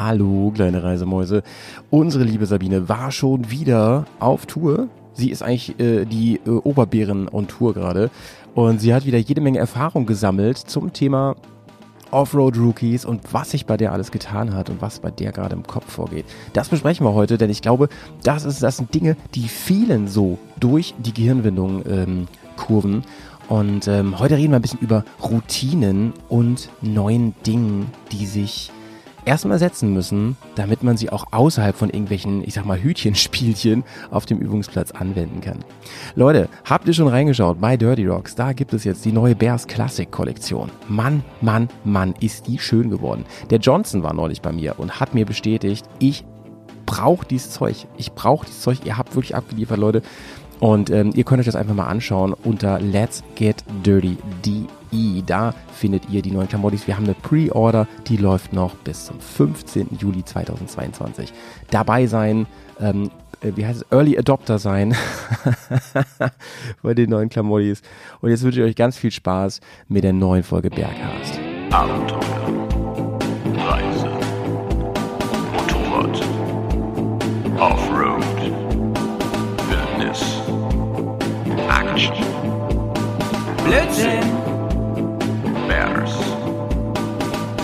Hallo, kleine Reisemäuse. Unsere liebe Sabine war schon wieder auf Tour. Sie ist eigentlich äh, die äh, Oberbären on Tour gerade. Und sie hat wieder jede Menge Erfahrung gesammelt zum Thema Offroad-Rookies und was sich bei der alles getan hat und was bei der gerade im Kopf vorgeht. Das besprechen wir heute, denn ich glaube, das, ist, das sind Dinge, die vielen so durch die Gehirnwindung ähm, kurven. Und ähm, heute reden wir ein bisschen über Routinen und neuen Dingen, die sich erstmal setzen müssen, damit man sie auch außerhalb von irgendwelchen, ich sag mal, Hütchenspielchen auf dem Übungsplatz anwenden kann. Leute, habt ihr schon reingeschaut bei Dirty Rocks? Da gibt es jetzt die neue Bears Classic Kollektion. Mann, Mann, Mann, ist die schön geworden. Der Johnson war neulich bei mir und hat mir bestätigt, ich brauche dieses Zeug. Ich brauche dieses Zeug. Ihr habt wirklich abgeliefert, Leute. Und ähm, ihr könnt euch das einfach mal anschauen unter Let's Get Dirty DE. Da findet ihr die neuen Klamottis. Wir haben eine Pre-Order, die läuft noch bis zum 15. Juli 2022. Dabei sein, ähm, äh, wie heißt es, Early Adopter sein bei den neuen Klamottis. Und jetzt wünsche ich euch ganz viel Spaß mit der neuen Folge Berghast. Abenteuer, Reise, Motorrad, Offroad, Action, Blödsinn! Bears,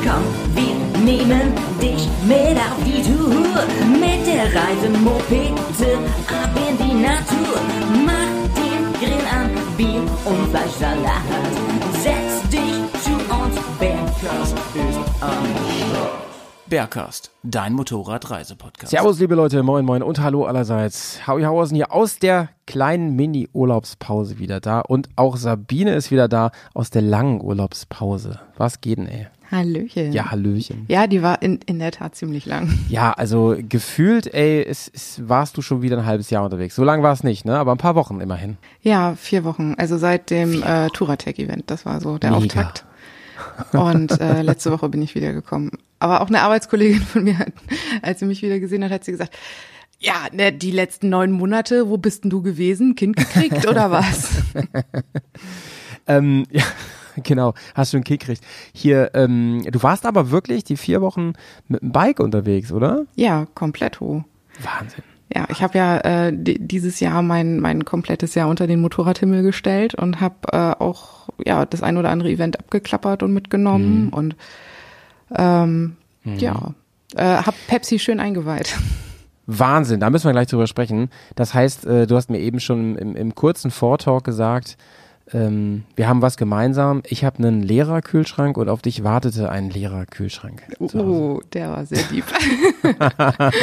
Komm, wir nehmen dich mit auf die Tour. Mit der Reisemopete ab in die Natur. Mach den Grill an, Bier und Fleischsalat. Setz dich zu uns, Bergkast ist Start. Bergcast, dein Motorradreisepodcast. Servus, liebe Leute, moin, moin und hallo allerseits. Howie Hausen hier aus der kleinen Mini-Urlaubspause wieder da und auch Sabine ist wieder da aus der langen Urlaubspause. Was geht denn, ey? Hallöchen. Ja, Hallöchen. Ja, die war in, in der Tat ziemlich lang. Ja, also gefühlt, ey, es, es warst du schon wieder ein halbes Jahr unterwegs. So lang war es nicht, ne? Aber ein paar Wochen immerhin. Ja, vier Wochen. Also seit dem äh, Touratech-Event. Das war so der Mega. Auftakt. Und äh, letzte Woche bin ich wiedergekommen. Aber auch eine Arbeitskollegin von mir, hat, als sie mich wieder gesehen hat, hat sie gesagt, ja, ne, die letzten neun Monate, wo bist denn du gewesen? Kind gekriegt oder was? Ähm, ja, genau, hast du einen Kick gekriegt. Hier, ähm, du warst aber wirklich die vier Wochen mit dem Bike unterwegs, oder? ja, komplett hoch. Wahnsinn. Ja, ich habe ja äh, di- dieses Jahr mein mein komplettes Jahr unter den Motorradhimmel gestellt und habe äh, auch ja das ein oder andere Event abgeklappert und mitgenommen und ähm, ja äh, habe Pepsi schön eingeweiht. Wahnsinn, da müssen wir gleich drüber sprechen. Das heißt, äh, du hast mir eben schon im, im kurzen Vortalk gesagt, ähm, wir haben was gemeinsam. Ich habe einen leerer Kühlschrank und auf dich wartete ein leerer Kühlschrank. Hause. Oh, der war sehr deep.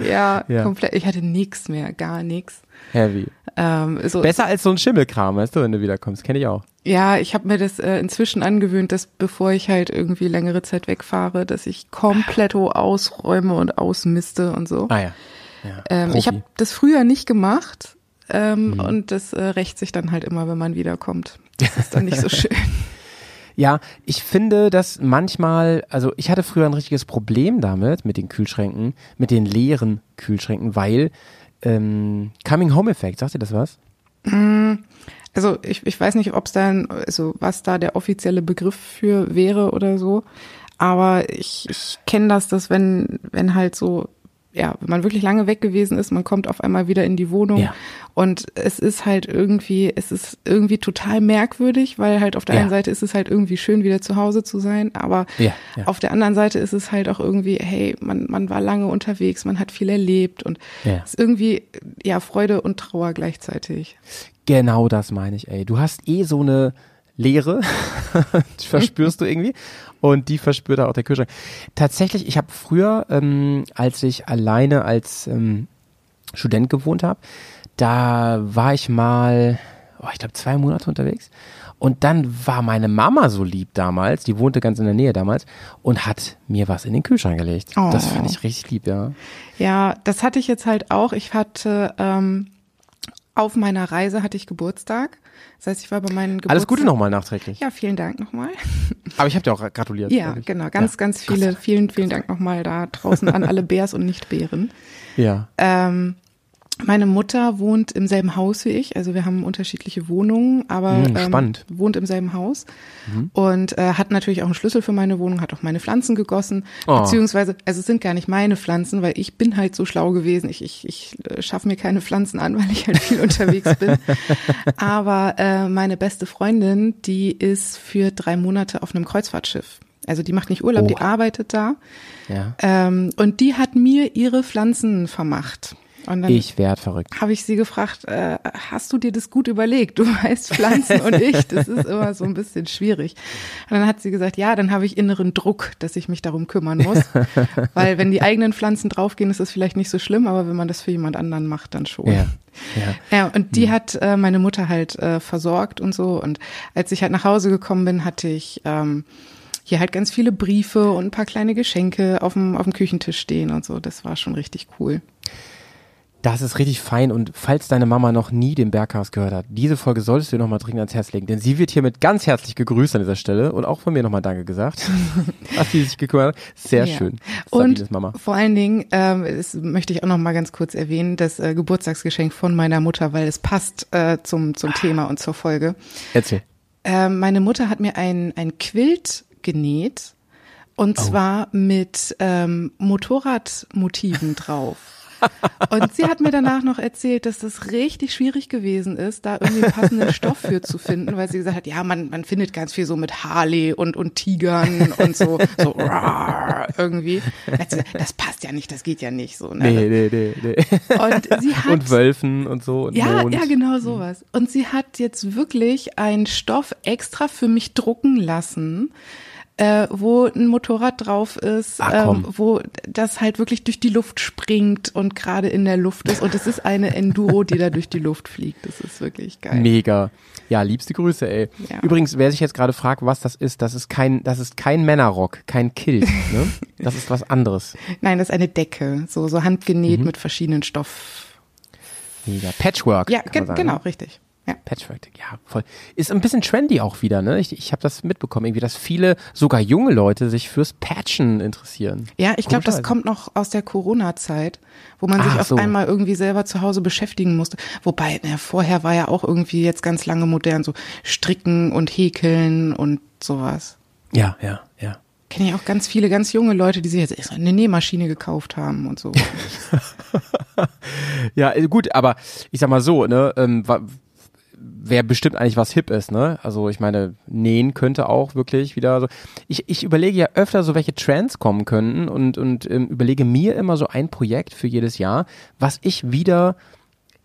ja, Ja. komplett. Ich hatte nichts mehr, gar nichts. Heavy. Ähm, so, Besser als so ein Schimmelkram, weißt du, wenn du wiederkommst. Kenne ich auch. Ja, ich habe mir das äh, inzwischen angewöhnt, dass bevor ich halt irgendwie längere Zeit wegfahre, dass ich komplett ausräume und ausmiste und so. Ah ja. ja. Ähm, ich habe das früher nicht gemacht ähm, und das äh, rächt sich dann halt immer, wenn man wiederkommt. Das ist dann nicht so schön. Ja, ich finde, dass manchmal, also ich hatte früher ein richtiges Problem damit, mit den Kühlschränken, mit den leeren Kühlschränken, weil ähm, Coming Home Effekt, sagt ihr das was? Also ich, ich weiß nicht, ob es dann, also was da der offizielle Begriff für wäre oder so, aber ich, ich kenne das, dass wenn, wenn halt so, ja, wenn man wirklich lange weg gewesen ist, man kommt auf einmal wieder in die Wohnung Ja. und es ist halt irgendwie, es ist irgendwie total merkwürdig, weil halt auf der Ja. einen Seite ist es halt irgendwie schön, wieder zu Hause zu sein, aber Ja, auf der anderen Seite ist es halt auch irgendwie, hey, man, man war lange unterwegs, man hat viel erlebt und Ja. es ist irgendwie, ja, Freude und Trauer gleichzeitig. Genau das meine ich, ey. Du hast eh so eine Leere, verspürst du irgendwie. Und die verspürt auch der Kühlschrank. Tatsächlich, ich habe früher, ähm, als ich alleine als ähm, Student gewohnt habe, da war ich mal, oh, ich glaube, zwei Monate unterwegs. Und dann war meine Mama so lieb damals, die wohnte ganz in der Nähe damals, und hat mir was in den Kühlschrank gelegt. Oh. Das fand ich richtig lieb, ja. Ja, das hatte ich jetzt halt auch. Ich hatte ähm, auf meiner Reise hatte ich Geburtstag. Das heißt, ich war bei meinen Geburtstag. Alles Gute nochmal nachträglich. Ja, vielen Dank nochmal. Aber ich habe dir auch gratuliert. Ja, genau. Ganz, Ja. ganz viele, vielen, vielen Dank nochmal da draußen an alle Bärs und Nicht-Bären. Ja. Ähm, Meine Mutter wohnt im selben Haus wie ich, also wir haben unterschiedliche Wohnungen, aber Hm, spannend. Ähm, wohnt im selben Haus und äh, hat natürlich auch einen Schlüssel für meine Wohnung, hat auch meine Pflanzen gegossen, Oh. beziehungsweise, also es sind gar nicht meine Pflanzen, weil ich bin halt so schlau gewesen, ich, ich, ich äh, schaffe mir keine Pflanzen an, weil ich halt viel unterwegs bin. Aber äh, meine beste Freundin, die ist für drei Monate auf einem Kreuzfahrtschiff. Also die macht nicht Urlaub, die Oh. arbeitet da. Ja. Ähm, und die hat mir ihre Pflanzen vermacht. Ich werd verrückt. habe ich sie gefragt, äh, hast du dir das gut überlegt? Du weißt Pflanzen und ich, das ist immer so ein bisschen schwierig. Und dann hat sie gesagt, ja, dann habe ich inneren Druck, dass ich mich darum kümmern muss. Weil wenn die eigenen Pflanzen draufgehen, ist es vielleicht nicht so schlimm, aber wenn man das für jemand anderen macht, dann schon. Ja. Ja. Ja, und die hat äh, meine Mutter halt äh, versorgt und so. Und als ich halt nach Hause gekommen bin, hatte ich ähm, hier halt ganz viele Briefe und ein paar kleine Geschenke auf dem, auf dem Küchentisch stehen und so. Das war schon richtig cool. Das ist richtig fein und falls deine Mama noch nie den Berghaus gehört hat, diese Folge solltest du ihr nochmal dringend ans Herz legen, denn sie wird hiermit ganz herzlich gegrüßt an dieser Stelle und auch von mir nochmal Danke gesagt. Hast du sich gekümmert? Sehr Ja. schön. Und Sabines Mama. vor allen Dingen, ähm, das möchte ich auch noch mal ganz kurz erwähnen, das äh, Geburtstagsgeschenk von meiner Mutter, weil es passt äh, zum, zum Thema und zur Folge. Erzähl. Ähm, meine Mutter hat mir ein, ein Quilt genäht und Oh. zwar mit ähm, Motorradmotiven drauf. Und sie hat mir danach noch erzählt, dass das richtig schwierig gewesen ist, da irgendwie passenden Stoff für zu finden, weil sie gesagt hat, ja, man, man findet ganz viel so mit Harley und, und Tigern und so, so rar, irgendwie. Gesagt, Das passt ja nicht, das geht ja nicht so. Ne? Nee, nee, nee, nee. Und sie hat Und Wölfen und so und ja, Mond. ja, genau sowas. Und sie hat jetzt wirklich einen Stoff extra für mich drucken lassen, äh, wo ein Motorrad drauf ist, Ach, ähm, wo das halt wirklich durch die Luft springt und gerade in der Luft ist. Und es ist eine Enduro, die da durch die Luft fliegt. Das ist wirklich geil. Mega. Ja, liebste Grüße, ey. Ja. Übrigens, wer sich jetzt gerade fragt, was das ist, das ist kein, das ist kein Männerrock, kein Kilt, ne? Das ist was anderes. Nein, das ist eine Decke, so, so handgenäht Mhm. mit verschiedenen Stoff. Mega. Patchwork. Ja, ge genau, ne? richtig. Ja. Patchwork, ja, voll. Ist ein bisschen trendy auch wieder, ne? Ich, ich habe das mitbekommen, irgendwie, dass viele, sogar junge Leute, sich fürs Patchen interessieren. Ja, ich glaube, das kommt noch aus der Corona-Zeit, wo man sich Ach auf so. einmal irgendwie selber zu Hause beschäftigen musste. Wobei, na, vorher war ja auch irgendwie jetzt ganz lange modern, so Stricken und Häkeln und sowas. Ja, ja, ja. Kenne ich auch ganz viele ganz junge Leute, die sich jetzt eine Nähmaschine gekauft haben und so. Ja, äh, gut, aber ich sag mal so, ne, ähm, wer bestimmt eigentlich was hip ist, ne? Also ich meine, nähen könnte auch wirklich wieder so. Ich, ich überlege ja öfter so, welche Trends kommen könnten und, und ähm, überlege mir immer so ein Projekt für jedes Jahr, was ich wieder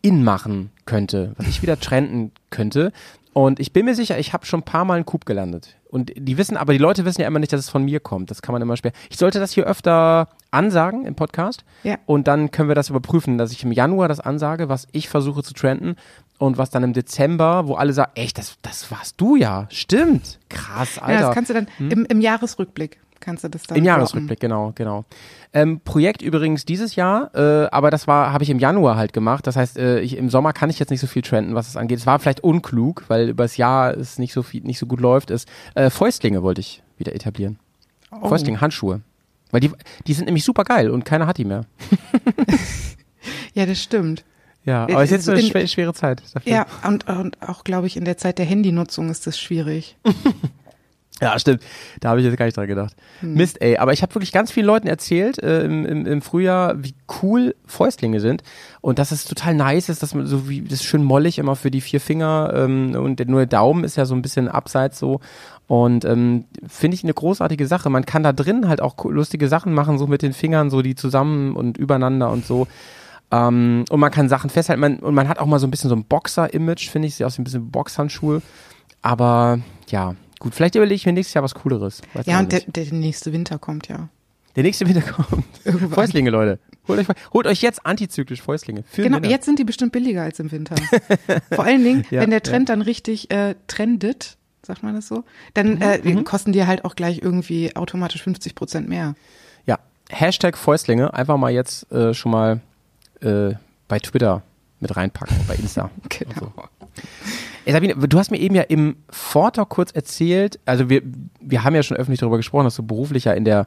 in machen könnte, was ich wieder trenden könnte. Und ich bin mir sicher, ich habe schon ein paar Mal einen Coup gelandet. Und die wissen, aber die Leute wissen ja immer nicht, dass es von mir kommt. Das kann man immer schwer. Ich sollte das hier öfter ansagen im Podcast. Ja. Und dann können wir das überprüfen, dass ich im Januar das ansage, was ich versuche zu trenden. Und was dann im Dezember, wo alle sagen, echt, das, das warst du ja. Stimmt. Krass, Alter. Ja, das kannst du dann im, im Jahresrückblick kannst du das dann Im. Jahresrückblick, genau, genau. Ähm, Projekt übrigens dieses Jahr, äh, aber das war, habe ich im Januar halt gemacht. Das heißt, äh, ich, im Sommer kann ich jetzt nicht so viel trenden, was es angeht. Es war vielleicht unklug, weil übers Jahr es nicht so viel, nicht so gut läuft. Ist äh, Fäustlinge wollte ich wieder etablieren. Oh. Fäustlinge, Handschuhe. Weil die, die sind nämlich super geil und keiner hat die mehr. Ja, das stimmt. Ja, aber es ist jetzt eine in- schwere, Zeit. Dafür. Ja, und, und auch, glaube ich, in der Zeit der Handynutzung ist das schwierig. Ja, stimmt. Da habe ich jetzt gar nicht dran gedacht. Mist, ey. Aber ich habe wirklich ganz vielen Leuten erzählt äh, im, im, im Frühjahr, wie cool Fäustlinge sind und dass es total nice ist, dass man so wie das ist schön mollig immer für die vier Finger ähm, und der, nur der Daumen ist ja so ein bisschen abseits so. Und ähm, finde ich eine großartige Sache. Man kann da drin halt auch lustige Sachen machen, so mit den Fingern, so die zusammen und übereinander und so. Ähm, und man kann Sachen festhalten. Man, und man hat auch mal so ein bisschen so ein Boxer-Image, finde ich. Sieht aus wie ein bisschen Boxhandschuhe. Aber ja, gut, vielleicht überlege ich mir nächstes Jahr was Cooleres. Weiß Ja, und der, der nächste Winter kommt ja. der nächste Winter kommt. Fäustlinge, Leute. Holt euch, holt euch jetzt antizyklisch Fäustlinge. Genau, jetzt sind die bestimmt billiger als im Winter. Vor allen Dingen, Ja, wenn der Trend dann richtig äh, trendet, sagt man das so, dann äh, Mhm, kosten die halt auch gleich irgendwie automatisch 50 Prozent mehr. Ja, Hashtag Fäustlinge. Einfach mal jetzt äh, schon mal äh, bei Twitter mit reinpacken, bei Insta. Genau. Ey, Sabine, du hast mir eben ja im Vortalk kurz erzählt, also wir, wir haben ja schon öffentlich darüber gesprochen, dass du beruflich ja in der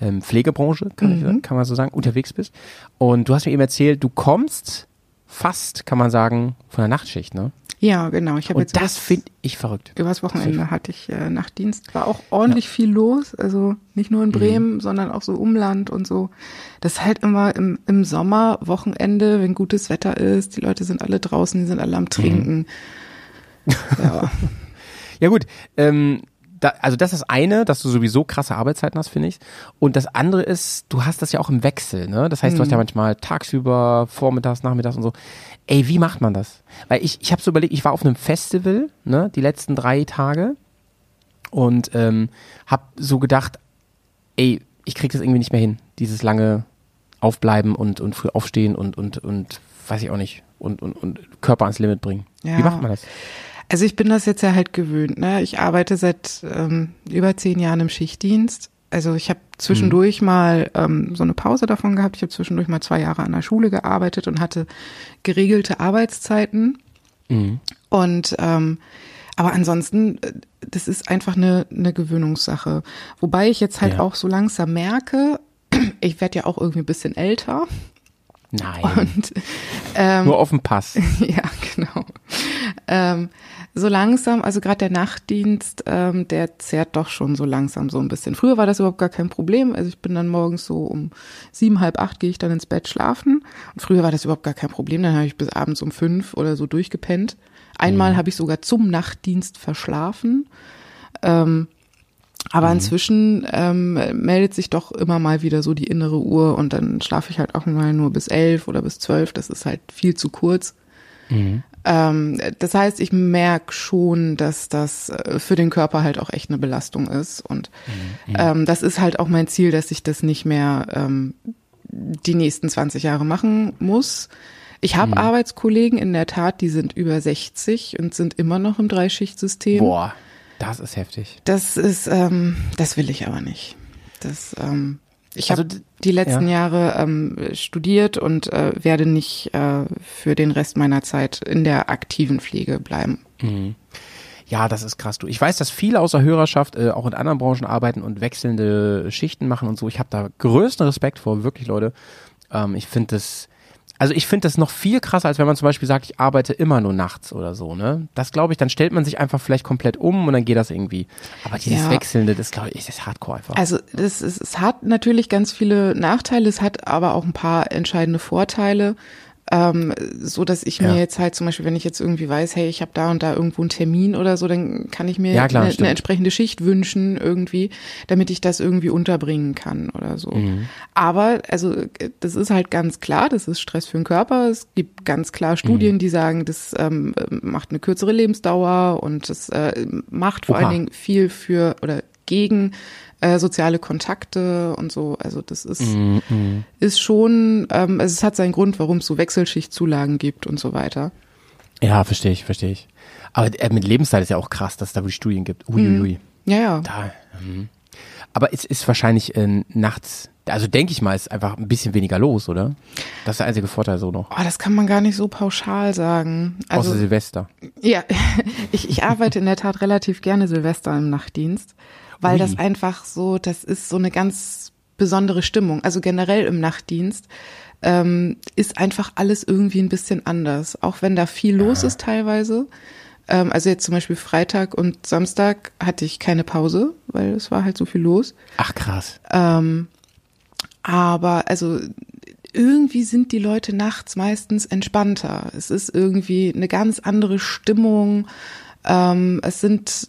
ähm, Pflegebranche, kann, ich, kann man so sagen, unterwegs bist. Und du hast mir eben erzählt, du kommst fast, kann man sagen, von der Nachtschicht, ne? Ja, genau. Ich habe jetzt das finde ich verrückt. Übers Wochenende hatte ich äh, Nachtdienst. War auch ordentlich viel los. Also nicht nur in Bremen, sondern auch so Umland und so. Das ist halt immer im, im Sommer, Wochenende, wenn gutes Wetter ist. Die Leute sind alle draußen, die sind alle am Trinken. Ja. Ja gut, ähm, da, also das ist das eine, dass du sowieso krasse Arbeitszeiten hast, finde ich. Und das andere ist, du hast das ja auch im Wechsel, ne? Das heißt, du hast ja manchmal tagsüber, vormittags, nachmittags und so. Ey, wie macht man das? Weil ich, ich habe so überlegt, ich war auf einem Festival, ne, die letzten drei Tage und ähm, habe so gedacht, ey, ich krieg das irgendwie nicht mehr hin, dieses lange Aufbleiben und, und früh aufstehen und, und, und weiß ich auch nicht, und, und, und Körper ans Limit bringen. Ja. Wie macht man das? Also ich bin das jetzt ja halt gewöhnt. Ne? Ich arbeite seit ähm, über zehn Jahren im Schichtdienst. Also ich habe zwischendurch mal ähm, so eine Pause davon gehabt. Ich habe zwischendurch mal zwei Jahre an der Schule gearbeitet und hatte geregelte Arbeitszeiten. Und ähm, aber ansonsten, äh, das ist einfach eine, eine Gewöhnungssache. Wobei ich jetzt halt Ja. auch so langsam merke, ich werde ja auch irgendwie ein bisschen älter. Nein. Und ähm, Nur auf dem Pass. ja, genau. Ähm, so langsam, also gerade der Nachtdienst, ähm, der zehrt doch schon so langsam so ein bisschen. Früher war das überhaupt gar kein Problem. Also ich bin dann morgens so um sieben, halb acht gehe ich dann ins Bett schlafen. Und früher war das überhaupt gar kein Problem. Dann habe ich bis abends um fünf oder so durchgepennt. Einmal habe ich sogar zum Nachtdienst verschlafen. Ähm, aber inzwischen ähm, meldet sich doch immer mal wieder so die innere Uhr und dann schlafe ich halt auch mal nur bis elf oder bis zwölf. Das ist halt viel zu kurz. Ähm, das heißt, ich merke schon, dass das äh, für den Körper halt auch echt eine Belastung ist. Und ähm, das ist halt auch mein Ziel, dass ich das nicht mehr ähm, die nächsten 20 Jahre machen muss. Ich habe Arbeitskollegen in der Tat, die sind über 60 und sind immer noch im Dreischichtsystem. Boah, das ist heftig. Das ist, ähm, das will ich aber nicht. Das, ähm, ich Also habe die letzten ja. Jahre ähm, studiert und äh, werde nicht äh, für den Rest meiner Zeit in der aktiven Pflege bleiben. Ja, das ist krass. Du, ich weiß, dass viele aus der Hörerschaft äh, auch in anderen Branchen arbeiten und wechselnde Schichten machen und so. Ich habe da größten Respekt vor, wirklich, Leute. Ähm, ich finde das, also ich finde das noch viel krasser, als wenn man zum Beispiel sagt, ich arbeite immer nur nachts oder so, ne? Das glaube ich, dann stellt man sich einfach vielleicht komplett um und dann geht das irgendwie. Aber dieses Ja. Wechselnde, das glaube ich, das ist hardcore einfach. Also das ist, es hat natürlich ganz viele Nachteile, es hat aber auch ein paar entscheidende Vorteile. Ähm, so dass ich Ja. mir jetzt halt zum Beispiel, wenn ich jetzt irgendwie weiß, hey, ich habe da und da irgendwo einen Termin oder so, dann kann ich mir Ja, klar, eine, eine entsprechende Schicht wünschen irgendwie, damit ich das irgendwie unterbringen kann oder so. Mhm. Aber also das ist halt ganz klar, das ist Stress für den Körper. Es gibt ganz klar Studien, Mhm. die sagen, das ähm, macht eine kürzere Lebensdauer und das äh, macht vor Oha. allen Dingen viel für oder gegen äh, soziale Kontakte und so. Also das ist, Mhm, ist schon, ähm, also es hat seinen Grund, warum es so Wechselschichtzulagen gibt und so weiter. ja, verstehe ich, verstehe ich. Aber äh, mit Lebenszeit ist ja auch krass, dass es da wirklich Studien gibt. Uiuiui. Ja, ja. Da, mhm. Aber es ist wahrscheinlich äh, nachts, also denke ich mal, ist einfach ein bisschen weniger los, oder? Das ist der einzige Vorteil so noch. Oh, das kann man gar nicht so pauschal sagen. Also Außer Silvester. Ja, ich, ich arbeite in der Tat relativ gerne Silvester im Nachtdienst, weil Ui. das einfach so, das ist so eine ganz besondere Stimmung. Also generell im Nachtdienst ähm, ist einfach alles irgendwie ein bisschen anders, auch wenn da viel los ist teilweise. Ähm, also jetzt zum Beispiel Freitag und Samstag hatte ich keine Pause, weil es war halt so viel los. Ach krass. Ähm, aber also irgendwie sind die Leute nachts meistens entspannter. Es ist irgendwie eine ganz andere Stimmung. Ähm, es sind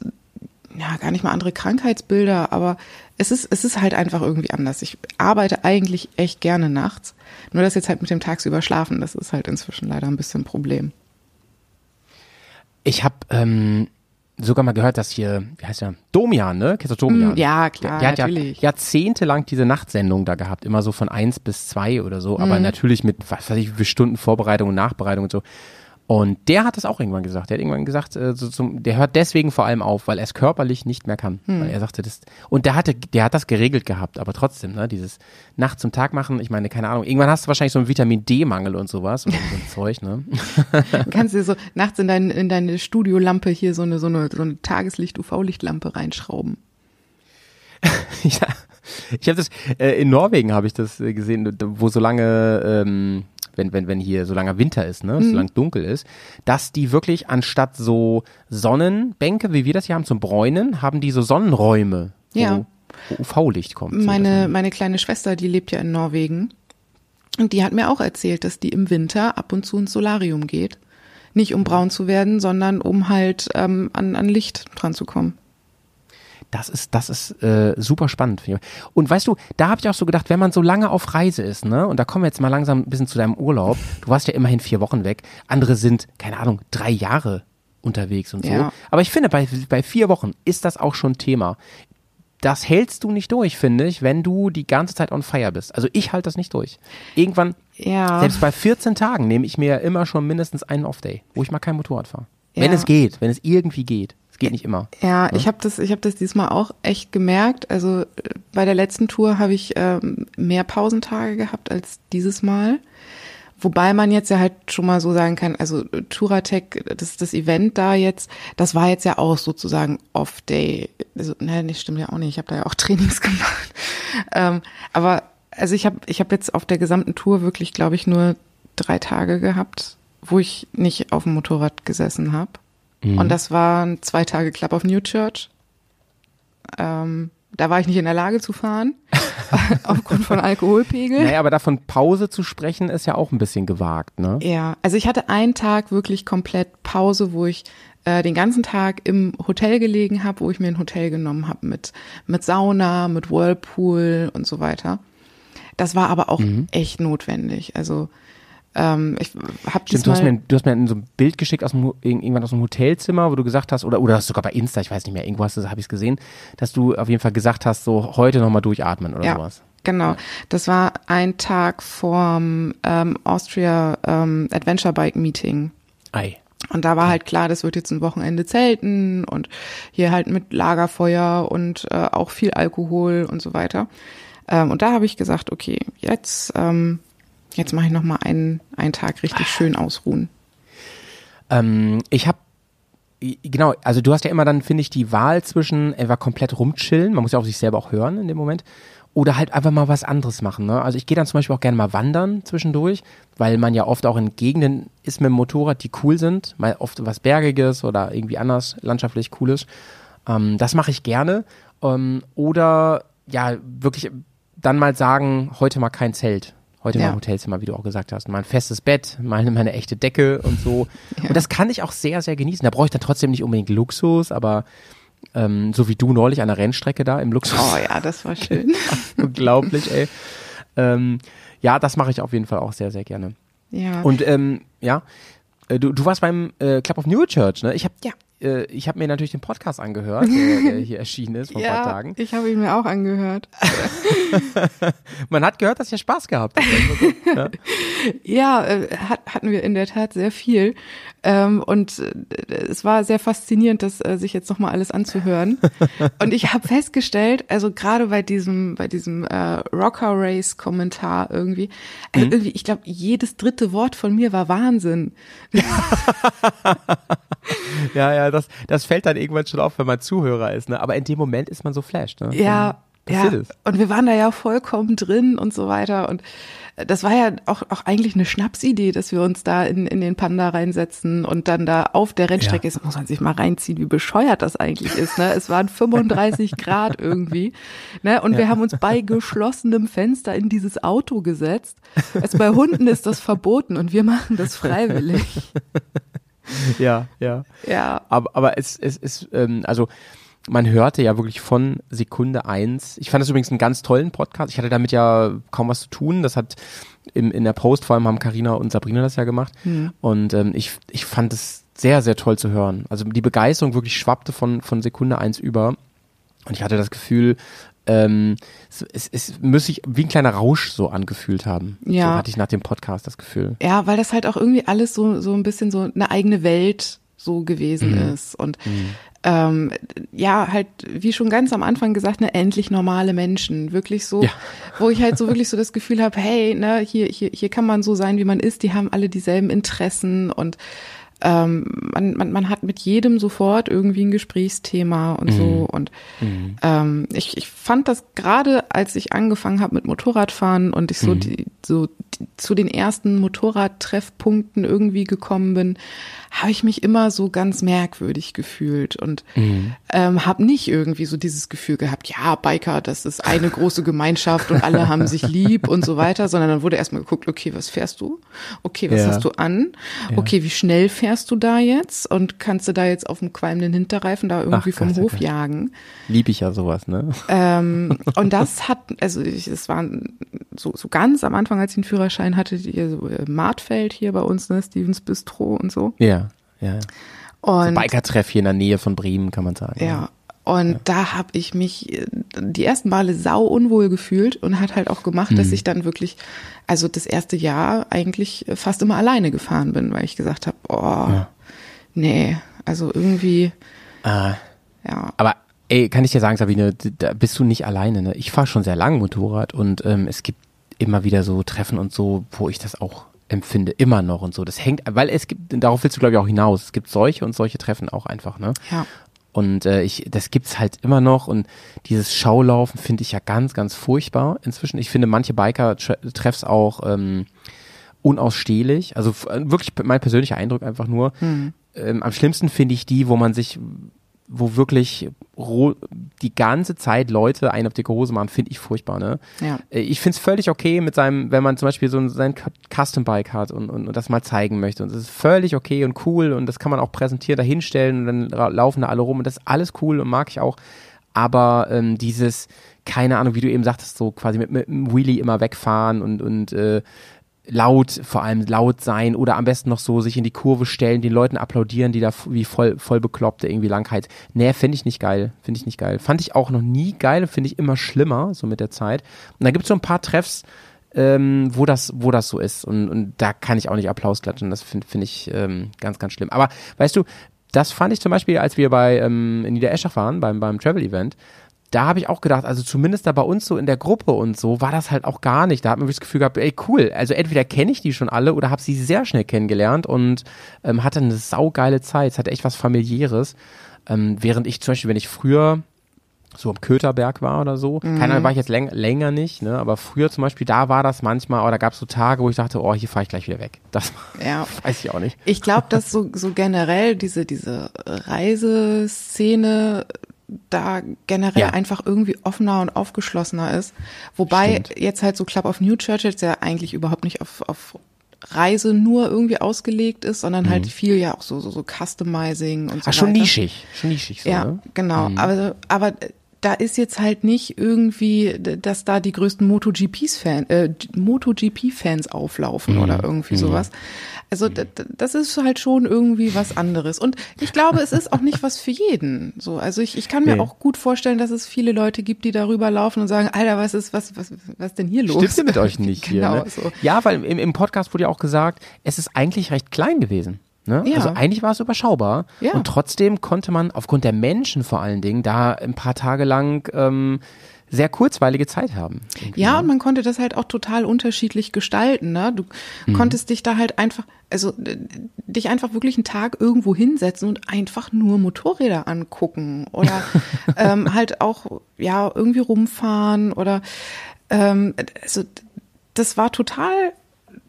ja gar nicht mal andere Krankheitsbilder, aber es ist, es ist halt einfach irgendwie anders. Ich arbeite eigentlich echt gerne nachts. Nur das jetzt halt mit dem Tagsüber schlafen, das ist halt inzwischen leider ein bisschen ein Problem. Ich habe ähm, sogar mal gehört, dass hier, wie heißt der? Domian, ne? Kennst du Domian? Mm, ja, klar, Der, der hat natürlich. ja jahrzehntelang diese Nachtsendung da gehabt, immer so von eins bis zwei oder so, Mm. aber natürlich mit, was weiß ich, wie viele Stunden Vorbereitung und Nachbereitung und so. Und der hat das auch irgendwann gesagt. Der hat irgendwann gesagt, äh, so zum, der hört deswegen vor allem auf, weil er es körperlich nicht mehr kann. Hm. Weil er sagte, das, und der hatte, der hat das geregelt gehabt, aber trotzdem, ne, dieses Nacht zum Tag machen, ich meine, keine Ahnung, irgendwann hast du wahrscheinlich so einen Vitamin D-Mangel und sowas und so ein Zeug, ne? Du kannst dir so nachts in, dein, in deine Studiolampe hier so eine, so eine, so eine Tageslicht-UV-Lichtlampe reinschrauben. ja, ich habe das äh, in Norwegen habe ich das äh, gesehen, wo so lange ähm, wenn, wenn, wenn hier so langer Winter ist, ne, so lang dunkel ist, dass die wirklich anstatt so Sonnenbänke, wie wir das hier haben, zum Bräunen, haben die so Sonnenräume, wo, Ja. UV-Licht kommt. Meine, meine kleine Schwester, die lebt ja in Norwegen. Und die hat mir auch erzählt, dass die im Winter ab und zu ins Solarium geht. Nicht um braun zu werden, sondern um halt ähm, an, an Licht dran zu kommen. Das ist, das ist äh, super spannend. Und weißt du, da habe ich auch so gedacht, wenn man so lange auf Reise ist, ne, und da kommen wir jetzt mal langsam ein bisschen zu deinem Urlaub. Du warst ja immerhin vier Wochen weg. Andere sind, keine Ahnung, drei Jahre unterwegs und so. Ja. Aber ich finde, bei, bei vier Wochen ist das auch schon Thema. Das hältst du nicht durch, finde ich, wenn du die ganze Zeit on fire bist. Also ich halte das nicht durch. Irgendwann, Ja. selbst bei 14 Tagen nehme ich mir immer schon mindestens einen Off-Day, wo ich mal kein Motorrad fahre. Wenn Ja. es geht, wenn es irgendwie geht. Geht nicht immer. Ja, ich habe das, ich habe das diesmal auch echt gemerkt. Also äh, bei der letzten Tour habe ich ähm, mehr Pausentage gehabt als dieses Mal. Wobei man jetzt ja halt schon mal so sagen kann, also äh, Touratec, das, das Event da jetzt, das war jetzt ja auch sozusagen Off-Day. Also, ne, das stimmt ja auch nicht. Ich habe da ja auch Trainings gemacht. Ähm, aber also ich habe ich hab jetzt auf der gesamten Tour wirklich, glaube ich, nur drei Tage gehabt, wo ich nicht auf dem Motorrad gesessen habe. Und das waren zwei Tage Club of New Church. Ähm, da war ich nicht in der Lage zu fahren, aufgrund von Alkoholpegel. Naja, aber davon Pause zu sprechen, ist ja auch ein bisschen gewagt, ne? Ja, also ich hatte einen Tag wirklich komplett Pause, wo ich äh, den ganzen Tag im Hotel gelegen habe, wo ich mir ein Hotel genommen habe mit mit Sauna, mit Whirlpool und so weiter. Das war aber auch Mhm. echt notwendig. Also ähm, ich habe Stimmt, du hast, mir, du hast mir so ein Bild geschickt aus dem, irgendwann aus dem Hotelzimmer, wo du gesagt hast, oder, oder sogar bei Insta, ich weiß nicht mehr, irgendwo hast du, habe ich es gesehen, dass du auf jeden Fall gesagt hast, so heute nochmal durchatmen oder ja, sowas. Genau, das war ein Tag vorm ähm, Austria ähm, Adventure Bike Meeting. Ei. Und da war halt klar, das wird jetzt ein Wochenende Zelten und hier halt mit Lagerfeuer und äh, auch viel Alkohol und so weiter. Ähm, und da habe ich gesagt, okay, jetzt, ähm, jetzt mache ich noch mal einen, einen Tag richtig schön ausruhen. Ähm, ich habe genau, also du hast ja immer dann, finde ich, die Wahl zwischen etwa komplett rumchillen, man muss ja auf sich selber auch hören in dem Moment, oder halt einfach mal was anderes machen. Ne? Also ich gehe dann zum Beispiel auch gerne mal wandern zwischendurch, weil man ja oft auch in Gegenden ist mit dem Motorrad, die cool sind, mal oft was Bergiges oder irgendwie anders landschaftlich cooles. Ähm, das mache ich gerne. Ähm, oder ja, wirklich dann mal sagen, heute mal kein Zelt. Heute Ja. mal Hotelzimmer, wie du auch gesagt hast. Mal ein festes Bett, mal eine, mal eine echte Decke und so. Und das kann ich auch sehr, sehr genießen. Da brauche ich dann trotzdem nicht unbedingt Luxus, aber ähm, so wie du neulich an der Rennstrecke da im Luxus. Oh ja, das war schön. Unglaublich, ey. Ähm, ja, das mache ich auf jeden Fall auch sehr, sehr gerne. ja. Und ähm, ja, äh, du, du warst beim äh, Club of New Church, ne? Ich habe Ja. Äh, ich habe mir natürlich den Podcast angehört, der, der hier erschienen ist vor ein paar ja, Tagen. ich habe ihn mir auch angehört. Man hat gehört, dass ihr Spaß gehabt habt. Ja. Ja, äh, hat, hatten wir in der Tat sehr viel. Ähm, und äh, es war sehr faszinierend, das äh, sich jetzt nochmal alles anzuhören. und ich habe festgestellt, also gerade bei diesem, bei diesem äh, Rocker Race Kommentar irgendwie, also irgendwie, ich glaube, jedes dritte Wort von mir war Wahnsinn. ja, ja, das, das fällt dann irgendwann schon auf, wenn man Zuhörer ist, ne? Aber in dem Moment ist man so flashed, ne? Ja, ja. Und wir waren da ja vollkommen drin und so weiter. Und äh, das war ja auch, auch eigentlich eine Schnapsidee, dass wir uns da in, in den Panda reinsetzen und dann da auf der Rennstrecke Ja. ist, muss man sich mal reinziehen, wie bescheuert das eigentlich ist. Ne? Es waren 35 Grad irgendwie. Ne? Und wir haben uns bei geschlossenem Fenster in dieses Auto gesetzt. Also bei Hunden ist das verboten und wir machen das freiwillig. Ja, ja. Ja. Aber, aber es, es ist, ähm, also man hörte ja wirklich von Sekunde eins. Ich fand das übrigens einen ganz tollen Podcast. Ich hatte damit ja kaum was zu tun. Das hat im, in der Post vor allem haben Karina und Sabrina das ja gemacht. Und ähm, ich, ich fand es sehr, sehr toll zu hören. Also die Begeisterung wirklich schwappte von, von Sekunde eins über. Und ich hatte das Gefühl, ähm, es, es, es müsse sich wie ein kleiner Rausch so angefühlt haben. Ja. So hatte ich nach dem Podcast das Gefühl. Ja, weil das halt auch irgendwie alles so, so ein bisschen so eine eigene Welt so gewesen Mhm. ist. Und ähm, ja, halt, wie schon ganz am Anfang gesagt, ne, endlich normale Menschen. Wirklich so, Ja. wo ich halt so wirklich so das Gefühl habe, hey, ne, hier, hier, hier kann man so sein, wie man ist, die haben alle dieselben Interessen und ähm, man, man, man hat mit jedem sofort irgendwie ein Gesprächsthema und so. Und ähm, ich, ich fand das gerade, als ich angefangen habe mit Motorradfahren und ich so die, so t- zu den ersten Motorradtreffpunkten irgendwie gekommen bin, habe ich mich immer so ganz merkwürdig gefühlt und ähm, habe nicht irgendwie so dieses Gefühl gehabt, ja, Biker, das ist eine große Gemeinschaft und alle haben sich lieb und so weiter, sondern dann wurde erstmal geguckt, okay, was fährst du? Okay, was Ja. hast du an? Okay, wie schnell fährst du da jetzt? Und kannst du da jetzt auf dem qualmenden Hinterreifen da irgendwie Ach vom Gott, oh Hof Gott. jagen? Lieb ich ja sowas, ne? Ähm, und das hat, also ich, es war so, so ganz am Anfang, als ich den Führerschein hatte, die, so äh, Martfeld hier bei uns, ne, Stevens Bistro und so. Ja, ja. Und Biker-Treff hier in der Nähe von Bremen, kann man sagen. ja. Und da habe ich mich äh, die ersten Male sau unwohl gefühlt und hat halt auch gemacht, Mhm. dass ich dann wirklich, also das erste Jahr eigentlich fast immer alleine gefahren bin, weil ich gesagt habe, oh, nee, also irgendwie, Ah, ja, aber ey, kann ich dir sagen, Sabine, da bist du nicht alleine, ne? Ich fahre schon sehr lang Motorrad und ähm, es gibt immer wieder so Treffen und so, wo ich das auch empfinde, immer noch und so. Das hängt, weil es gibt, darauf willst du glaube ich auch hinaus. Es gibt solche und solche Treffen auch einfach, ne? ja. Und äh, ich, das gibt's halt immer noch und dieses Schaulaufen finde ich ja ganz, ganz furchtbar inzwischen. Ich finde manche Biker-Treffs auch ähm, unausstehlich. Also äh, wirklich mein persönlicher Eindruck einfach nur. Ähm, am schlimmsten finde ich die, wo man sich, wo wirklich die ganze Zeit Leute einen auf dicke Hose machen, finde ich furchtbar, ne? Ja. Äh, Ich finde es völlig okay mit seinem, wenn man zum Beispiel so ein, sein Cu- Custom-Bike hat und, und, und das mal zeigen möchte. Und das ist völlig okay und cool und das kann man auch präsentieren, da hinstellen und dann laufen da alle rum und das ist alles cool und mag ich auch. Aber ähm, dieses, keine Ahnung, wie du eben sagtest, so quasi mit, mit einem Wheelie immer wegfahren und, und äh, laut, vor allem laut sein oder am besten noch so sich in die Kurve stellen, den Leuten applaudieren, die da wie voll, voll bekloppte irgendwie Langheit. Nee, finde ich nicht geil. Finde ich nicht geil. Fand ich auch noch nie geil, finde ich immer schlimmer, so mit der Zeit. Und da gibt es so ein paar Treffs, ähm, wo das, wo das so ist. Und, und da kann ich auch nicht Applaus klatschen. Das finde find ich ähm, ganz, ganz schlimm. Aber weißt du, das fand ich zum Beispiel, als wir bei ähm, in Niedereschach waren, beim, beim Travel-Event, da habe ich auch gedacht, also zumindest da bei uns so in der Gruppe und so, war das halt auch gar nicht. Da hat man wirklich das Gefühl gehabt, ey cool, also entweder kenne ich die schon alle oder habe sie sehr schnell kennengelernt und ähm, hatte eine saugeile Zeit. Es hatte echt was familiäres. Ähm, während ich zum Beispiel, wenn ich früher so am Köterberg war oder so, keine Ahnung, war ich jetzt läng länger nicht, ne? aber früher zum Beispiel, da war das manchmal, oder gab es so Tage, wo ich dachte, oh, hier fahre ich gleich wieder weg. Das Ja. weiß ich auch nicht. Ich glaube, dass so, so generell diese, diese Reiseszene da generell Ja. einfach irgendwie offener und aufgeschlossener ist. Wobei Stimmt. jetzt halt so Club of New Church jetzt ja eigentlich überhaupt nicht auf, auf Reise nur irgendwie ausgelegt ist, sondern halt viel ja auch so, so, so Customizing und so Ach, schon weiter. nischig, schon nischig so, Ja, ne? genau. Aber, aber da ist jetzt halt nicht irgendwie, dass da die größten MotoGPs-Fan, äh, MotoGP-Fans auflaufen oder irgendwie sowas. Also das ist halt schon irgendwie was anderes. Und ich glaube, es ist auch nicht was für jeden. So, also ich, ich kann mir Nee. auch gut vorstellen, dass es viele Leute gibt, die darüber laufen und sagen, Alter, was ist, was, was, was denn hier los? Stimmt denn mit euch nicht genau, hier? Ne? so. Ja, weil im, im Podcast wurde ja auch gesagt, es ist eigentlich recht klein gewesen. Ne? Ja. Also eigentlich war es überschaubar. Ja. Und trotzdem konnte man aufgrund der Menschen vor allen Dingen da ein paar Tage lang ähm, sehr kurzweilige Zeit haben. Irgendwie, Ja, ne? und man konnte das halt auch total unterschiedlich gestalten. Ne? Du Mhm. konntest dich da halt einfach, also dich einfach wirklich einen Tag irgendwo hinsetzen und einfach nur Motorräder angucken oder ähm, halt auch ja irgendwie rumfahren oder ähm, also das war total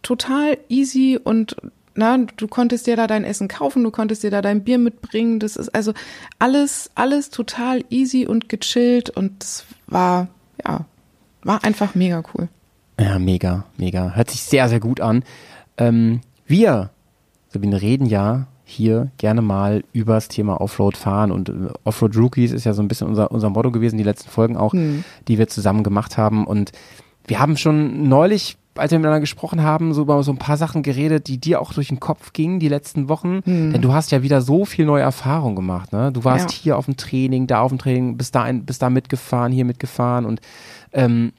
total easy und na, du konntest dir da dein Essen kaufen, du konntest dir da dein Bier mitbringen. Das ist also alles, alles total easy und gechillt und es war, ja, war einfach mega cool. Ja, mega, mega. Hört sich sehr, sehr gut an. Ähm, wir, Sabine, reden ja hier gerne mal übers Thema Offroad fahren und äh, Offroad Rookies ist ja so ein bisschen unser, unser Motto gewesen, die letzten Folgen auch, die wir zusammen gemacht haben und wir haben schon neulich, als wir miteinander gesprochen haben, so über so ein paar Sachen geredet, die dir auch durch den Kopf gingen die letzten Wochen, denn du hast ja wieder so viel neue Erfahrung gemacht, ne? Du warst Ja. hier auf dem Training, da auf dem Training, bist da, ein, bist da mitgefahren, hier mitgefahren und ähm,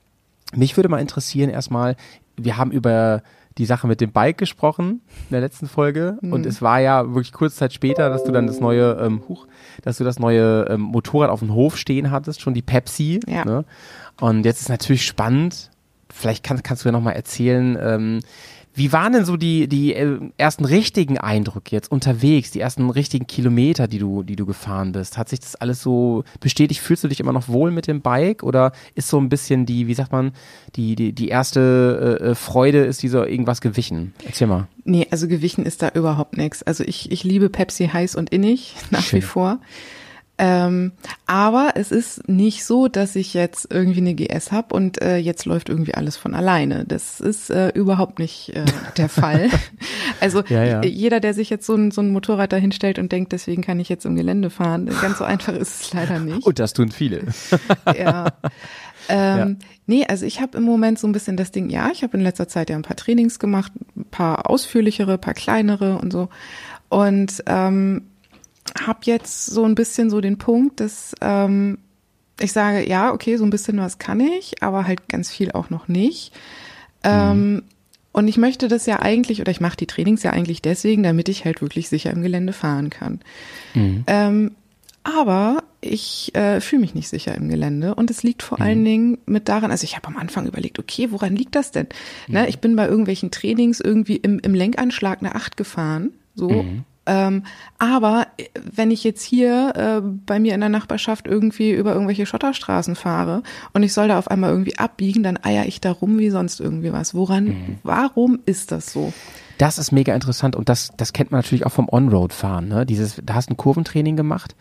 mich würde mal interessieren erstmal, wir haben über die Sache mit dem Bike gesprochen in der letzten Folge Mhm. und es war ja wirklich kurze Zeit später, dass du dann das neue, ähm, huch, dass du das neue ähm, Motorrad auf dem Hof stehen hattest, schon die Pepsi. Ja. Ne? Und jetzt ist natürlich spannend, vielleicht kann, kannst du ja nochmal erzählen, ähm, Wie waren denn so die, die äh, ersten richtigen Eindrücke jetzt unterwegs, die ersten richtigen Kilometer, die du, die du gefahren bist? Hat sich das alles so bestätigt? Fühlst du dich immer noch wohl mit dem Bike oder ist so ein bisschen die, wie sagt man, die, die, die erste äh, äh Freude, ist dieser irgendwas gewichen? Erzähl mal. Nee, also gewichen ist da überhaupt nichts. Also ich, ich liebe Pepsi heiß und innig, nach Schön. wie vor. Ähm, aber es ist nicht so, dass ich jetzt irgendwie eine GS habe und äh, jetzt läuft irgendwie alles von alleine. Das ist äh, überhaupt nicht äh, der Fall. Also Ja, ja. jeder, der sich jetzt so ein, so ein Motorrad dahinstellt und denkt, deswegen kann ich jetzt im Gelände fahren, ganz so einfach ist es leider nicht. Und das tun viele. ja. Ähm, Nee, also ich habe im Moment so ein bisschen das Ding, ja, ich habe in letzter Zeit ja ein paar Trainings gemacht, ein paar ausführlichere, ein paar kleinere und so. Und ähm, habe jetzt so ein bisschen so den Punkt, dass ähm, ich sage, ja, okay, so ein bisschen was kann ich, aber halt ganz viel auch noch nicht. Ähm, und ich möchte das ja eigentlich, oder ich mache die Trainings ja eigentlich deswegen, damit ich halt wirklich sicher im Gelände fahren kann. Ähm, aber ich äh, fühle mich nicht sicher im Gelände und es liegt vor allen Dingen mit daran, also ich habe am Anfang überlegt, okay, woran liegt das denn? Ne, ich bin bei irgendwelchen Trainings irgendwie im, im Lenkanschlag eine Acht gefahren, so. Ähm, aber äh, wenn ich jetzt hier äh, bei mir in der Nachbarschaft irgendwie über irgendwelche Schotterstraßen fahre und ich soll da auf einmal irgendwie abbiegen, dann eier ich da rum wie sonst irgendwie was. Woran, warum ist das so? Das ist mega interessant und das, das kennt man natürlich auch vom On-Road-Fahren. Ne? Dieses, da hast du ein Kurventraining gemacht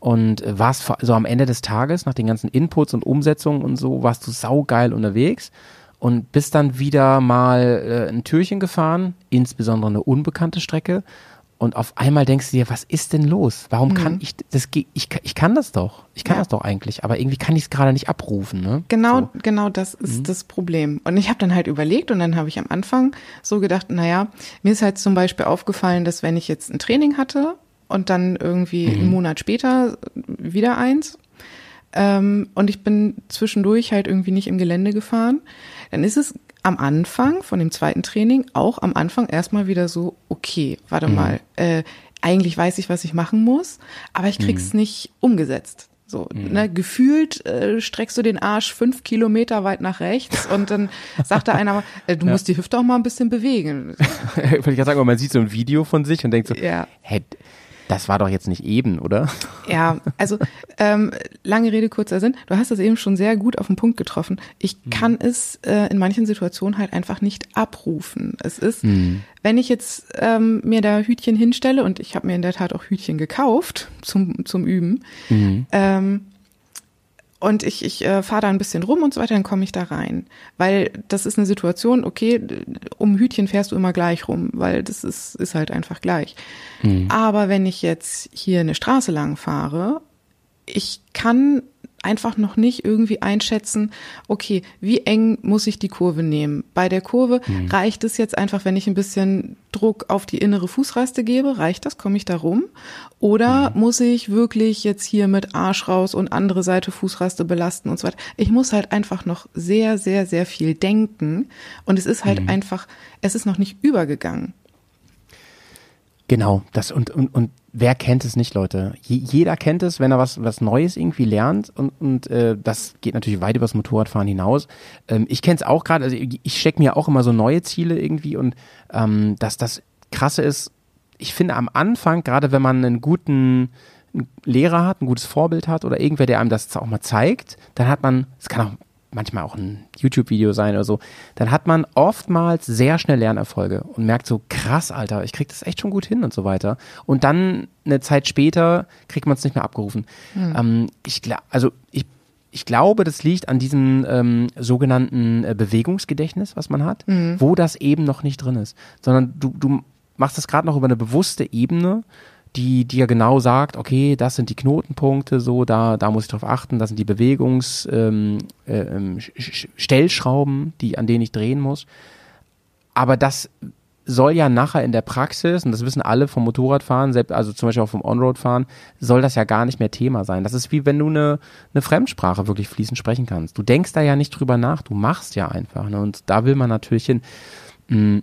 und äh, warst so am Ende des Tages nach den ganzen Inputs und Umsetzungen und so, warst du saugeil unterwegs und bist dann wieder mal äh, ein Türchen gefahren, insbesondere eine unbekannte Strecke. Und auf einmal denkst du dir, was ist denn los? Warum kann ich das? ge- Ich, ich kann das doch. Ich kann Ja. das doch eigentlich, aber irgendwie kann ich es gerade nicht abrufen. Ne? Genau, So. genau das ist das Problem. Und ich habe dann halt überlegt und dann habe ich am Anfang so gedacht, naja, mir ist halt zum Beispiel aufgefallen, dass wenn ich jetzt ein Training hatte und dann irgendwie einen Monat später wieder eins ähm, und ich bin zwischendurch halt irgendwie nicht im Gelände gefahren, dann ist es am Anfang von dem zweiten Training auch am Anfang erstmal wieder so, okay, warte mal, äh, eigentlich weiß ich, was ich machen muss, aber ich krieg's nicht umgesetzt. So, ne, gefühlt äh, streckst du den Arsch fünf Kilometer weit nach rechts und dann sagt da einer, äh, du musst die Hüfte auch mal ein bisschen bewegen. Wollte ich gerade sagen, man sieht so ein Video von sich und denkt so, Ja. hä, das war doch jetzt nicht eben, oder? Ja, also ähm, lange Rede, kurzer Sinn. Du hast das eben schon sehr gut auf den Punkt getroffen. Ich kann es äh, in manchen Situationen halt einfach nicht abrufen. Es ist, wenn ich jetzt ähm, mir da Hütchen hinstelle und ich habe mir in der Tat auch Hütchen gekauft zum zum Üben. Ähm, und ich, ich äh, fahre da ein bisschen rum und so weiter, dann komme ich da rein. Weil das ist eine Situation, okay, um Hütchen fährst du immer gleich rum, weil das ist, ist halt einfach gleich. Aber wenn ich jetzt hier eine Straße lang fahre, ich kann einfach noch nicht irgendwie einschätzen, okay, wie eng muss ich die Kurve nehmen? Bei der Kurve reicht es jetzt einfach, wenn ich ein bisschen Druck auf die innere Fußraste gebe, reicht das, komme ich da rum? Oder muss ich wirklich jetzt hier mit Arsch raus und andere Seite Fußraste belasten und so weiter? Ich muss halt einfach noch sehr, sehr, sehr viel denken und es ist halt einfach, es ist noch nicht übergegangen. Genau, das und, und, und wer kennt es nicht, Leute? Je, jeder kennt es, wenn er was, was Neues irgendwie lernt und, und äh, das geht natürlich weit übers Motorradfahren hinaus. Ähm, ich kenne es auch gerade, also ich, ich stecke mir auch immer so neue Ziele irgendwie und ähm, dass das krasse ist, ich finde am Anfang, gerade wenn man einen guten Lehrer hat, ein gutes Vorbild hat oder irgendwer, der einem das auch mal zeigt, dann hat man, es kann auch manchmal auch ein YouTube-Video sein oder so, dann hat man oftmals sehr schnell Lernerfolge und merkt so, krass, Alter, ich krieg das echt schon gut hin und so weiter. Und dann eine Zeit später kriegt man es nicht mehr abgerufen. Ähm, ich also ich ich glaube, das liegt an diesem ähm, sogenannten äh, Bewegungsgedächtnis, was man hat, wo das eben noch nicht drin ist. Sondern du, du machst das gerade noch über eine bewusste Ebene, die dir genau sagt, okay, das sind die Knotenpunkte, so, da, da muss ich drauf achten, das sind die Bewegungs, ähm, äh, ähm, die, an denen ich drehen muss. Aber das soll ja nachher in der Praxis, und das wissen alle vom Motorradfahren, selbst, also zum Beispiel auch vom Onroadfahren, soll das ja gar nicht mehr Thema sein. Das ist wie wenn du eine, eine Fremdsprache wirklich fließend sprechen kannst. Du denkst da ja nicht drüber nach, du machst ja einfach. Ne? Und da will man natürlich hin. Mm,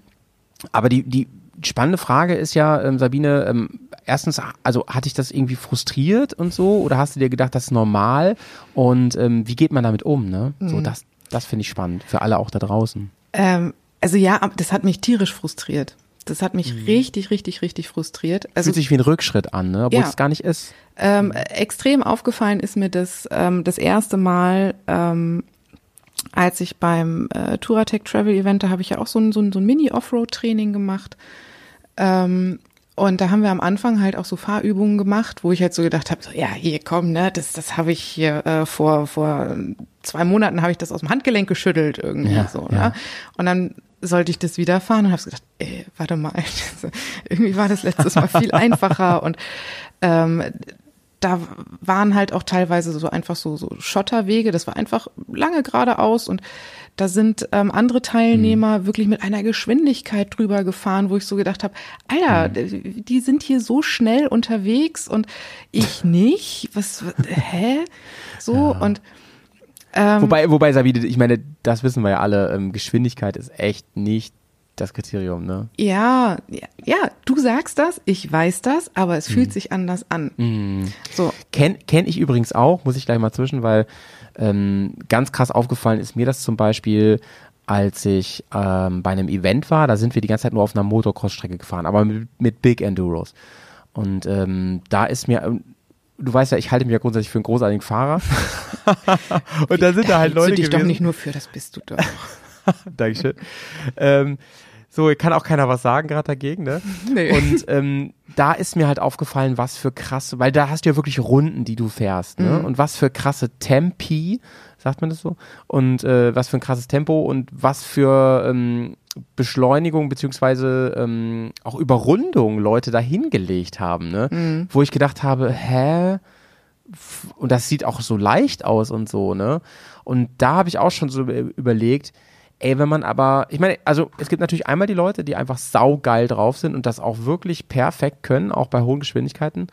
Aber die, die spannende Frage ist ja, ähm, Sabine, ähm, erstens, also hat dich das irgendwie frustriert und so, oder hast du dir gedacht, das ist normal? Und ähm, wie geht man damit um? Ne? So, das, das finde ich spannend, für alle auch da draußen. Ähm, Also ja, das hat mich tierisch frustriert. Das hat mich richtig, richtig, richtig frustriert. Also Fühlt sich wie ein Rückschritt an, ne? obwohl Ja. es gar nicht ist. ähm, extrem aufgefallen ist mir das ähm, das erste Mal, ähm, als ich beim äh, Touratech Travel Event, da habe ich ja auch so ein, so ein, so ein Mini-Offroad-Training gemacht. Ähm, und da haben wir am Anfang halt auch so Fahrübungen gemacht, wo ich halt so gedacht habe, so, ja, hier komm, ne, das, das habe ich hier äh, vor, vor zwei Monaten habe ich das aus dem Handgelenk geschüttelt irgendwie Ja, so. ja. Ne? Und dann sollte ich das wieder fahren und habe gedacht, ey, warte mal, irgendwie war das letztes Mal viel einfacher und ähm, da waren halt auch teilweise so einfach so, so Schotterwege, das war einfach lange geradeaus und da sind ähm, andere Teilnehmer wirklich mit einer Geschwindigkeit drüber gefahren, wo ich so gedacht habe, Alter, die sind hier so schnell unterwegs und ich nicht. Was, hä? So und ähm, Wobei, wobei, Sabine, ich meine, das wissen wir ja alle, ähm, Geschwindigkeit ist echt nicht das Kriterium, ne? ja, ja, ja, du sagst das, ich weiß das, aber es fühlt sich anders an. So, Kenn, kenn ich übrigens auch, muss ich gleich mal zwischen, weil ähm, ganz krass aufgefallen ist mir das zum Beispiel, als ich ähm, bei einem Event war, da sind wir die ganze Zeit nur auf einer Motocross-Strecke gefahren, aber mit, mit Big Enduros. Und ähm, da ist mir, ähm, du weißt ja, ich halte mich ja grundsätzlich für einen großartigen Fahrer. Und da sind da, halt Leute du dich doch gewesen. nicht nur für, das bist du doch. Dankeschön. ähm, so, kann auch keiner was sagen gerade dagegen, ne? Nee. Und ähm, da ist mir halt aufgefallen, was für krasse, weil da hast du ja wirklich Runden, die du fährst, ne? Mhm. Und was für krasse Tempi, sagt man das so? Und äh, was für ein krasses Tempo und was für ähm, Beschleunigung beziehungsweise ähm, auch Überrundung Leute da hingelegt haben, ne? Mhm. Wo ich gedacht habe, hä? und das sieht auch so leicht aus und so, ne? Und da habe ich auch schon so ü- überlegt, ey, wenn man aber, ich meine, also es gibt natürlich einmal die Leute, die einfach saugeil drauf sind und das auch wirklich perfekt können, auch bei hohen Geschwindigkeiten.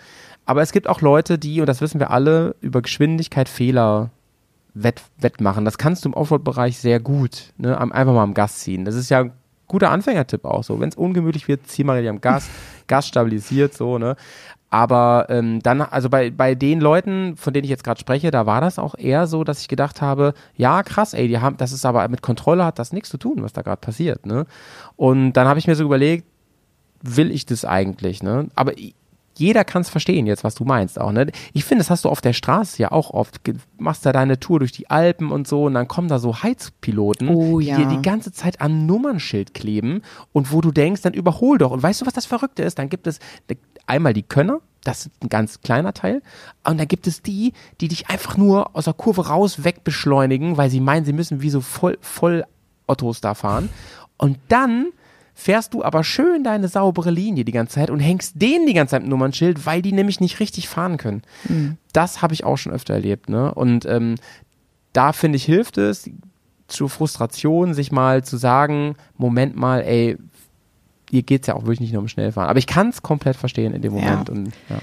Aber es gibt auch Leute, die, und das wissen wir alle, über Geschwindigkeit Fehler wett, wettmachen. Das kannst du im Offroad-Bereich sehr gut, ne? Einfach mal am Gas ziehen. Das ist ja ein guter Anfängertipp auch so. Wenn es ungemütlich wird, zieh mal am Gas, Gas stabilisiert, so, ne? Aber ähm, dann, also bei, bei den Leuten, von denen ich jetzt gerade spreche, da war das auch eher so, dass ich gedacht habe, ja, krass, ey, die haben, das ist aber mit Kontrolle hat das nichts zu tun, was da gerade passiert, ne? Und dann habe ich mir so überlegt, will ich das eigentlich, ne? Aber jeder kann es verstehen jetzt, was du meinst auch, ne? Ich finde, das hast du auf der Straße ja auch oft. Ge- Machst da deine Tour durch die Alpen und so und dann kommen da so Heizpiloten, Oh, die ja. dir die ganze Zeit am Nummernschild kleben und wo du denkst, dann überhol doch. Und weißt du, was das Verrückte ist? Dann gibt es einmal die Könner, das ist ein ganz kleiner Teil. Und dann gibt es die, die dich einfach nur aus der Kurve raus wegbeschleunigen, weil sie meinen, sie müssen wie so voll, voll Ottos da fahren. Und dann fährst du aber schön deine saubere Linie die ganze Zeit und hängst denen die ganze Zeit im Nummernschild, weil die nämlich nicht richtig fahren können. Das habe ich auch schon öfter erlebt, ne? Und ähm, da finde ich, hilft es zur Frustration, sich mal zu sagen, Moment mal, ey, hier geht's ja auch wirklich nicht nur um Schnellfahren. Aber ich kann es komplett verstehen in dem Ja. Moment. Und, ja.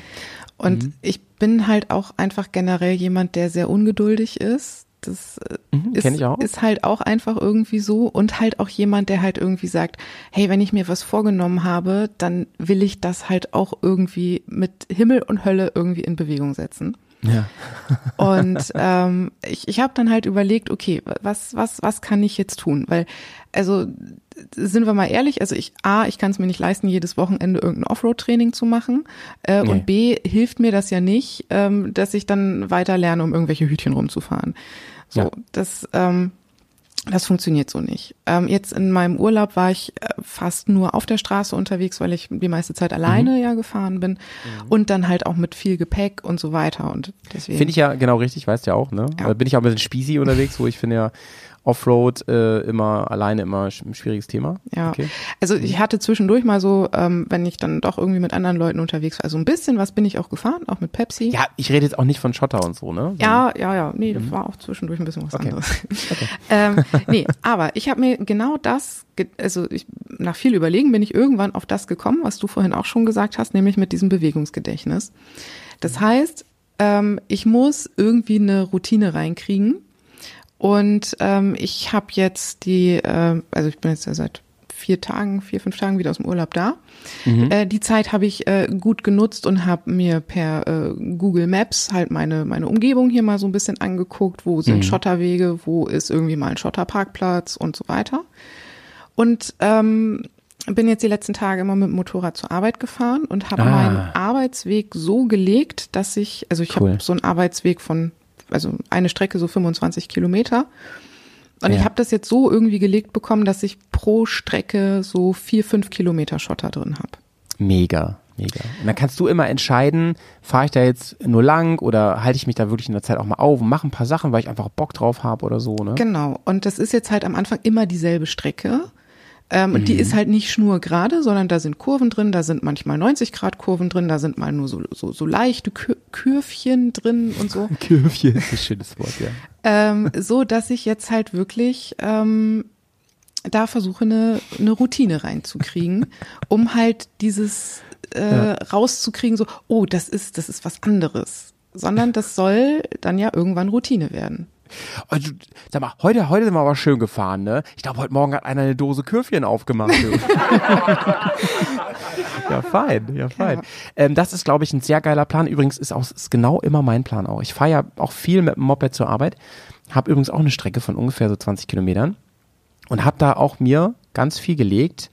Und ich bin halt auch einfach generell jemand, der sehr ungeduldig ist. Das äh, Mhm, ist, kenn ich auch. ist halt auch einfach irgendwie so und halt auch jemand, der halt irgendwie sagt, hey, wenn ich mir was vorgenommen habe, dann will ich das halt auch irgendwie mit Himmel und Hölle irgendwie in Bewegung setzen. Ja. Und ähm, ich, ich habe dann halt überlegt, okay, was, was, was kann ich jetzt tun? Weil, also sind wir mal ehrlich, also ich, A, ich kann es mir nicht leisten, jedes Wochenende irgendein Offroad-Training zu machen. Äh, Nee. Und B, hilft mir das ja nicht, ähm, dass ich dann weiter lerne, um irgendwelche Hütchen rumzufahren. So, Ja. das, ähm, das funktioniert so nicht. Ähm, jetzt in meinem Urlaub war ich äh, fast nur auf der Straße unterwegs, weil ich die meiste Zeit alleine Mhm. ja gefahren bin und dann halt auch mit viel Gepäck und so weiter und deswegen. Finde ich ja genau richtig, weißt du ja auch, ne? Ja. Da bin ich auch ein bisschen spießy unterwegs, wo ich finde ja Offroad äh, immer alleine immer ein schwieriges Thema. Ja, Okay. also ich hatte zwischendurch mal so, ähm, wenn ich dann doch irgendwie mit anderen Leuten unterwegs war, also ein bisschen was bin ich auch gefahren, auch mit Pepsi. Ja, ich rede jetzt auch nicht von Schotter und so, ne? Ja, ja, ja, nee, das war auch zwischendurch ein bisschen was Okay. anderes. ähm, nee, aber ich habe mir genau das, ge- also ich, nach viel Überlegen bin ich irgendwann auf das gekommen, was du vorhin auch schon gesagt hast, nämlich mit diesem Bewegungsgedächtnis. Das heißt, ähm, ich muss irgendwie eine Routine reinkriegen und ähm, ich habe jetzt die, äh, also ich bin jetzt ja seit vier Tagen, vier, fünf Tagen wieder aus dem Urlaub da. Äh, die Zeit habe ich äh, gut genutzt und habe mir per äh, Google Maps halt meine, meine Umgebung hier mal so ein bisschen angeguckt, wo sind Schotterwege, wo ist irgendwie mal ein Schotterparkplatz und so weiter. Und ähm, bin jetzt die letzten Tage immer mit dem Motorrad zur Arbeit gefahren und habe Ah. meinen Arbeitsweg so gelegt, dass ich, also ich Cool. habe so einen Arbeitsweg von, also eine Strecke so 25 Kilometer. Und Ja. ich habe das jetzt so irgendwie gelegt bekommen, dass ich pro Strecke so vier, fünf Kilometer Schotter drin habe. Mega, mega. Und dann kannst du immer entscheiden, fahre ich da jetzt nur lang oder halte ich mich da wirklich in der Zeit auch mal auf und mache ein paar Sachen, weil ich einfach Bock drauf habe oder so, ne? Genau. Und das ist jetzt halt am Anfang immer dieselbe Strecke. Ähm, Und die ist halt nicht schnurgerade, sondern da sind Kurven drin, da sind manchmal 90 Grad Kurven drin, da sind mal nur so, so, so leichte Kür Kürfchen drin und so. Kirfchen ist ein schönes Wort, ja. ähm, so dass ich jetzt halt wirklich ähm, da versuche, eine, eine Routine reinzukriegen, um halt dieses äh, rauszukriegen, so, oh, das ist, das ist was anderes. Sondern das soll dann ja irgendwann Routine werden. Also, sag mal, heute, heute sind wir aber schön gefahren, ne? Ich glaube, heute Morgen hat einer eine Dose Kürfchen aufgemacht. ja, fein, ja, fein. Ähm, das ist, glaube ich, ein sehr geiler Plan. Übrigens ist auch ist genau immer mein Plan auch. Ich fahre ja auch viel mit dem Moped zur Arbeit. Habe übrigens auch eine Strecke von ungefähr so 20 Kilometern. Und habe da auch mir ganz viel gelegt,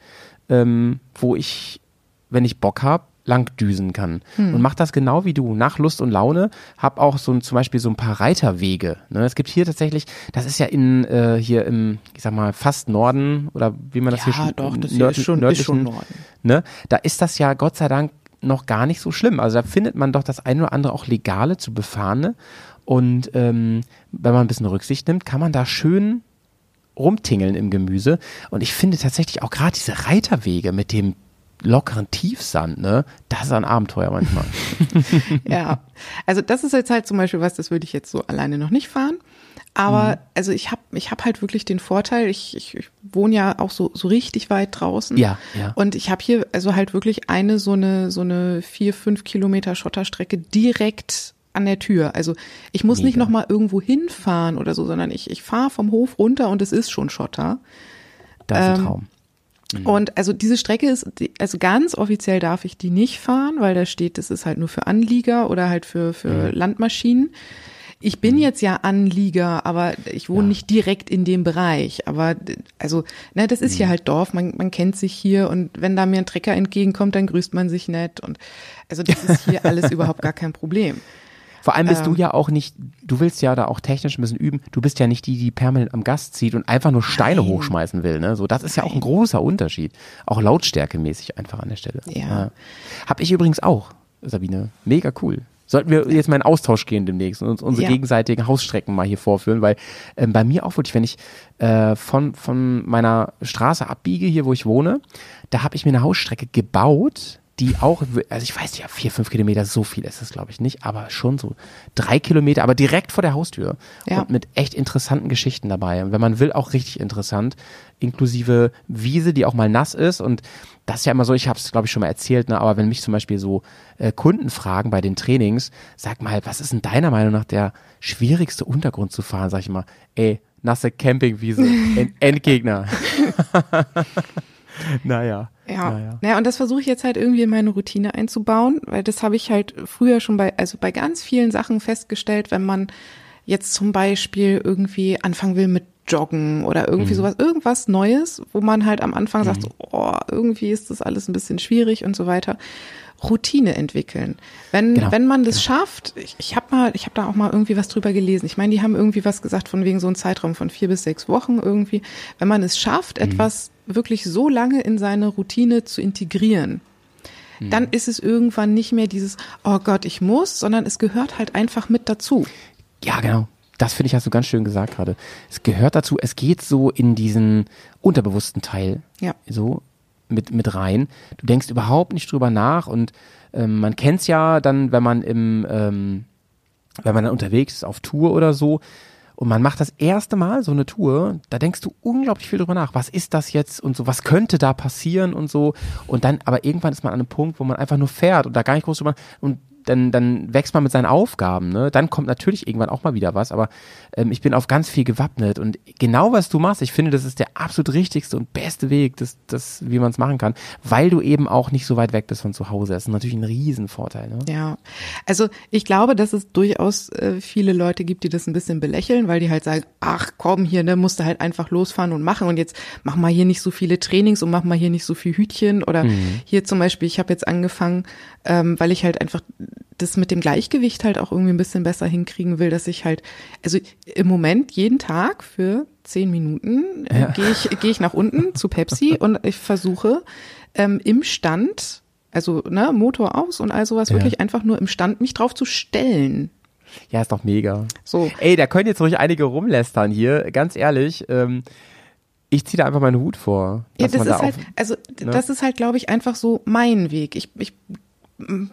ähm, wo ich, wenn ich Bock habe, lang düsen kann. Und mach das genau wie du, nach Lust und Laune. Hab auch so ein, zum Beispiel so ein paar Reiterwege. Ne? Es gibt hier tatsächlich, das ist ja in äh, hier im, ich sag mal, fast Norden oder wie man das hier schon nörd- nördlichen- Ne? Da ist das ja Gott sei Dank noch gar nicht so schlimm. Also da findet man doch das eine oder andere auch legale zu befahrene. Und ähm, wenn man ein bisschen Rücksicht nimmt, kann man da schön rumtingeln im Gemüse. Und ich finde tatsächlich auch gerade diese Reiterwege mit dem lockeren Tiefsand, ne, das ist ein Abenteuer manchmal. Ja, also das ist jetzt halt zum Beispiel was, das würde ich jetzt so alleine noch nicht fahren. Aber also ich habe ich hab halt wirklich den Vorteil, ich, ich, ich wohne ja auch so, so richtig weit draußen. Ja, ja. Und ich habe hier also halt wirklich eine so eine so eine vier, fünf Kilometer Schotterstrecke direkt an der Tür. Also ich muss nicht Mega. noch mal irgendwo hinfahren oder so, sondern ich, ich fahre vom Hof runter und es ist schon Schotter. Das ist ein Ähm, Traum. Und also diese Strecke ist, also ganz offiziell darf ich die nicht fahren, weil da steht, das ist halt nur für Anlieger oder halt für, für Landmaschinen. Ich bin jetzt ja Anlieger, aber ich wohne nicht direkt in dem Bereich. Aber also, ne, das ist hier halt Dorf, man, man kennt sich hier und wenn da mir ein Trecker entgegenkommt, dann grüßt man sich nett. Und also das ist hier alles überhaupt gar kein Problem. Vor allem bist du ähm, ja auch nicht, du willst ja da auch technisch ein bisschen üben. Du bist ja nicht die, die permanent am Gast zieht und einfach nur Steine hochschmeißen will. Ne? So, das ist ja auch ein großer Unterschied. Auch lautstärkemäßig einfach an der Stelle. Ja. Hab ich übrigens auch, Sabine. Mega cool. Sollten wir jetzt mal in Austausch gehen demnächst und uns unsere Ja. gegenseitigen Hausstrecken mal hier vorführen, weil ähm, bei mir auch wirklich, wenn ich äh, von, von meiner Straße abbiege, hier wo ich wohne, da habe ich mir eine Hausstrecke gebaut, die auch, also ich weiß ja, vier, fünf Kilometer, so viel ist das glaube ich nicht, aber schon so drei Kilometer, aber direkt vor der Haustür Ja. und mit echt interessanten Geschichten dabei. Und wenn man will, auch richtig interessant, inklusive Wiese, die auch mal nass ist und das ist ja immer so, ich habe es glaube ich schon mal erzählt, ne, aber wenn mich zum Beispiel so äh, Kunden fragen bei den Trainings, sag mal, was ist denn deiner Meinung nach der schwierigste Untergrund zu fahren, sag ich immer, ey, nasse Campingwiese, End Endgegner. naja. Ja. Naja. Naja, und das versuche ich jetzt halt irgendwie in meine Routine einzubauen, weil das habe ich halt früher schon bei, also bei ganz vielen Sachen festgestellt, wenn man jetzt zum Beispiel irgendwie anfangen will mit Joggen oder Mhm. irgendwie sowas, irgendwas Neues, wo man halt am Anfang sagt, so, oh, irgendwie ist das alles ein bisschen schwierig und so weiter. Routine entwickeln. Wenn, Genau, wenn man das schafft, ich, ich habe mal, ich habe da auch mal irgendwie was drüber gelesen. Ich meine, die haben irgendwie was gesagt von wegen so einem Zeitraum von vier bis sechs Wochen irgendwie. Wenn man es schafft, Mhm. etwas wirklich so lange in seine Routine zu integrieren, Mhm. dann ist es irgendwann nicht mehr dieses, oh Gott, ich muss, sondern es gehört halt einfach mit dazu. Ja, genau. Das finde ich, hast du ganz schön gesagt gerade. Es gehört dazu, es geht so in diesen unterbewussten Teil. Ja. So mit, mit rein. Du denkst überhaupt nicht drüber nach und ähm, man kennt's ja dann, wenn man im, ähm, wenn man dann unterwegs ist auf Tour oder so und man macht das erste Mal so eine Tour, da denkst du unglaublich viel drüber nach. Was ist das jetzt und so, was könnte da passieren und so. Und dann, aber irgendwann ist man an einem Punkt, wo man einfach nur fährt und da gar nicht groß drüber und dann, dann wächst man mit seinen Aufgaben, ne? Dann kommt natürlich irgendwann auch mal wieder was, aber ähm, ich bin auf ganz viel gewappnet und genau was du machst, ich finde, das ist der absolut richtigste und beste Weg, das, das, wie man es machen kann, weil du eben auch nicht so weit weg bist von zu Hause. Das ist natürlich ein Riesenvorteil, ne? Ja, also ich glaube, dass es durchaus äh, viele Leute gibt, die das ein bisschen belächeln, weil die halt sagen, ach komm, hier, ne, musst du halt einfach losfahren und machen und jetzt mach mal hier nicht so viele Trainings und mach mal hier nicht so viel Hütchen oder hier zum Beispiel, ich habe jetzt angefangen, ähm, weil ich halt einfach das mit dem Gleichgewicht halt auch irgendwie ein bisschen besser hinkriegen will, dass ich halt, also im Moment jeden Tag für zehn Minuten äh, Ja. gehe ich, gehe ich nach unten zu Pepsi und ich versuche ähm, im Stand, also ne, Motor aus und all sowas, Ja. wirklich einfach nur im Stand mich drauf zu stellen. Ja, ist doch mega. So. Ey, da können jetzt ruhig einige rumlästern hier, ganz ehrlich. Ähm, ich ziehe da einfach meinen Hut vor. Ja, das ist da halt, also ne? das ist halt, glaube ich, einfach so mein Weg. Ich, ich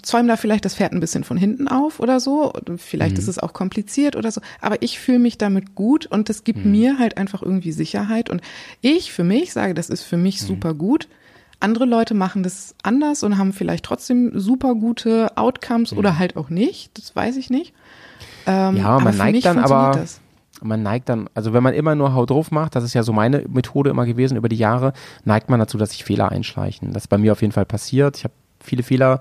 zäume da vielleicht das Pferd ein bisschen von hinten auf oder so. Vielleicht Mhm. ist es auch kompliziert oder so. Aber ich fühle mich damit gut und das gibt Mhm. mir halt einfach irgendwie Sicherheit. Und ich für mich sage, das ist für Mhm. mich super gut. Andere Leute machen das anders und haben vielleicht trotzdem super gute Outcomes oder halt auch nicht. Das weiß ich nicht. Ähm, Mhm. Ja, man neigt dann aber, Das. man neigt dann, also wenn man immer nur Haut drauf macht, das ist ja so meine Methode immer gewesen über die Jahre, neigt man dazu, dass sich Fehler einschleichen. Das ist bei mir auf jeden Fall passiert. Ich habe viele Fehler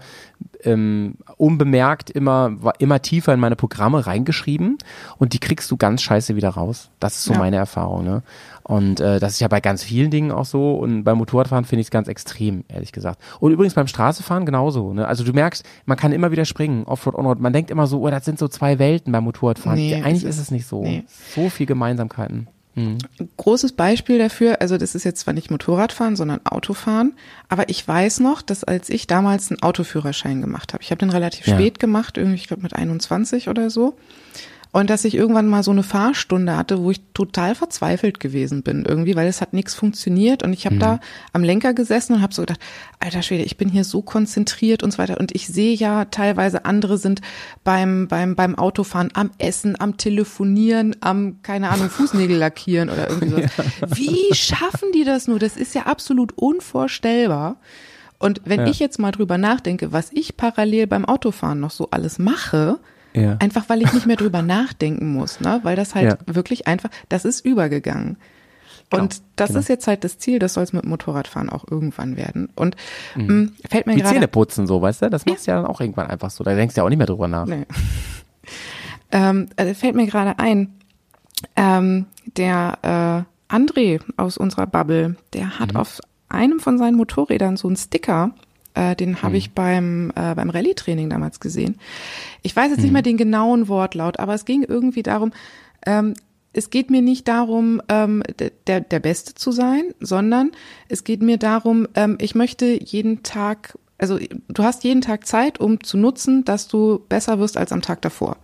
ähm, unbemerkt immer, immer tiefer in meine Programme reingeschrieben und die kriegst du ganz scheiße wieder raus. Das ist so Ja. meine Erfahrung. Ne? Und äh, das ist ja bei ganz vielen Dingen auch so und beim Motorradfahren finde ich es ganz extrem, ehrlich gesagt. Und übrigens beim Straßefahren genauso. Ne? Also du merkst, man kann immer wieder springen, Offroad, Onroad. Man denkt immer so, oh, das sind so zwei Welten beim Motorradfahren. Nee, eigentlich ist ist- es nicht so. nee. So viel Gemeinsamkeiten. Großes Beispiel dafür, also das ist jetzt zwar nicht Motorradfahren, sondern Autofahren, aber ich weiß noch, dass als ich damals einen Autoführerschein gemacht habe, ich habe den relativ Ja. spät gemacht, irgendwie ich glaube mit 21 oder so, und dass ich irgendwann mal so eine Fahrstunde hatte, wo ich total verzweifelt gewesen bin irgendwie, weil es hat nichts funktioniert und ich habe da am Lenker gesessen und habe so gedacht, alter Schwede, ich bin hier so konzentriert und so weiter und ich sehe ja teilweise andere sind beim beim beim Autofahren am Essen, am Telefonieren, am keine Ahnung Fußnägel lackieren oder irgendwie sowas. Wie schaffen die das nur? Das ist ja absolut unvorstellbar. Und wenn Ja. ich jetzt mal drüber nachdenke, was ich parallel beim Autofahren noch so alles mache, Ja. Einfach weil ich nicht mehr drüber nachdenken muss, ne? Weil das halt Ja. wirklich einfach, das ist übergegangen. Und das genau. ist jetzt halt das Ziel, das soll es mit dem Motorradfahren auch irgendwann werden. Und mh, fällt mir Die Zähne gerade. putzen, so, weißt du? Das machst du ja dann auch irgendwann einfach so. Da denkst du ja auch nicht mehr drüber nach. Nee. ähm, äh, fällt mir gerade ein, ähm, der äh, André aus unserer Bubble, der hat auf einem von seinen Motorrädern so einen Sticker, äh, den habe ich beim, äh, beim Rallye-Training damals gesehen. Ich weiß jetzt nicht mehr den genauen Wortlaut, aber es ging irgendwie darum, ähm, es geht mir nicht darum, ähm, der, der Beste zu sein, sondern es geht mir darum, ähm, ich möchte jeden Tag, also du hast jeden Tag Zeit, um zu nutzen, dass du besser wirst als am Tag davor.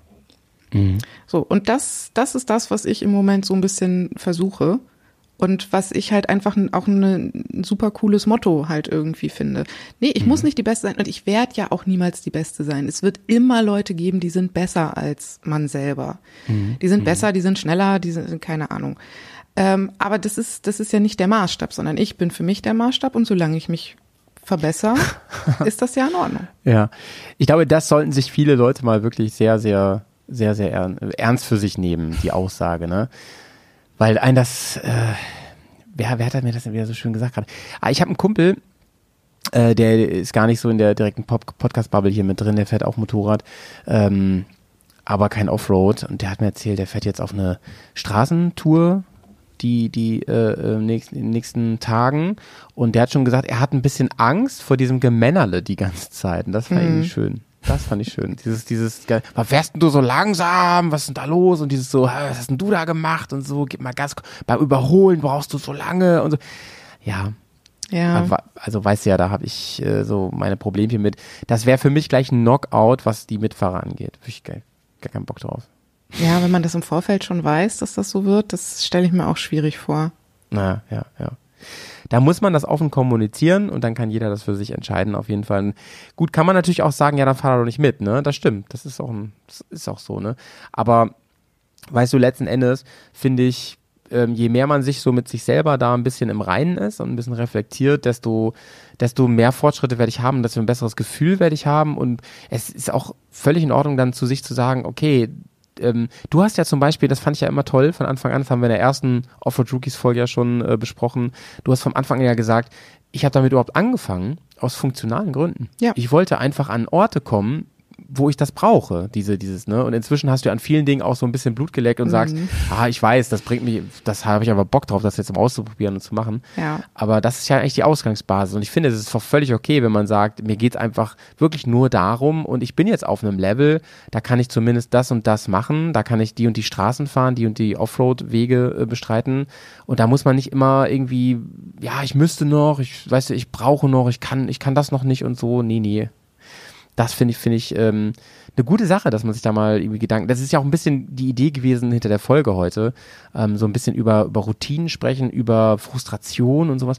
So, und das, das ist das, was ich im Moment so ein bisschen versuche. Und was ich halt einfach auch ne- ein super cooles Motto halt irgendwie finde. Nee, ich muss nicht die Beste sein und ich werde ja auch niemals die Beste sein. Es wird immer Leute geben, die sind besser als man selber. Die sind besser, die sind schneller, die sind, keine Ahnung. Ähm, aber das ist, das ist ja nicht der Maßstab, sondern ich bin für mich der Maßstab und solange ich mich verbessere, ist das ja in Ordnung. Ja. Ich glaube, das sollten sich viele Leute mal wirklich sehr, sehr, sehr, sehr ern- ernst für sich nehmen, die Aussage, ne? Weil ein das, äh, wer, wer hat mir das denn wieder so schön gesagt gerade? Ah, ich habe einen Kumpel, äh, der ist gar nicht so in der direkten Podcast-Bubble hier mit drin, der fährt auch Motorrad, ähm, aber kein Offroad. Und der hat mir erzählt, der fährt jetzt auf eine Straßentour, die, die äh, äh, nächsten, in den nächsten Tagen. Und der hat schon gesagt, er hat ein bisschen Angst vor diesem Gemännerle die ganze Zeit. Und das fand ich irgendwie schön. Das fand ich schön. Dieses, dieses, was fährst denn du so langsam? Was ist denn da los? Und dieses so, "Hä, was hast denn du da gemacht? Und so, gib mal Gas. Beim Überholen brauchst du so lange und so. Ja, Ja. Also weißt du ja, da habe ich äh, so meine Problemchen mit. Das wäre für mich gleich ein Knockout, was die Mitfahrer angeht. Wirklich geil. Gar keinen Bock drauf. Ja, wenn man das im Vorfeld schon weiß, dass das so wird, das stelle ich mir auch schwierig vor. Na, ja, ja. Da muss man das offen kommunizieren und dann kann jeder das für sich entscheiden, auf jeden Fall. Gut, kann man natürlich auch sagen, ja, dann fahr doch nicht mit, ne? Das stimmt. Das ist auch, ein, das ist auch so, ne? Aber weißt du, letzten Endes finde ich, ähm, je mehr man sich so mit sich selber da ein bisschen im Reinen ist und ein bisschen reflektiert, desto, desto mehr Fortschritte werde ich haben, desto ein besseres Gefühl werde ich haben. Und es ist auch völlig in Ordnung, dann zu sich zu sagen, okay, ähm, du hast ja zum Beispiel, das fand ich ja immer toll, von Anfang an, das haben wir in der ersten Offroad Rookies Folge ja schon äh, besprochen, du hast vom Anfang an ja gesagt, ich habe damit überhaupt angefangen, aus funktionalen Gründen. Ja. Ich wollte einfach an Orte kommen, wo ich das brauche, diese, dieses, ne? Und inzwischen hast du an vielen Dingen auch so ein bisschen Blut geleckt und sagst, ah, ich weiß, das bringt mich, das habe ich aber Bock drauf, das jetzt mal auszuprobieren und zu machen. Ja. Aber das ist ja eigentlich die Ausgangsbasis. Und ich finde, es ist doch völlig okay, wenn man sagt, mir geht's einfach wirklich nur darum und ich bin jetzt auf einem Level, da kann ich zumindest das und das machen, da kann ich die und die Straßen fahren, die und die Offroad-Wege äh, bestreiten. Und da muss man nicht immer irgendwie, ja, ich müsste noch, ich weißt du, ich brauche noch, ich kann, ich kann das noch nicht und so. Nee, nee. Das finde ich, finde ich, ähm, eine gute Sache, dass man sich da mal irgendwie Gedanken, das ist ja auch ein bisschen die Idee gewesen hinter der Folge heute, ähm, so ein bisschen über, über Routinen sprechen, über Frustration und sowas.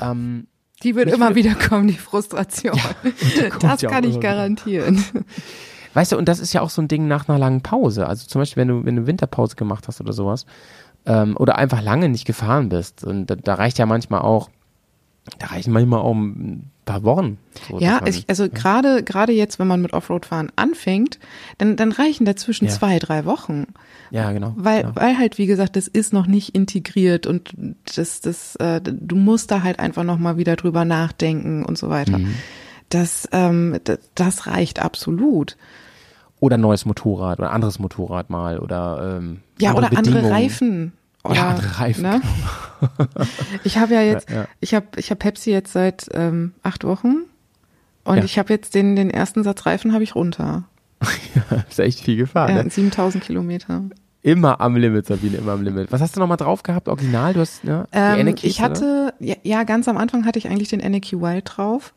Ähm, Die wird immer wieder kommen, die Frustration. das ja auch kann ich immer wieder. garantieren. Weißt du, und das ist ja auch so ein Ding nach einer langen Pause. Also zum Beispiel, wenn du, wenn du Winterpause gemacht hast oder sowas, ähm, oder einfach lange nicht gefahren bist. Und da, da reicht ja manchmal auch, da reichen manchmal auch ein paar Wochen. So, Ja, ich, also gerade gerade jetzt, wenn man mit Offroad-Fahren anfängt, dann, dann reichen dazwischen Ja. zwei, drei Wochen. ja, genau. Weil, genau. weil halt, wie gesagt, das ist noch nicht integriert und das, das, äh, du musst da halt einfach nochmal wieder drüber nachdenken und so weiter. Mhm. Das, ähm, das, das reicht absolut. Oder neues Motorrad oder anderes Motorrad mal oder ähm, Ja, oder andere. Reifen. Oder, Ja, andere Reifen, Ne? ich habe ja jetzt, Ja, ja. ich habe ich hab Pepsi jetzt seit ähm, acht Wochen und Ja. ich habe jetzt den, den ersten Satz Reifen habe ich runter. ist echt viel gefahren. Ja, ne? 7000 Kilometer. Immer am Limit, Sabine, immer am Limit. Was hast du nochmal drauf gehabt? Original? Du hast, ne? die Ähm, Anarchies, ich hatte, ja, ja, ganz am Anfang hatte ich eigentlich den Anarchy Wild drauf.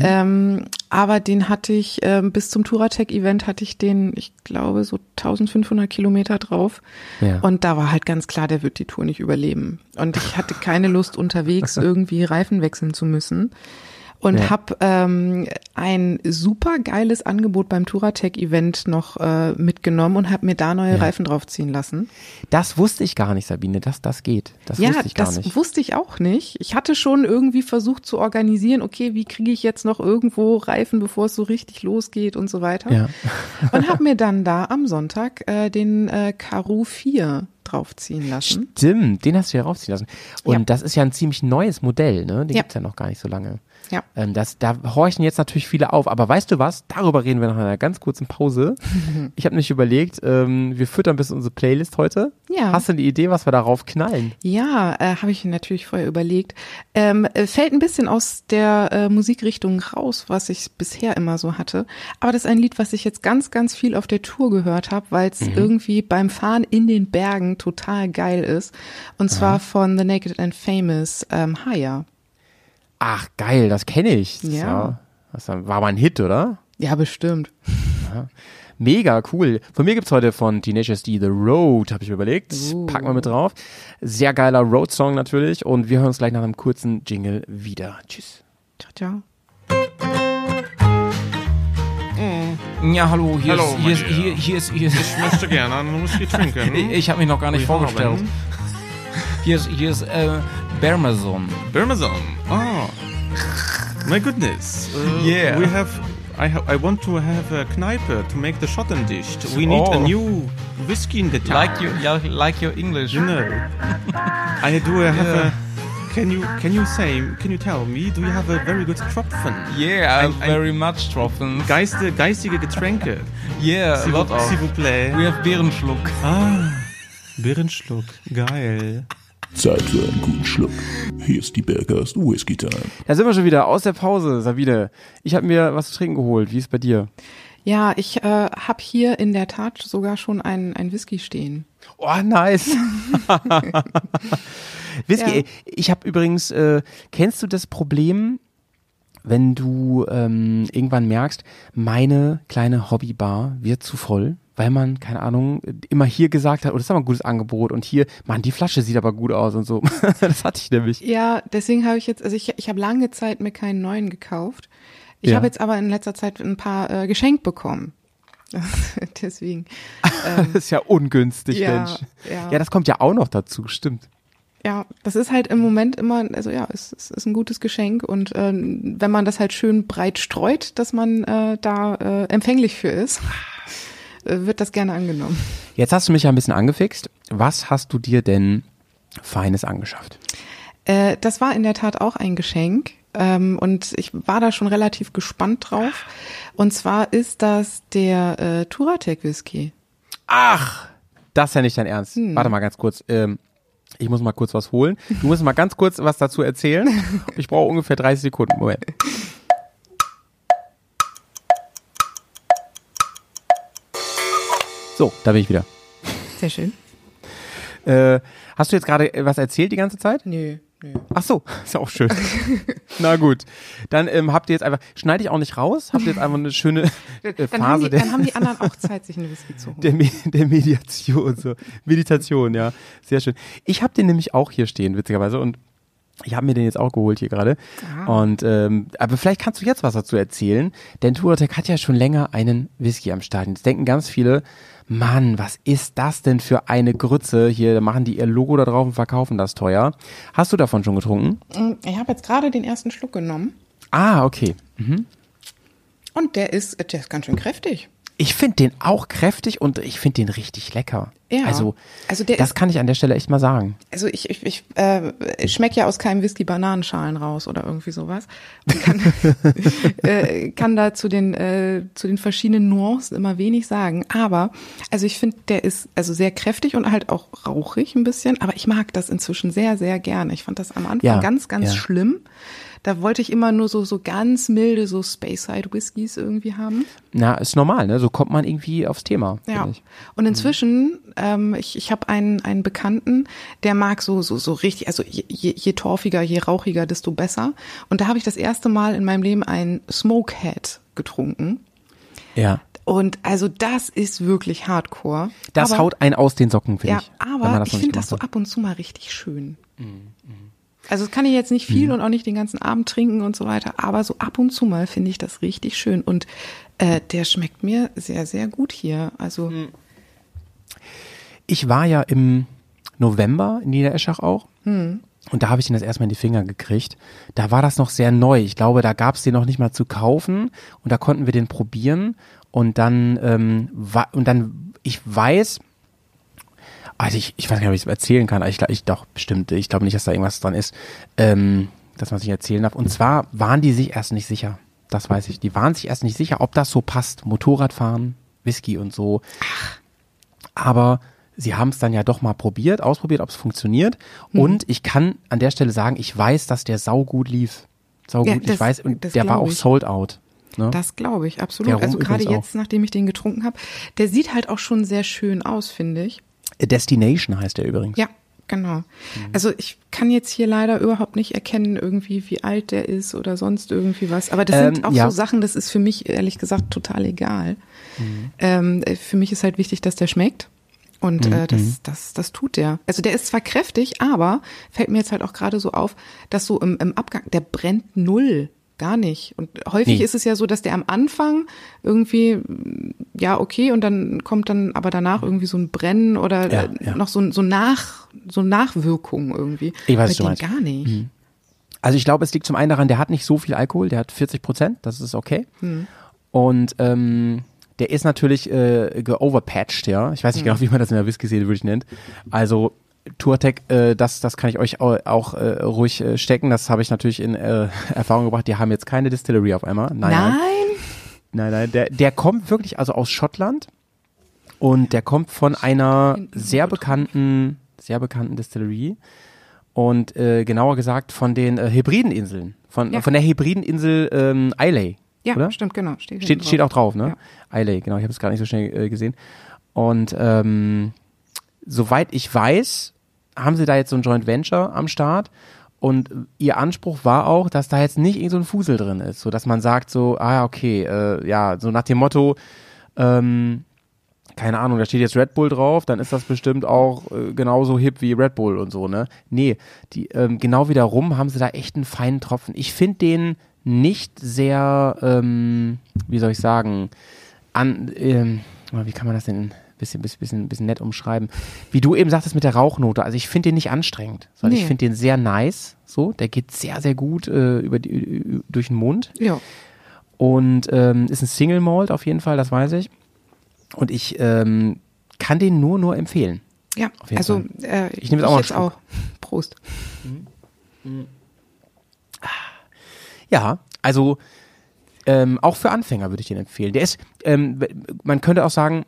Ähm, aber den hatte ich, ähm, bis zum Touratech-Event hatte ich den, ich glaube, so 1500 Kilometer drauf. Ja. Und da war halt ganz klar, der wird die Tour nicht überleben. Und ich hatte keine Lust, unterwegs irgendwie Reifen wechseln zu müssen. Und Ja. hab ähm, ein super geiles Angebot beim Touratech-Event noch äh, mitgenommen und habe mir da neue Ja. Reifen draufziehen lassen. Das wusste ich gar nicht, Sabine, dass das geht. Das ja, wusste ich gar das nicht. wusste ich auch nicht. Ich hatte schon irgendwie versucht zu organisieren, okay, wie kriege ich jetzt noch irgendwo Reifen, bevor es so richtig losgeht und so weiter. Ja. Und habe mir dann da am Sonntag äh, den äh, Karoo 4 draufziehen lassen. Stimmt, den hast du ja raufziehen lassen. Und Ja. das ist ja ein ziemlich neues Modell, ne? Den Ja. gibt's ja noch gar nicht so lange. Ja. Ähm, das, da horchen jetzt natürlich viele auf. Aber weißt du was? Darüber reden wir nach einer ganz kurzen Pause. ich habe mich überlegt, ähm, wir füttern bisschen unsere Playlist heute. Ja. Hast du eine Idee, was wir darauf knallen? Ja, äh, habe ich natürlich vorher überlegt. Ähm, äh, fällt ein bisschen aus der äh, Musikrichtung raus, was ich bisher immer so hatte. Aber das ist ein Lied, was ich jetzt ganz, ganz viel auf der Tour gehört habe, weil es irgendwie beim Fahren in den Bergen total geil ist. Und zwar von The Naked and Famous ähm, Higher. Ach, geil, das kenne ich. Das Ja. Das war war mal ein Hit, oder? Ja, bestimmt. Mega cool. Von mir gibt's heute von Teenage SD The Road, habe ich mir überlegt. Uh. Packen wir mit drauf. Sehr geiler Road-Song natürlich. Und wir hören uns gleich nach einem kurzen Jingle wieder. Tschüss. Ciao, ciao. Ja, hallo, hier Hallo, ist, hier hier, hier ist, hier ist, Ich möchte gerne einen Whisky trinken. ich, ich habe mich noch gar nicht Wir vorgestellt. haben- Ist, hier ist, äh, Bermazon. Oh. My goodness. Uh, Yeah. We have. I, ha I want to have a Kneipe to make the Schotten dish. We need a Oh. new whiskey in the town. Like you, like your English. You know. I do have Yeah. a. Can you can you say can you tell me do you have a very good Tropfen? Yeah, Ein- ein- very much Tropfen. Geiste, geistige Getränke. Yeah, a lot of. S'il vous plaît. We have Beerenschluck. Ah, Birnenschluck. Geil. Zeit für einen guten Schluck. Hier ist die Bergast Whisky Time. Da sind wir schon wieder aus der Pause, Sabine. Ich habe mir was zu trinken geholt. Wie ist bei dir? Ja, ich äh, habe hier in der Tat sogar schon einen, einen Whisky stehen. Oh, nice. Whisky. Ja. ey, Ich habe übrigens, äh, kennst du das Problem, wenn du ähm, irgendwann merkst, meine kleine Hobbybar wird zu voll, weil man, keine Ahnung, immer hier gesagt hat, oh, das ist aber ein gutes Angebot und hier, Mann, die Flasche sieht aber gut aus und so. das hatte ich nämlich. Ja, deswegen habe ich jetzt, also ich, ich habe lange Zeit mir keinen neuen gekauft. Ich Ja. habe jetzt aber in letzter Zeit ein paar äh, geschenkt bekommen. Deswegen. Das ist ja ungünstig, Ja, Mensch. ja. ja, das kommt ja auch noch dazu, stimmt. Ja, das ist halt im Moment immer, also ja, es, es ist ein gutes Geschenk und äh, wenn man das halt schön breit streut, dass man äh, da äh, empfänglich für ist, wird das gerne angenommen. Jetzt hast du mich ja ein bisschen angefixt. Was hast du dir denn Feines angeschafft? Äh, das war in der Tat auch ein Geschenk. Ähm, und ich war da schon relativ gespannt drauf. Und zwar ist das der äh, Turatec Whisky. Ach, das ist ja nicht dein Ernst. Hm. Warte mal ganz kurz. Ähm, ich muss mal kurz was holen. Du musst mal ganz kurz was dazu erzählen. Ich brauche ungefähr 30 Sekunden. Moment. So, da bin ich wieder. Sehr schön. Äh, hast du jetzt gerade äh, was erzählt die ganze Zeit? Nö, nö. Ach so, ist ja auch schön. Na gut, dann ähm, habt ihr jetzt einfach, schneide ich auch nicht raus, habt ihr jetzt einfach eine schöne äh, Dann, haben Phase die, der, dann haben die anderen auch Zeit, sich eine Whisky zu holen. der, Me- der Mediation, so Meditation, ja, sehr schön. Ich habe den nämlich auch hier stehen, witzigerweise, und ich habe mir den jetzt auch geholt hier gerade. Und ähm, aber vielleicht kannst du jetzt was dazu erzählen, denn Turatec hat ja schon länger einen Whisky am Start. Jetzt denken ganz viele, Mann, was ist das denn für eine Grütze? Hier da machen die ihr Logo da drauf und verkaufen das teuer. Hast du davon schon getrunken? Ich habe jetzt gerade den ersten Schluck genommen Ah, okay. und der ist, der ist ganz schön kräftig. Ich finde den auch kräftig und ich finde den richtig lecker. Ja. Also, Also das ist- kann ich an der Stelle echt mal sagen. Also ich, ich, ich äh, schmecke ja aus keinem Whisky Bananenschalen raus oder irgendwie sowas. Und kann, äh, kann da zu den, äh, zu den verschiedenen Nuancen immer wenig sagen. Aber, also ich finde, der ist also sehr kräftig und halt auch rauchig ein bisschen. Aber ich mag das inzwischen sehr, sehr gerne. Ich fand das am Anfang Ja, ganz, ganz ja. schlimm. Da wollte ich immer nur so, so ganz milde, so Speyside Whiskys irgendwie haben. Na, ist normal, ne? So kommt man irgendwie aufs Thema. Ja. ich. Und inzwischen, ähm, ich, ich habe einen, einen Bekannten, der mag so, so, so richtig, also je, je, je torfiger, je rauchiger, desto besser. Und da habe ich das erste Mal in meinem Leben einen Smokehead getrunken. Ja. Und also das ist wirklich hardcore. Das aber, haut einen aus den Socken, finde Ja, ich. aber ich finde das so ab und zu mal richtig schön. Also das kann ich jetzt nicht viel und auch nicht den ganzen Abend trinken und so weiter, aber so ab und zu mal finde ich das richtig schön und äh, der schmeckt mir sehr, sehr gut hier. Also Ich war ja im November in Niedereschach auch. Hm. Und da habe ich den das erstmal in die Finger gekriegt. Da war das noch sehr neu. Ich glaube, da gab es den noch nicht mal zu kaufen. Und da konnten wir den probieren. Und dann, ähm, wa- und dann, ich weiß, also ich, ich weiß nicht, ob ich es erzählen kann. aber Ich, glaub- ich doch, bestimmt. Ich glaube nicht, dass da irgendwas dran ist, ähm, dass man sich erzählen darf. Und zwar waren die sich erst nicht sicher. Das weiß ich. Die waren sich erst nicht sicher, ob das so passt. Motorradfahren, Whisky und so. Aber sie haben es dann ja doch mal probiert, ausprobiert, ob es funktioniert. Mhm. Und ich kann an der Stelle sagen, ich weiß, dass der saugut lief. Saugut, Ja, ich das- weiß, und der war auch ich. sold out. Ne? Das glaube ich, absolut. Also gerade jetzt, nachdem ich den getrunken habe, der sieht halt auch schon sehr schön aus, finde ich. Destination heißt der übrigens. Ja, genau. Mhm. Also ich kann jetzt hier leider überhaupt nicht erkennen, irgendwie, wie alt der ist oder sonst irgendwie was. Aber das Ähm, sind auch ja. so Sachen, das ist für mich ehrlich gesagt total egal. Mhm. Ähm, äh, für mich ist halt wichtig, dass der schmeckt. Und Mhm, äh, das, das, das tut der. Also der ist zwar kräftig, aber fällt mir jetzt halt auch gerade so auf, dass so im, im Abgang, der brennt null. Gar nicht. Und häufig Nee. ist es ja so, dass der am Anfang irgendwie, ja, okay, und dann kommt dann aber danach irgendwie so ein Brennen oder Ja, äh, ja. noch so, ein- so nach, so Nachwirkungen irgendwie. Ich weiß, Bei gar nicht. Also ich glaube, es liegt zum einen daran, der hat nicht so viel Alkohol, der hat 40 Prozent, das ist okay. Hm. Und ähm, der ist natürlich äh, geoverpatched, ja. Ich weiß nicht genau, wie man das in der Whisky-Szene wirklich nennt. Also Tourtec, äh, das, das kann ich euch au- auch äh, ruhig äh, stecken. Das habe ich natürlich in äh, Erfahrung gebracht. Die haben jetzt keine Distillery auf einmal. Nein, nein. Nein? Nein, nein, der, der kommt wirklich also aus Schottland und der kommt von einer sehr drauf. bekannten, sehr bekannten Distillerie und äh, genauer gesagt von den äh, Hebrideninseln, von, Ja. von der Hebrideninsel ähm, Islay, Ja, oder? stimmt, genau. Steht, Steht, hinten steht auch drauf, ne? Ja. Islay, genau, ich habe es gar nicht so schnell äh, gesehen. Und ähm, soweit ich weiß, haben sie da jetzt so ein Joint Venture am Start und ihr Anspruch war auch, dass da jetzt nicht irgend so ein Fusel drin ist, so dass man sagt so, ah okay, äh, ja, so nach dem Motto, ähm, keine Ahnung, da steht jetzt Red Bull drauf, dann ist das bestimmt auch äh, genauso hip wie Red Bull und so, ne? Nee, die, ähm, genau wiederum haben sie da echt einen feinen Tropfen. Ich finde den nicht sehr, ähm, wie soll ich sagen, an, ähm, wie kann man das denn bisschen, bisschen, bisschen, bisschen nett umschreiben? Wie du eben sagtest mit der Rauchnote. Also ich finde den nicht anstrengend, sondern ich Nee. finde den sehr nice. So, der geht sehr, sehr gut äh, über die, durch den Mund. Ja. Und ähm, ist ein Single Malt auf jeden Fall, das weiß ich. Und ich ähm, kann den nur, nur empfehlen. Ja, Auf jeden also äh, Ich nehme jetzt auch jetzt auch. Prost. Ja, also ähm, auch für Anfänger würde ich den empfehlen. Der ist, ähm, man könnte auch sagen,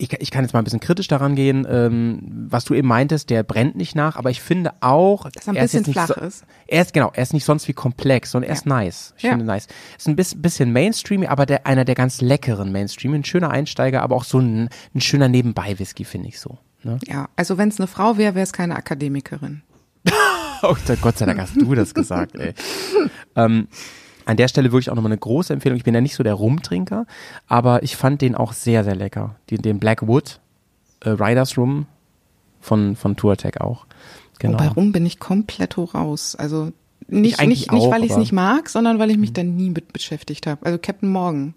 ich, ich kann jetzt mal ein bisschen kritisch daran gehen, ähm, was du eben meintest, der brennt nicht nach, aber ich finde auch, Dass er ein er ist bisschen nicht flach so, ist. Er ist genau, er ist nicht sonst wie komplex, sondern er ist nice. Ich Ja. finde nice. Ist ein bisschen, bisschen Mainstream, aber der, einer der ganz leckeren Mainstream, ein schöner Einsteiger, aber auch so ein, ein schöner Nebenbei-Whisky, finde ich so. Ne? Ja, also wenn es eine Frau wäre, wäre es keine Akademikerin. Oh, Gott sei Dank hast du das gesagt, ey. ähm, an der Stelle wirklich auch nochmal eine große Empfehlung. Ich bin ja nicht so der Rumtrinker, aber ich fand den auch sehr, sehr lecker. Den, den Blackwood äh, Riders Rum von, von Tour Attack auch. Genau. Wobei rum bin ich komplett raus. Also nicht, nicht, nicht auch, weil ich es nicht mag, sondern weil ich mich da nie mit beschäftigt habe. Also Captain Morgan,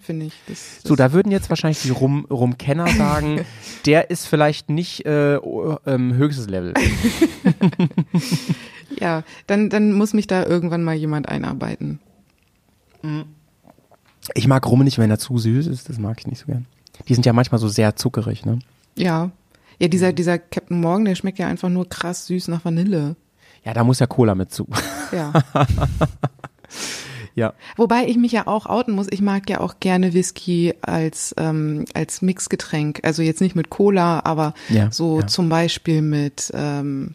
finde ich. Das, das So, da würden jetzt wahrscheinlich die Rum, Rumkenner sagen, der ist vielleicht nicht äh, ähm, höchstes Level. ja, dann, dann muss mich da irgendwann mal jemand einarbeiten. Ich mag Rum nicht, wenn er zu süß ist, das mag ich nicht so gern. Die sind ja manchmal so sehr zuckerig, ne? Ja. Ja, dieser, dieser Captain Morgan, der schmeckt ja einfach nur krass süß nach Vanille. Ja, da muss ja Cola mit zu. Ja. ja. Wobei ich mich ja auch outen muss, ich mag ja auch gerne Whisky als, ähm, als Mixgetränk. Also jetzt nicht mit Cola, aber Ja, so ja. zum Beispiel mit, ähm,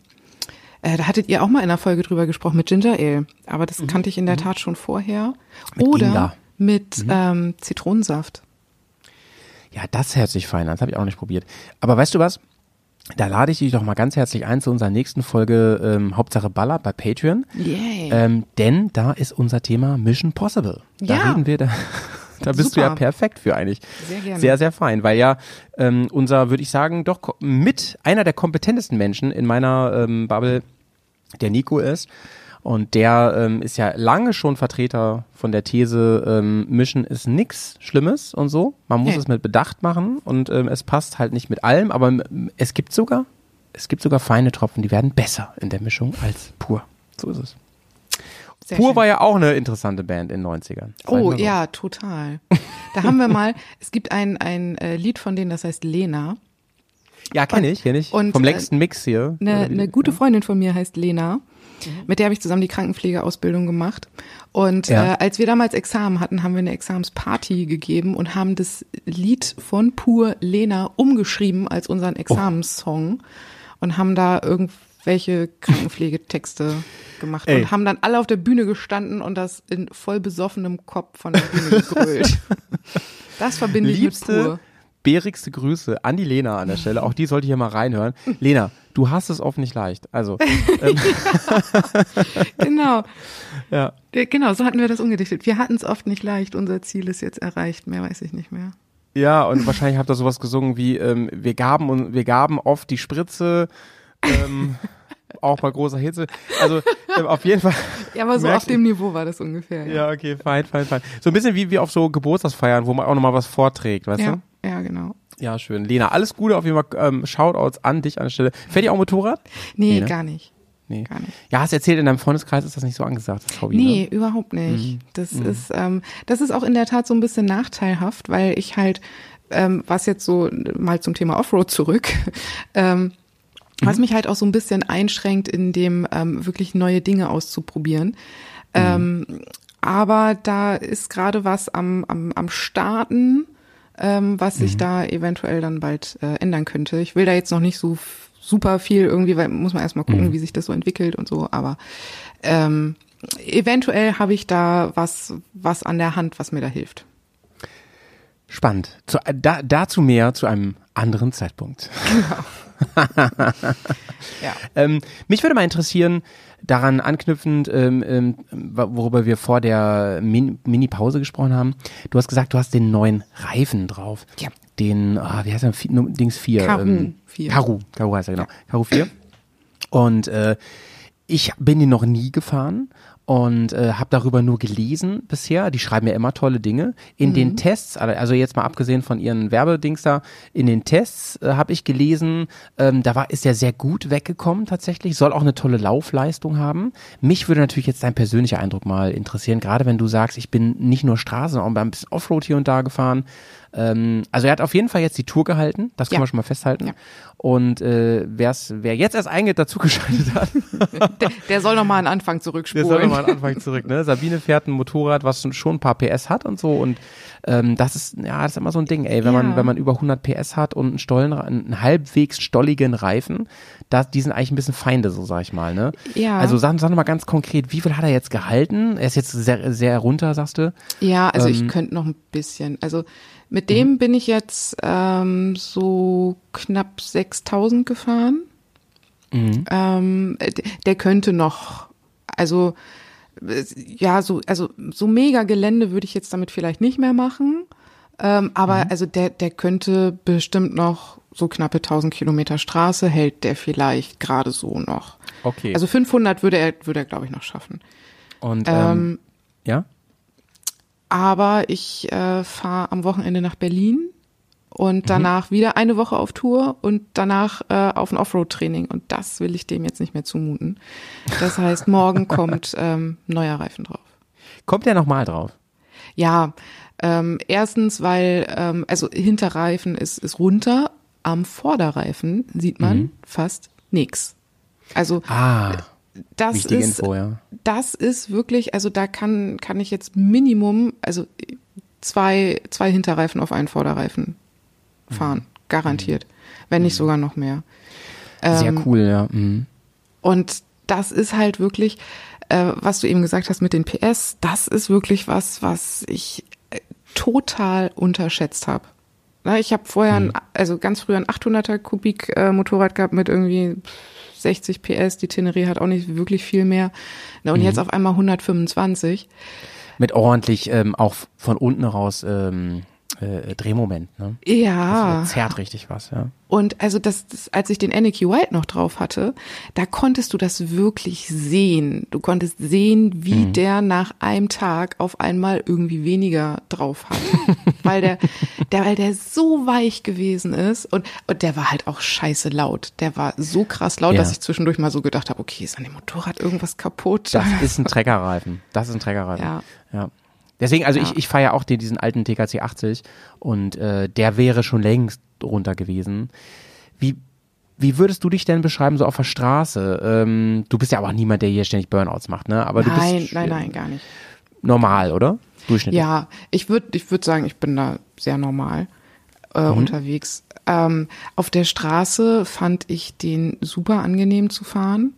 äh, da hattet ihr auch mal in einer Folge drüber gesprochen, mit Ginger Ale. Aber das kannte ich in der Tat schon vorher. Mhm. Mit Oder Ginger. Mhm. mit ähm, Zitronensaft. Ja, das hört sich fein an. Das habe ich auch nicht probiert. Aber weißt du was? Da lade ich dich doch mal ganz herzlich ein zu unserer nächsten Folge ähm, Hauptsache Baller bei Patreon. Yay. Ähm, denn da ist unser Thema Mission Possible. Da Ja. reden wir, da, da bist du Super. ja perfekt für eigentlich. Sehr gerne. Sehr, sehr fein, weil ja ähm, unser, würde ich sagen, doch mit einer der kompetentesten Menschen in meiner ähm, Bubble der Nico ist. Und der ähm, ist ja lange schon Vertreter von der These, ähm, Mischen ist nix Schlimmes und so. Man muss Nee. es mit Bedacht machen und ähm, es passt halt nicht mit allem, aber ähm, es gibt sogar, es gibt sogar feine Tropfen, die werden besser in der Mischung als pur. So ist es. Sehr pur schön. war ja auch eine interessante Band in den 90ern. Sag ich Oh so. ja, total. Da haben wir mal, es gibt ein, ein äh, Lied von denen, das heißt Lena. Ja, kenne ich, kenne ich. und, Vom äh, längsten Mix hier. Eine, eine gute Freundin von mir heißt Lena. Mit der habe ich zusammen die Krankenpflegeausbildung gemacht. Und Ja. äh, als wir damals Examen hatten, haben wir eine Examensparty gegeben und haben das Lied von Pur Lena umgeschrieben als unseren Oh. Examenssong und haben da irgendwelche Krankenpflegetexte gemacht Ey. und haben dann alle auf der Bühne gestanden und das in voll besoffenem Kopf von der Bühne gegrölt. Das verbinde ich mit Liebste, Pur. Bärigste Grüße an die Lena an der Stelle. Auch die sollte hier mal reinhören. Lena, du hast es oft nicht leicht. Also, Genau. ja. Ja, Genau, so hatten wir das umgedichtet. Wir hatten es oft nicht leicht, unser Ziel ist jetzt erreicht, mehr weiß ich nicht mehr. Ja, und wahrscheinlich habt ihr sowas gesungen wie, ähm, wir gaben und wir gaben oft die Spritze, ähm, auch bei großer Hitze. Also ähm, auf jeden Fall. Ja, aber so auf dem Niveau war das ungefähr. Ja, Ja, okay, fein, fein, fein. So ein bisschen wie, wie auf so Geburtstagsfeiern, wo man auch nochmal was vorträgt, weißt ja, du? Ja genau. Ja, schön. Lena, alles Gute auf jeden Fall. Ähm, Shoutouts an dich an der Stelle. Fährt ihr auch Motorrad? Nee, Nee, ne? gar nicht. Nee. Gar nicht. Ja, hast erzählt, in deinem Freundeskreis ist das nicht so angesagt, das Hobby. Nee, Ne? überhaupt nicht. Das ist, ähm, das ist auch in der Tat so ein bisschen nachteilhaft, weil ich halt, ähm, was jetzt so mal zum Thema Offroad zurück, ähm, was mich halt auch so ein bisschen einschränkt, in dem ähm, wirklich neue Dinge auszuprobieren. Ähm, aber da ist gerade was am, am, am Starten, ähm, was sich da eventuell dann bald äh, ändern könnte. Ich will da jetzt noch nicht so super viel irgendwie, weil muss man erstmal gucken, wie sich das so entwickelt und so, aber ähm, eventuell habe ich da was, was an der Hand, was mir da hilft. Spannend. Zu, äh, da, dazu mehr zu einem anderen Zeitpunkt. Ja. Ähm, mich würde mal interessieren, daran anknüpfend, ähm, ähm, worüber wir vor der Min Mini-Pause gesprochen haben. Du hast gesagt, du hast den neuen Reifen drauf. Ja. Den, ah, wie heißt der? Dings 4. Karoo ähm, 4. Karoo, Karoo heißt er, genau. Karoo 4. Und äh, ich bin den noch nie gefahren und äh, habe darüber nur gelesen bisher. Die schreiben ja immer tolle Dinge. In den Tests, also jetzt mal abgesehen von ihren Werbedings da, in den Tests äh, habe ich gelesen, ähm, da war ist er sehr gut weggekommen tatsächlich. Soll auch eine tolle Laufleistung haben. Mich würde natürlich jetzt dein persönlicher Eindruck mal interessieren, gerade wenn du sagst, ich bin nicht nur Straße, sondern auch ein bisschen Offroad hier und da gefahren. Ähm, also er hat auf jeden Fall jetzt die Tour gehalten, das können Ja. wir schon mal festhalten. Ja. Und äh, wer's, wer jetzt erst eingeht, dazugeschaltet hat, Der, der soll noch mal einen Anfang der zurückspulen. soll nochmal an Anfang zurück. Ne? Sabine fährt ein Motorrad, was schon- ein paar PS hat und so. Und ähm, das ist ja das ist immer so ein Ding, ey, wenn man Ja. wenn man über 100 PS hat und einen Stollen, einen halbwegs stolligen Reifen, das, die sind eigentlich ein bisschen Feinde, so sag ich mal. Ne? Ja. Also sag, sag noch mal ganz konkret, wie viel hat er jetzt gehalten? Er ist jetzt sehr sehr runter, sagst du? Ja, also Ähm, ich könnte noch ein bisschen. Also mit dem bin ich jetzt ähm, so knapp 6000 gefahren. Ähm, d- der könnte noch, also ja, so also so mega Gelände würde ich jetzt damit vielleicht nicht mehr machen. Ähm, aber also der der könnte bestimmt noch so knappe 1000 Kilometer Straße hält der vielleicht gerade so noch. Okay. Also 500 würde er würde er glaube ich noch schaffen. und ähm, Ähm, ja. Aber ich äh, fahre am Wochenende nach Berlin und danach wieder eine Woche auf Tour und danach äh, auf ein Offroad-Training und das will ich dem jetzt nicht mehr zumuten. Das heißt, morgen kommt ähm, neuer Reifen drauf. Kommt er nochmal drauf? Ja, ähm, erstens, weil ähm, also Hinterreifen ist ist runter, am Vorderreifen sieht man fast nix. Also Ah, das wichtige ist Info, ja. das ist wirklich, also da kann, kann ich jetzt Minimum, also zwei, zwei Hinterreifen auf einen Vorderreifen fahren. Garantiert. Wenn nicht sogar noch mehr. Sehr Ähm, cool, ja. Mhm. Und das ist halt wirklich, äh, was du eben gesagt hast mit den PS, das ist wirklich was, was ich äh, total unterschätzt habe. Ich habe vorher, ein, also ganz früher ein 800er Kubik äh, Motorrad gehabt mit irgendwie 60 PS. Die Tenerie hat auch nicht wirklich viel mehr. Na, und jetzt auf einmal 125. Mit ordentlich ähm, auch von unten raus ähm, äh, Drehmoment, ne? Ja. Das zerrt richtig was, ja. Und also das, das, als ich den Aniki White noch drauf hatte, da konntest du das wirklich sehen. Du konntest sehen, wie der nach einem Tag auf einmal irgendwie weniger drauf hat. weil der, der, weil der so weich gewesen ist und, und der war halt auch scheiße laut. Der war so krass laut, Ja. dass ich zwischendurch mal so gedacht habe, okay, ist an dem Motorrad irgendwas kaputt? Das ist ein Treckerreifen. Das ist ein Treckerreifen. Ja. ja. Deswegen, also Ja. ich, ich ja auch den, diesen alten TKC 80 und äh, der wäre schon längst runter gewesen. Wie, wie würdest du dich denn beschreiben, so auf der Straße? Ähm, du bist ja aber auch niemand, der hier ständig Burnouts macht, ne? Aber du nein, bist nein, nein, gar nicht. normal, oder? Durchschnittlich. Ja, ich würde ich würd sagen, ich bin da sehr normal äh, Mhm. unterwegs. Ähm, auf der Straße fand ich den super angenehm zu fahren.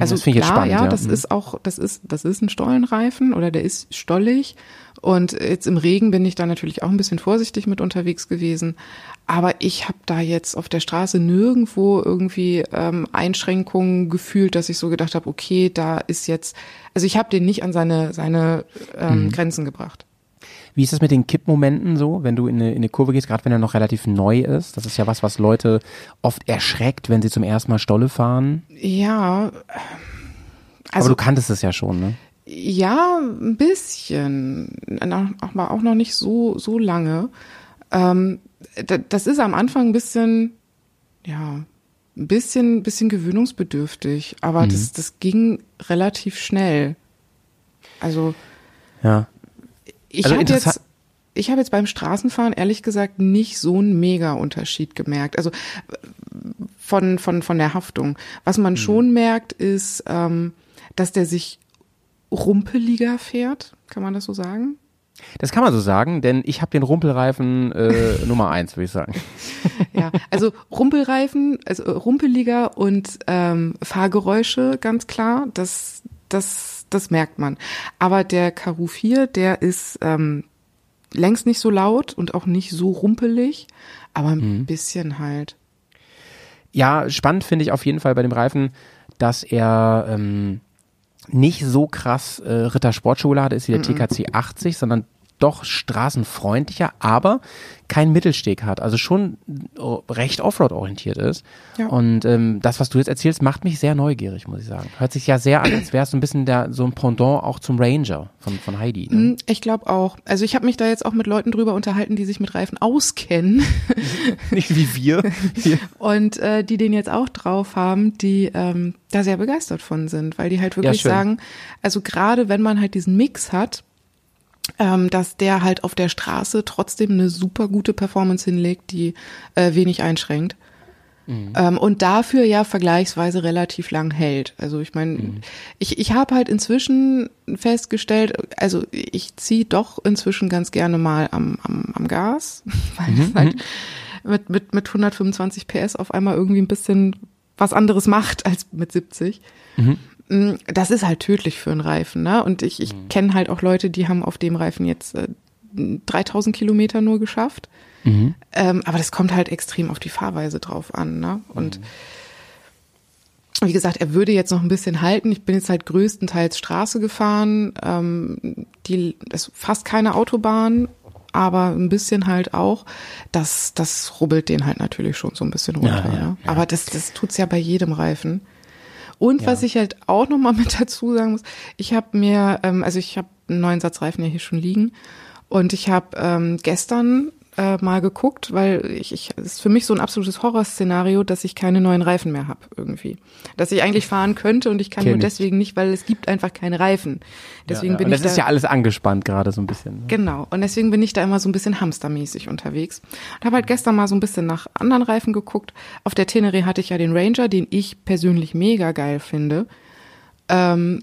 Also das finde ich jetzt klar, spannend, ja, ja. das Mhm. ist auch, das ist, das ist ein Stollenreifen oder der ist stollig. Und jetzt im Regen bin ich da natürlich auch ein bisschen vorsichtig mit unterwegs gewesen. Aber ich habe da jetzt auf der Straße nirgendwo irgendwie ähm, Einschränkungen gefühlt, dass ich so gedacht habe, okay, da ist jetzt, also ich habe den nicht an seine, seine ähm, Mhm. Grenzen gebracht. Wie ist das mit den Kippmomenten so, wenn du in eine, in eine Kurve gehst, gerade wenn er noch relativ neu ist? Das ist ja was, was Leute oft erschreckt, wenn sie zum ersten Mal Stolle fahren. Ja, aber also du kanntest es ja schon, ne? ja, ein bisschen, aber auch noch nicht so so lange. Ähm, da- das ist am Anfang ein bisschen, ja, ein bisschen, bisschen gewöhnungsbedürftig, aber Mhm. das, das ging relativ schnell. Also Ja. Ich Also habe jetzt, ich habe jetzt beim Straßenfahren ehrlich gesagt nicht so einen Mega-Unterschied gemerkt. Also von von von der Haftung. Was man schon merkt, ist, ähm, dass der sich rumpeliger fährt. Kann man das so sagen? Das kann man so sagen, denn ich habe den Rumpelreifen äh, Nummer eins, würde ich sagen. Ja, also Rumpelreifen, also rumpeliger und ähm, Fahrgeräusche, ganz klar, das, das, das merkt man. Aber der Karu 4, der ist ähm, längst nicht so laut und auch nicht so rumpelig, aber ein bisschen halt. Ja, spannend finde ich auf jeden Fall bei dem Reifen, dass er ähm, nicht so krass äh, Ritter Sportschuhe hat, ist wie der TKC 80, sondern doch straßenfreundlicher, aber keinen Mittelsteg hat, also schon äh, recht Offroad orientiert ist. Ja. Und ähm, das, was du jetzt erzählst, macht mich sehr neugierig, muss ich sagen. Hört sich ja sehr an, als wäre es so ein bisschen der, so ein Pendant auch zum Ranger von, von Heidi. Ne? Hm, Ich glaube auch. Also ich habe mich da jetzt auch mit Leuten drüber unterhalten, die sich mit Reifen auskennen Nicht wie wir. Und äh, die den jetzt auch drauf haben, die ähm, da sehr begeistert von sind, weil die halt wirklich schön. sagen, also gerade wenn man halt diesen Mix hat, ähm, dass der halt auf der Straße trotzdem eine super gute Performance hinlegt, die äh, wenig einschränkt. Ähm, und dafür ja vergleichsweise relativ lang hält. Also ich meine, ich, ich habe halt inzwischen festgestellt, also ich ziehe doch inzwischen ganz gerne mal am, am, am Gas, weil es halt mit, mit, mit 125 PS auf einmal irgendwie ein bisschen was anderes macht als mit 70. Mm, Das ist halt tödlich für einen Reifen, ne? Und ich, ich kenne halt auch Leute, die haben auf dem Reifen jetzt äh, 3000 Kilometer nur geschafft. Ähm, aber das kommt halt extrem auf die Fahrweise drauf an, ne? Und wie gesagt, er würde jetzt noch ein bisschen halten. Ich bin jetzt halt größtenteils Straße gefahren. Ähm, die ist fast keine Autobahn, aber ein bisschen halt auch. Das, das rubbelt den halt natürlich schon so ein bisschen runter. Ja, ja, ne? Aber das, das tut's ja bei jedem Reifen. Und was ich halt auch noch mal mit dazu sagen muss, ich habe mir, ähm, also ich habe einen neuen Satz Reifen ja hier schon liegen. Und ich habe ähm, gestern äh, mal geguckt, weil ich, ich es ist für mich so ein absolutes Horrorszenario, dass ich keine neuen Reifen mehr habe irgendwie. Dass ich eigentlich fahren könnte und ich kann Kenn nur ich. deswegen nicht, weil es gibt einfach keine Reifen. Deswegen ja, bin Und ich das ist da, ja alles angespannt gerade so ein bisschen. Ne? Genau. Und deswegen bin ich da immer so ein bisschen hamstermäßig unterwegs. Und habe halt gestern mal so ein bisschen nach anderen Reifen geguckt. Auf der Teneré hatte ich ja den Ranger, den ich persönlich mega geil finde. Ähm,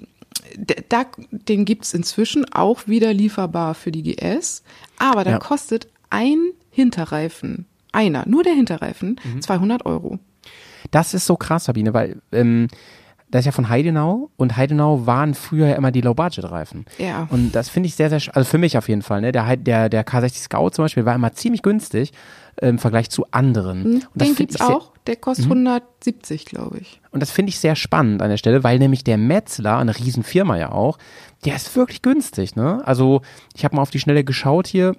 da, den gibt's inzwischen auch wieder lieferbar für die GS. Aber da Ja. kostet ein Hinterreifen, einer, nur der Hinterreifen, Mhm. 200 Euro. Das ist so krass, Sabine, weil ähm, das ist ja von Heidenau und Heidenau waren früher ja immer die Low-Budget-Reifen. Ja. Und das finde ich sehr, sehr, also für mich auf jeden Fall, ne? Der, der, der K60 Scout zum Beispiel war immer ziemlich günstig ähm, im Vergleich zu anderen. Und das Hm, Den gibt's Mhm. auch, der kostet 170, glaube ich. Und das finde ich sehr spannend an der Stelle, weil nämlich der Metzler, eine Riesenfirma ja auch, der ist wirklich günstig, ne? Also ich habe mal auf die Schnelle geschaut hier.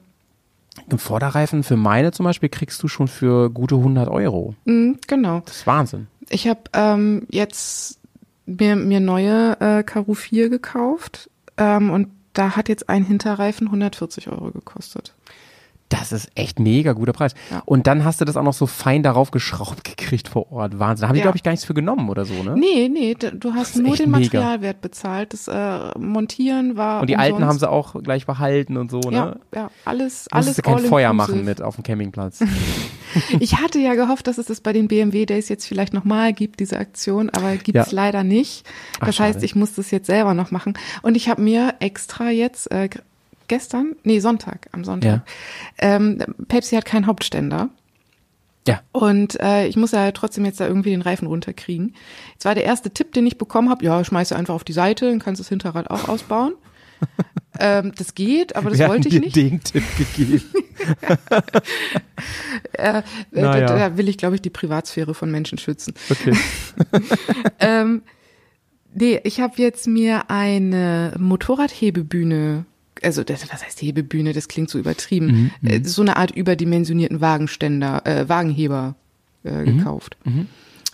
Im Vorderreifen für meine zum Beispiel kriegst du schon für gute 100 Euro. Mhm, genau. Das ist Wahnsinn. Ich habe ähm, jetzt mir, mir neue äh, Karo 4 gekauft ähm, und da hat jetzt ein Hinterreifen 140 Euro gekostet. Das ist echt mega guter Preis. Ja. Und dann hast du das auch noch so fein darauf geschraubt gekriegt vor Ort. Wahnsinn. Da haben die, Ja. glaube ich, gar nichts für genommen oder so, ne? Nee, nee, du hast nur den mega. Materialwert bezahlt. Das äh, Montieren war Und die alten umsonst. haben sie auch gleich behalten und so, ja, ne? ja, alles, alles Musstest du kein Feuer machen mit auf dem Campingplatz. Ich hatte ja gehofft, dass es das bei den BMW Days jetzt vielleicht nochmal gibt, diese Aktion, aber gibt's Ja. leider nicht. Ach, Das heißt, schade. ich muss das jetzt selber noch machen. Und ich habe mir extra jetzt äh, gestern, nee, Sonntag, am Sonntag, ähm, Pepsi hat keinen Hauptständer. ja. Und äh, ich muss ja trotzdem jetzt da irgendwie den Reifen runterkriegen. Jetzt war der erste Tipp, den ich bekommen habe, ja, schmeiße einfach auf die Seite, dann kannst du das Hinterrad auch ausbauen. ähm, das geht, aber das Wir wollte ich dir nicht. den Tipp gegeben. Äh, Naja. da, da will ich, glaube ich, die Privatsphäre von Menschen schützen. Okay. Ähm, nee, ich habe jetzt mir eine Motorradhebebühne, also das, was heißt Hebebühne, das klingt so übertrieben, äh, so eine Art überdimensionierten Wagenständer, äh, Wagenheber äh, gekauft.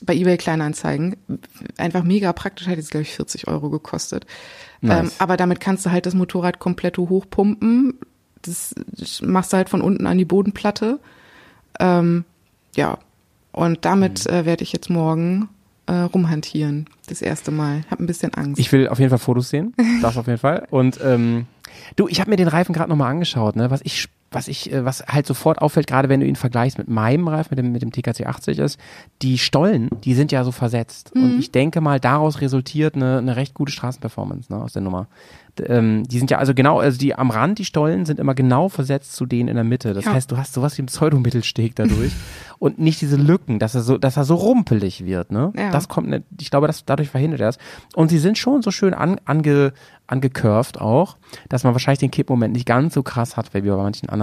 Bei eBay Kleinanzeigen. Einfach mega praktisch, hat jetzt, glaube ich, 40 Euro gekostet. Nice. Ähm, aber damit kannst du halt das Motorrad komplett hochpumpen. Das, das machst du halt von unten an die Bodenplatte. Ähm, ja, und damit Mhm. äh, werde ich jetzt morgen äh, rumhantieren. Das erste Mal. Hab ein bisschen Angst. Ich will auf jeden Fall Fotos sehen. Das auf jeden Fall. Und ähm, du, ich habe mir den Reifen gerade nochmal angeschaut, ne? Was ich, was ich, äh, was halt sofort auffällt, gerade wenn du ihn vergleichst mit meinem Reifen, mit dem, mit dem TKC 80 ist, die Stollen, die sind ja so versetzt. Und ich denke mal, daraus resultiert eine, eine recht gute Straßenperformance, ne, aus der Nummer. D- Ähm, die sind ja also genau, also die am Rand, die Stollen sind immer genau versetzt zu denen in der Mitte. Das Ja. heißt, du hast sowas wie ein Pseudomittelsteg dadurch und nicht diese Lücken, dass er so, dass er so rumpelig wird, ne? Ja. Das kommt, ne, ich glaube, das dadurch verhindert er es. Und sie sind schon so schön an, ange, angecurved auch, dass man wahrscheinlich den Kippmoment nicht ganz so krass hat, wie bei manchen anderen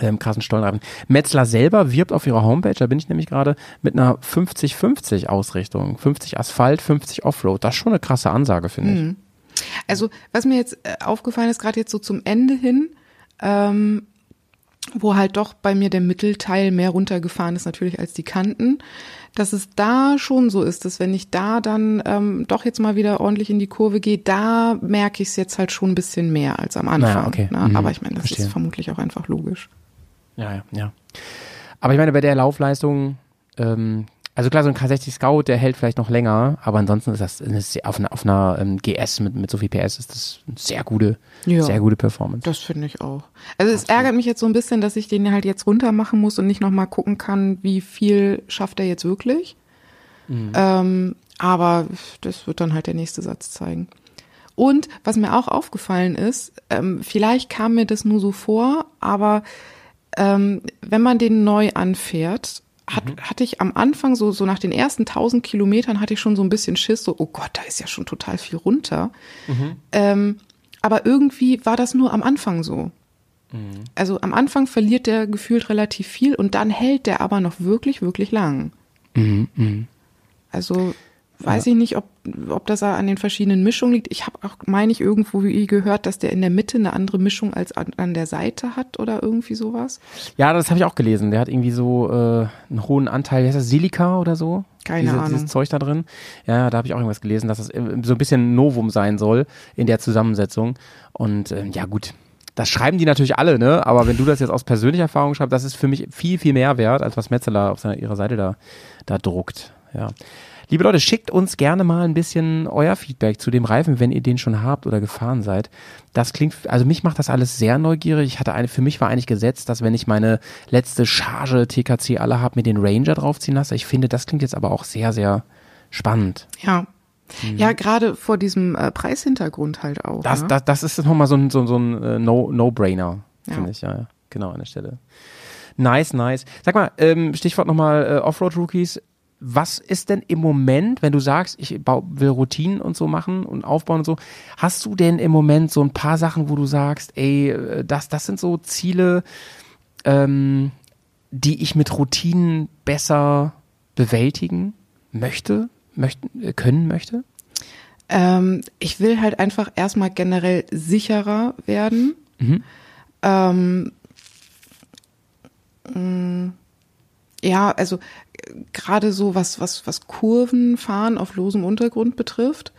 ähm, krassen Stollenreifen. Metzler selber wirbt auf ihrer Homepage, da bin ich nämlich gerade, mit einer 50-50 Ausrichtung. 50 Asphalt, 50 Offroad. Das ist schon eine krasse Ansage, finde ich. Also, was mir jetzt äh, aufgefallen ist, gerade jetzt so zum Ende hin, ähm, wo halt doch bei mir der Mittelteil mehr runtergefahren ist natürlich als die Kanten, dass es da schon so ist, dass wenn ich da dann ähm, doch jetzt mal wieder ordentlich in die Kurve gehe, da merke ich es jetzt halt schon ein bisschen mehr als am Anfang. Naja, okay. Ne? Mhm. Aber ich meine, das Verstehe. ist vermutlich auch einfach logisch. Ja, ja, ja. Aber ich meine, bei der Laufleistung, ähm, also klar, so ein K60 Scout, der hält vielleicht noch länger, aber ansonsten ist das sehr- auf einer, auf einer ähm, GS mit, mit so viel PS ist das eine sehr gute, Ja. sehr gute Performance. Das finde ich auch. Also es ärgert mich jetzt so ein bisschen, dass ich den halt jetzt runter machen muss und nicht nochmal gucken kann, wie viel schafft er jetzt wirklich. Ähm, aber das wird dann halt der nächste Satz zeigen. Und was mir auch aufgefallen ist, ähm, vielleicht kam mir das nur so vor, aber ähm, wenn man den neu anfährt, hat, hatte ich am Anfang so, so nach den ersten 1000 Kilometern hatte ich schon so ein bisschen Schiss, so, oh Gott, da ist ja schon total viel runter. Ähm, aber irgendwie war das nur am Anfang so. Also am Anfang verliert der gefühlt relativ viel und dann hält der aber noch wirklich, wirklich lang. Also weiß ich nicht, ob, ob das an den verschiedenen Mischungen liegt. Ich habe auch, meine ich, irgendwo gehört, dass der in der Mitte eine andere Mischung als an, an der Seite hat oder irgendwie sowas. Ja, das habe ich auch gelesen. Der hat irgendwie so äh, einen hohen Anteil, wie heißt das, Silika oder so? Keine Diese, Ahnung. Dieses Zeug da drin. Ja, da habe ich auch irgendwas gelesen, dass das äh, so ein bisschen Novum sein soll in der Zusammensetzung. Und ähm, ja, gut. Das schreiben die natürlich alle, ne? Aber wenn du das jetzt aus persönlicher Erfahrung schreibst, das ist für mich viel, viel mehr wert, als was Metzeler auf seiner, ihrer Seite da, da druckt. Ja. Liebe Leute, schickt uns gerne mal ein bisschen euer Feedback zu dem Reifen, wenn ihr den schon habt oder gefahren seid. Das klingt, also mich macht das alles sehr neugierig. Ich hatte eine, für mich war eigentlich gesetzt, dass wenn ich meine letzte Charge TKC alle habe, mir den Ranger draufziehen lasse. Ich finde, das klingt jetzt aber auch sehr, sehr spannend. Ja. Ja, gerade vor diesem äh, Preishintergrund halt auch. Das, ne? das, das ist nochmal so ein, so, so ein äh, No- No-Brainer, Ja. finde ich, ja, ja. Genau, an der Stelle. Nice, nice. Sag mal, ähm, Stichwort nochmal äh, Offroad-Rookies. Was ist denn im Moment, wenn du sagst, ich will Routinen und so machen und aufbauen und so, hast du denn im Moment so ein paar Sachen, wo du sagst, ey, äh, das, das sind so Ziele, ähm, die ich mit Routinen besser bewältigen möchte, möchten, äh, können möchte? Ähm, ich will halt einfach erstmal generell sicherer werden. Ähm, mh, ja, also gerade so was, was, was Kurvenfahren auf losem Untergrund betrifft,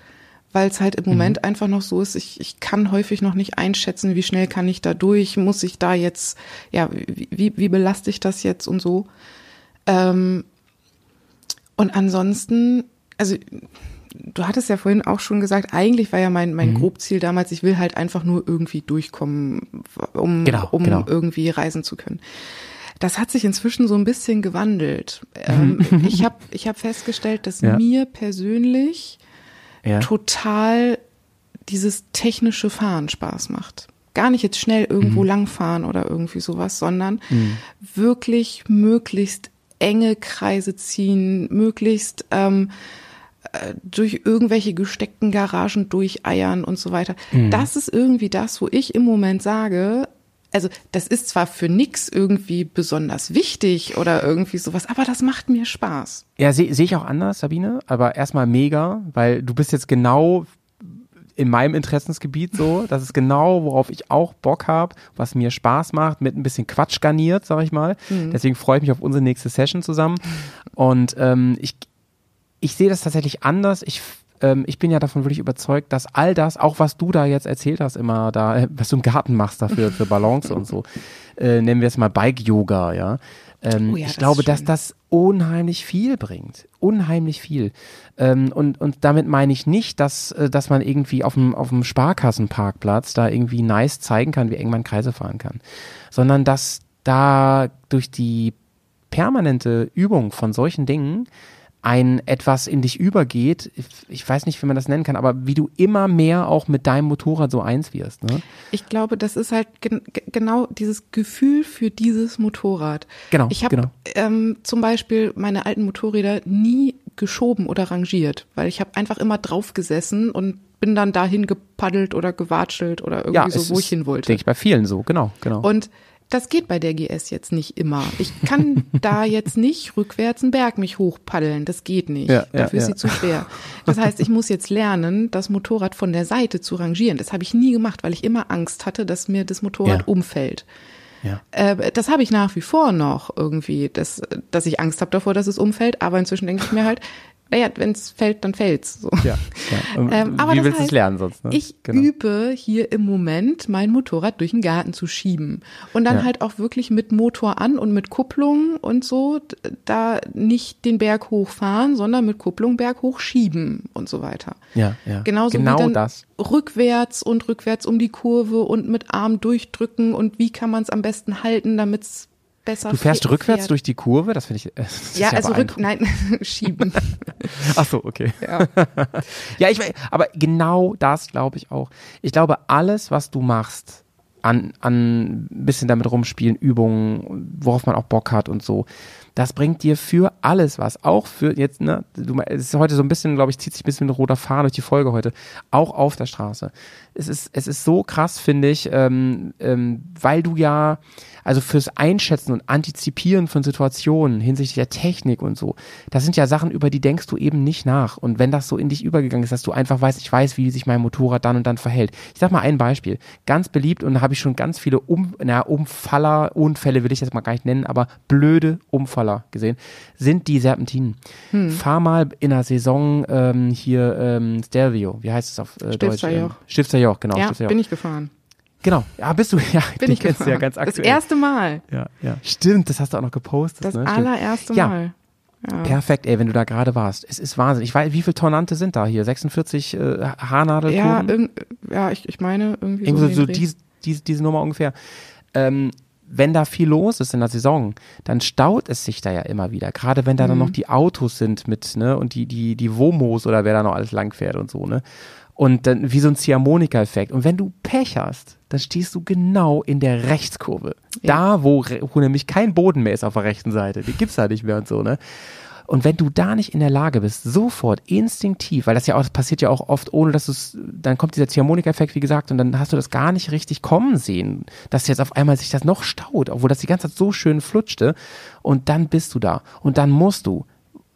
weil es halt im Moment einfach noch so ist, ich, ich kann häufig noch nicht einschätzen, wie schnell kann ich da durch, muss ich da jetzt, ja, wie, wie, wie belaste ich das jetzt und so. Ähm, und ansonsten, also du hattest ja vorhin auch schon gesagt, eigentlich war ja mein, mein Grobziel damals, ich will halt einfach nur irgendwie durchkommen, um, Genau, um genau. irgendwie reisen zu können. Das hat sich inzwischen so ein bisschen gewandelt. Ähm, ich habe ich hab festgestellt, dass Ja. mir persönlich Ja. total dieses technische Fahren Spaß macht. Gar nicht jetzt schnell irgendwo Mhm. langfahren oder irgendwie sowas, sondern wirklich möglichst enge Kreise ziehen, möglichst ähm, äh, durch irgendwelche gesteckten Garagen durcheiern und so weiter. Mhm. Das ist irgendwie das, wo ich im Moment sage, also das ist zwar für nix irgendwie besonders wichtig oder irgendwie sowas, aber das macht mir Spaß. Ja, sehe seh ich auch anders, Sabine, aber erstmal mega, weil du bist jetzt genau in meinem Interessensgebiet so. Das ist genau, worauf ich auch Bock habe, was mir Spaß macht, mit ein bisschen Quatsch garniert, sag ich mal. Deswegen freue ich mich auf unsere nächste Session zusammen. Und ähm, ich, ich sehe das tatsächlich anders. Ich, ähm, ich bin ja davon wirklich überzeugt, dass all das, auch was du da jetzt erzählt hast, immer da, äh, was du im Garten machst dafür, für Balance und so, äh, nennen wir es mal Bike-Yoga, ja. Ähm, Oh ja, ich das glaube, dass das unheimlich viel bringt. Unheimlich viel. Ähm, und, und damit meine ich nicht, dass, äh, dass man irgendwie auf dem, auf dem Sparkassenparkplatz da irgendwie nice zeigen kann, wie eng man Kreise fahren kann. Sondern dass da durch die permanente Übung von solchen Dingen ein etwas in dich übergeht, ich, weiß nicht, wie man das nennen kann, aber wie du immer mehr auch mit deinem Motorrad so eins wirst. Ne? Ich glaube, das ist halt gen ge- genau dieses Gefühl für dieses Motorrad. Genau, Ich habe genau. ähm, zum Beispiel meine alten Motorräder nie geschoben oder rangiert, weil ich habe einfach immer drauf gesessen und bin dann dahin gepaddelt oder gewatschelt oder irgendwie so, es wo ich hin wollte. Denke ich bei vielen so, genau, genau. Und das geht bei der GS jetzt nicht immer. Ich kann da jetzt nicht rückwärts einen Berg mich hochpaddeln. Das geht nicht. Ja, ja, Dafür ist ja. sie zu schwer. Das heißt, ich muss jetzt lernen, das Motorrad von der Seite zu rangieren. Das habe ich nie gemacht, weil ich immer Angst hatte, dass mir das Motorrad Ja. umfällt. Ja. Äh, das habe ich nach wie vor noch irgendwie, dass, dass ich Angst habe davor, dass es umfällt. Aber inzwischen denke ich mir halt, naja, wenn es fällt, dann fällt's. So. Ja, ja. Ähm, aber Wie willst du es lernen sonst? Ne? Ich Genau. übe hier im Moment, mein Motorrad durch den Garten zu schieben. Und dann Ja. halt auch wirklich mit Motor an und mit Kupplung und so, da nicht den Berg hochfahren, sondern mit Kupplung Berg hochschieben und so weiter. Ja, ja. Genauso genau wie dann das. rückwärts und rückwärts um die Kurve und mit Arm durchdrücken und wie kann man es am besten halten, damit es besser Du fährst rückwärts fährt. durch die Kurve, das finde ich. äh, Das ist Ja, also rück, nein, schieben. Ach so, okay. Ja. Ja, ich, aber genau das glaube ich auch. Ich glaube, alles, was du machst, an, an ein bisschen damit rumspielen, Übungen, worauf man auch Bock hat und so, das bringt dir für alles was. Auch für jetzt, ne, du, es ist heute so ein bisschen, glaube ich, zieht sich ein bisschen ein roter Faden durch die Folge heute. Auch auf der Straße. Es ist, es ist so krass, finde ich, ähm, ähm, weil du ja, also fürs Einschätzen und Antizipieren von Situationen hinsichtlich der Technik und so, das sind ja Sachen, über die denkst du eben nicht nach. Und wenn das so in dich übergegangen ist, dass du einfach weißt, ich weiß, wie sich mein Motorrad dann und dann verhält. Ich sag mal ein Beispiel. Ganz beliebt und da habe ich schon ganz viele um, na, Umfaller, Unfälle will ich jetzt mal gar nicht nennen, aber blöde Umfaller gesehen, sind die Serpentinen. Fahr mal in der Saison ähm, hier ähm, Stelvio, wie heißt es auf äh, Deutsch? Stifterjoch. Ähm, Stifterjoch, genau. ja, Stifterjoch. bin ich gefahren. Genau, ja, bist du, ja, Bin ich kennst du gefahren. ja ganz das aktuell. erste Mal. Ja, ja. Stimmt, das hast du auch noch gepostet. Das ne? Stimmt. allererste Ja. Mal. Ja. Perfekt, ey, wenn du da gerade warst. Es ist Wahnsinn. Ich weiß, wie viele Tonnante sind da hier? 46 äh, Ja, Haarnadelkurven? irgend, ja ich, ich meine irgendwie Irgendwie so. so, diese, diese, diese Nummer ungefähr. Ähm, wenn da viel los ist in der Saison, dann staut es sich da ja immer wieder. Gerade wenn da Mhm. dann noch die Autos sind mit, ne, und die, die, die Womos oder wer da noch alles langfährt und so, ne. Und dann wie so ein Ziehharmonika-Effekt. Und wenn du Pech hast, dann stehst du genau in der Rechtskurve. Da, wo, wo nämlich kein Boden mehr ist auf der rechten Seite. Die gibt's da nicht mehr und so, ne. Und wenn du da nicht in der Lage bist, sofort instinktiv, weil das ja auch, das passiert ja auch oft, ohne dass du es, dann kommt dieser Ziehharmonika-Effekt, wie gesagt, und dann hast du das gar nicht richtig kommen sehen, dass jetzt auf einmal sich das noch staut, obwohl das die ganze Zeit so schön flutschte. Und dann bist du da. Und dann musst du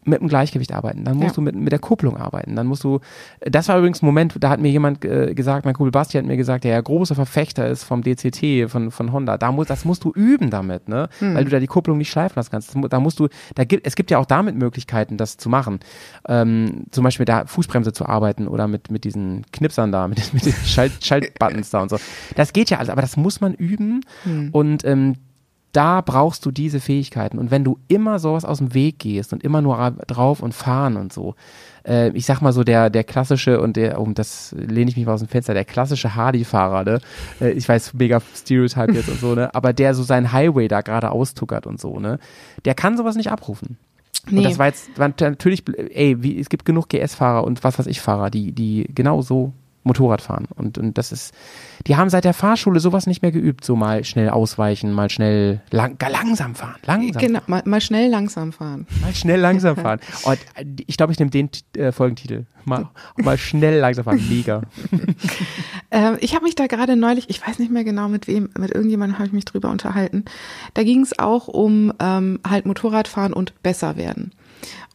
mit dem Gleichgewicht arbeiten, dann musst Ja. du mit, mit der Kupplung arbeiten, dann musst du, das war übrigens ein Moment, da hat mir jemand äh, gesagt, mein Kumpel Basti hat mir gesagt, der ja großer Verfechter ist vom DCT, von, von Honda, da muss, das musst du üben damit, ne, weil du da die Kupplung nicht schleifen lassen kannst, da musst du, da gibt, es gibt ja auch damit Möglichkeiten, das zu machen, ähm, zum Beispiel mit der Fußbremse zu arbeiten oder mit, mit diesen Knipsern da, mit, den- mit den Schalt, Schaltbuttons da und so, das geht ja alles, aber das muss man üben. Und ähm, da brauchst du diese Fähigkeiten. Und wenn du immer sowas aus dem Weg gehst und immer nur ra- drauf und fahren und so, äh, ich sag mal so, der, der klassische, und der, um das lehne ich mich mal aus dem Fenster, der klassische Hardy-Fahrer, ne? Äh, ich weiß, mega Stereotype jetzt und so, ne? Aber der so seinen Highway da gerade austuckert und so, ne? Der kann sowas nicht abrufen. Nee. Und das war jetzt, war natürlich, ey, wie, es gibt genug GS-Fahrer und was weiß ich Fahrer, die, die genau so Motorrad fahren. Und, und das ist, die haben seit der Fahrschule sowas nicht mehr geübt, so mal schnell ausweichen, mal schnell lang, langsam fahren, langsam. Genau, mal, mal schnell langsam fahren. Mal schnell langsam fahren. Und ich glaube, ich nehme den äh, Folgentitel. Mal, mal schnell langsam fahren. Mega. Ähm, ich habe mich da gerade neulich, ich weiß nicht mehr genau mit wem, mit irgendjemandem habe ich mich drüber unterhalten. Da ging es auch um ähm, halt Motorradfahren und besser werden.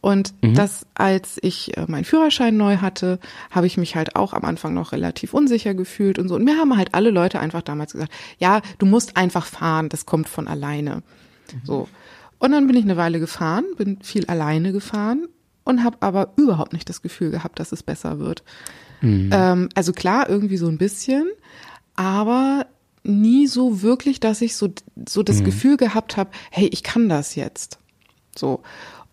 Und das, als ich äh, meinen Führerschein neu hatte, habe ich mich halt auch am Anfang noch relativ unsicher gefühlt und so. Und mir haben halt alle Leute einfach damals gesagt, ja, du musst einfach fahren, das kommt von alleine. So. Und dann bin ich eine Weile gefahren, bin viel alleine gefahren und habe aber überhaupt nicht das Gefühl gehabt, dass es besser wird. Ähm, also klar, irgendwie so ein bisschen, aber nie so wirklich, dass ich so, so das Gefühl gehabt habe, hey, ich kann das jetzt. So.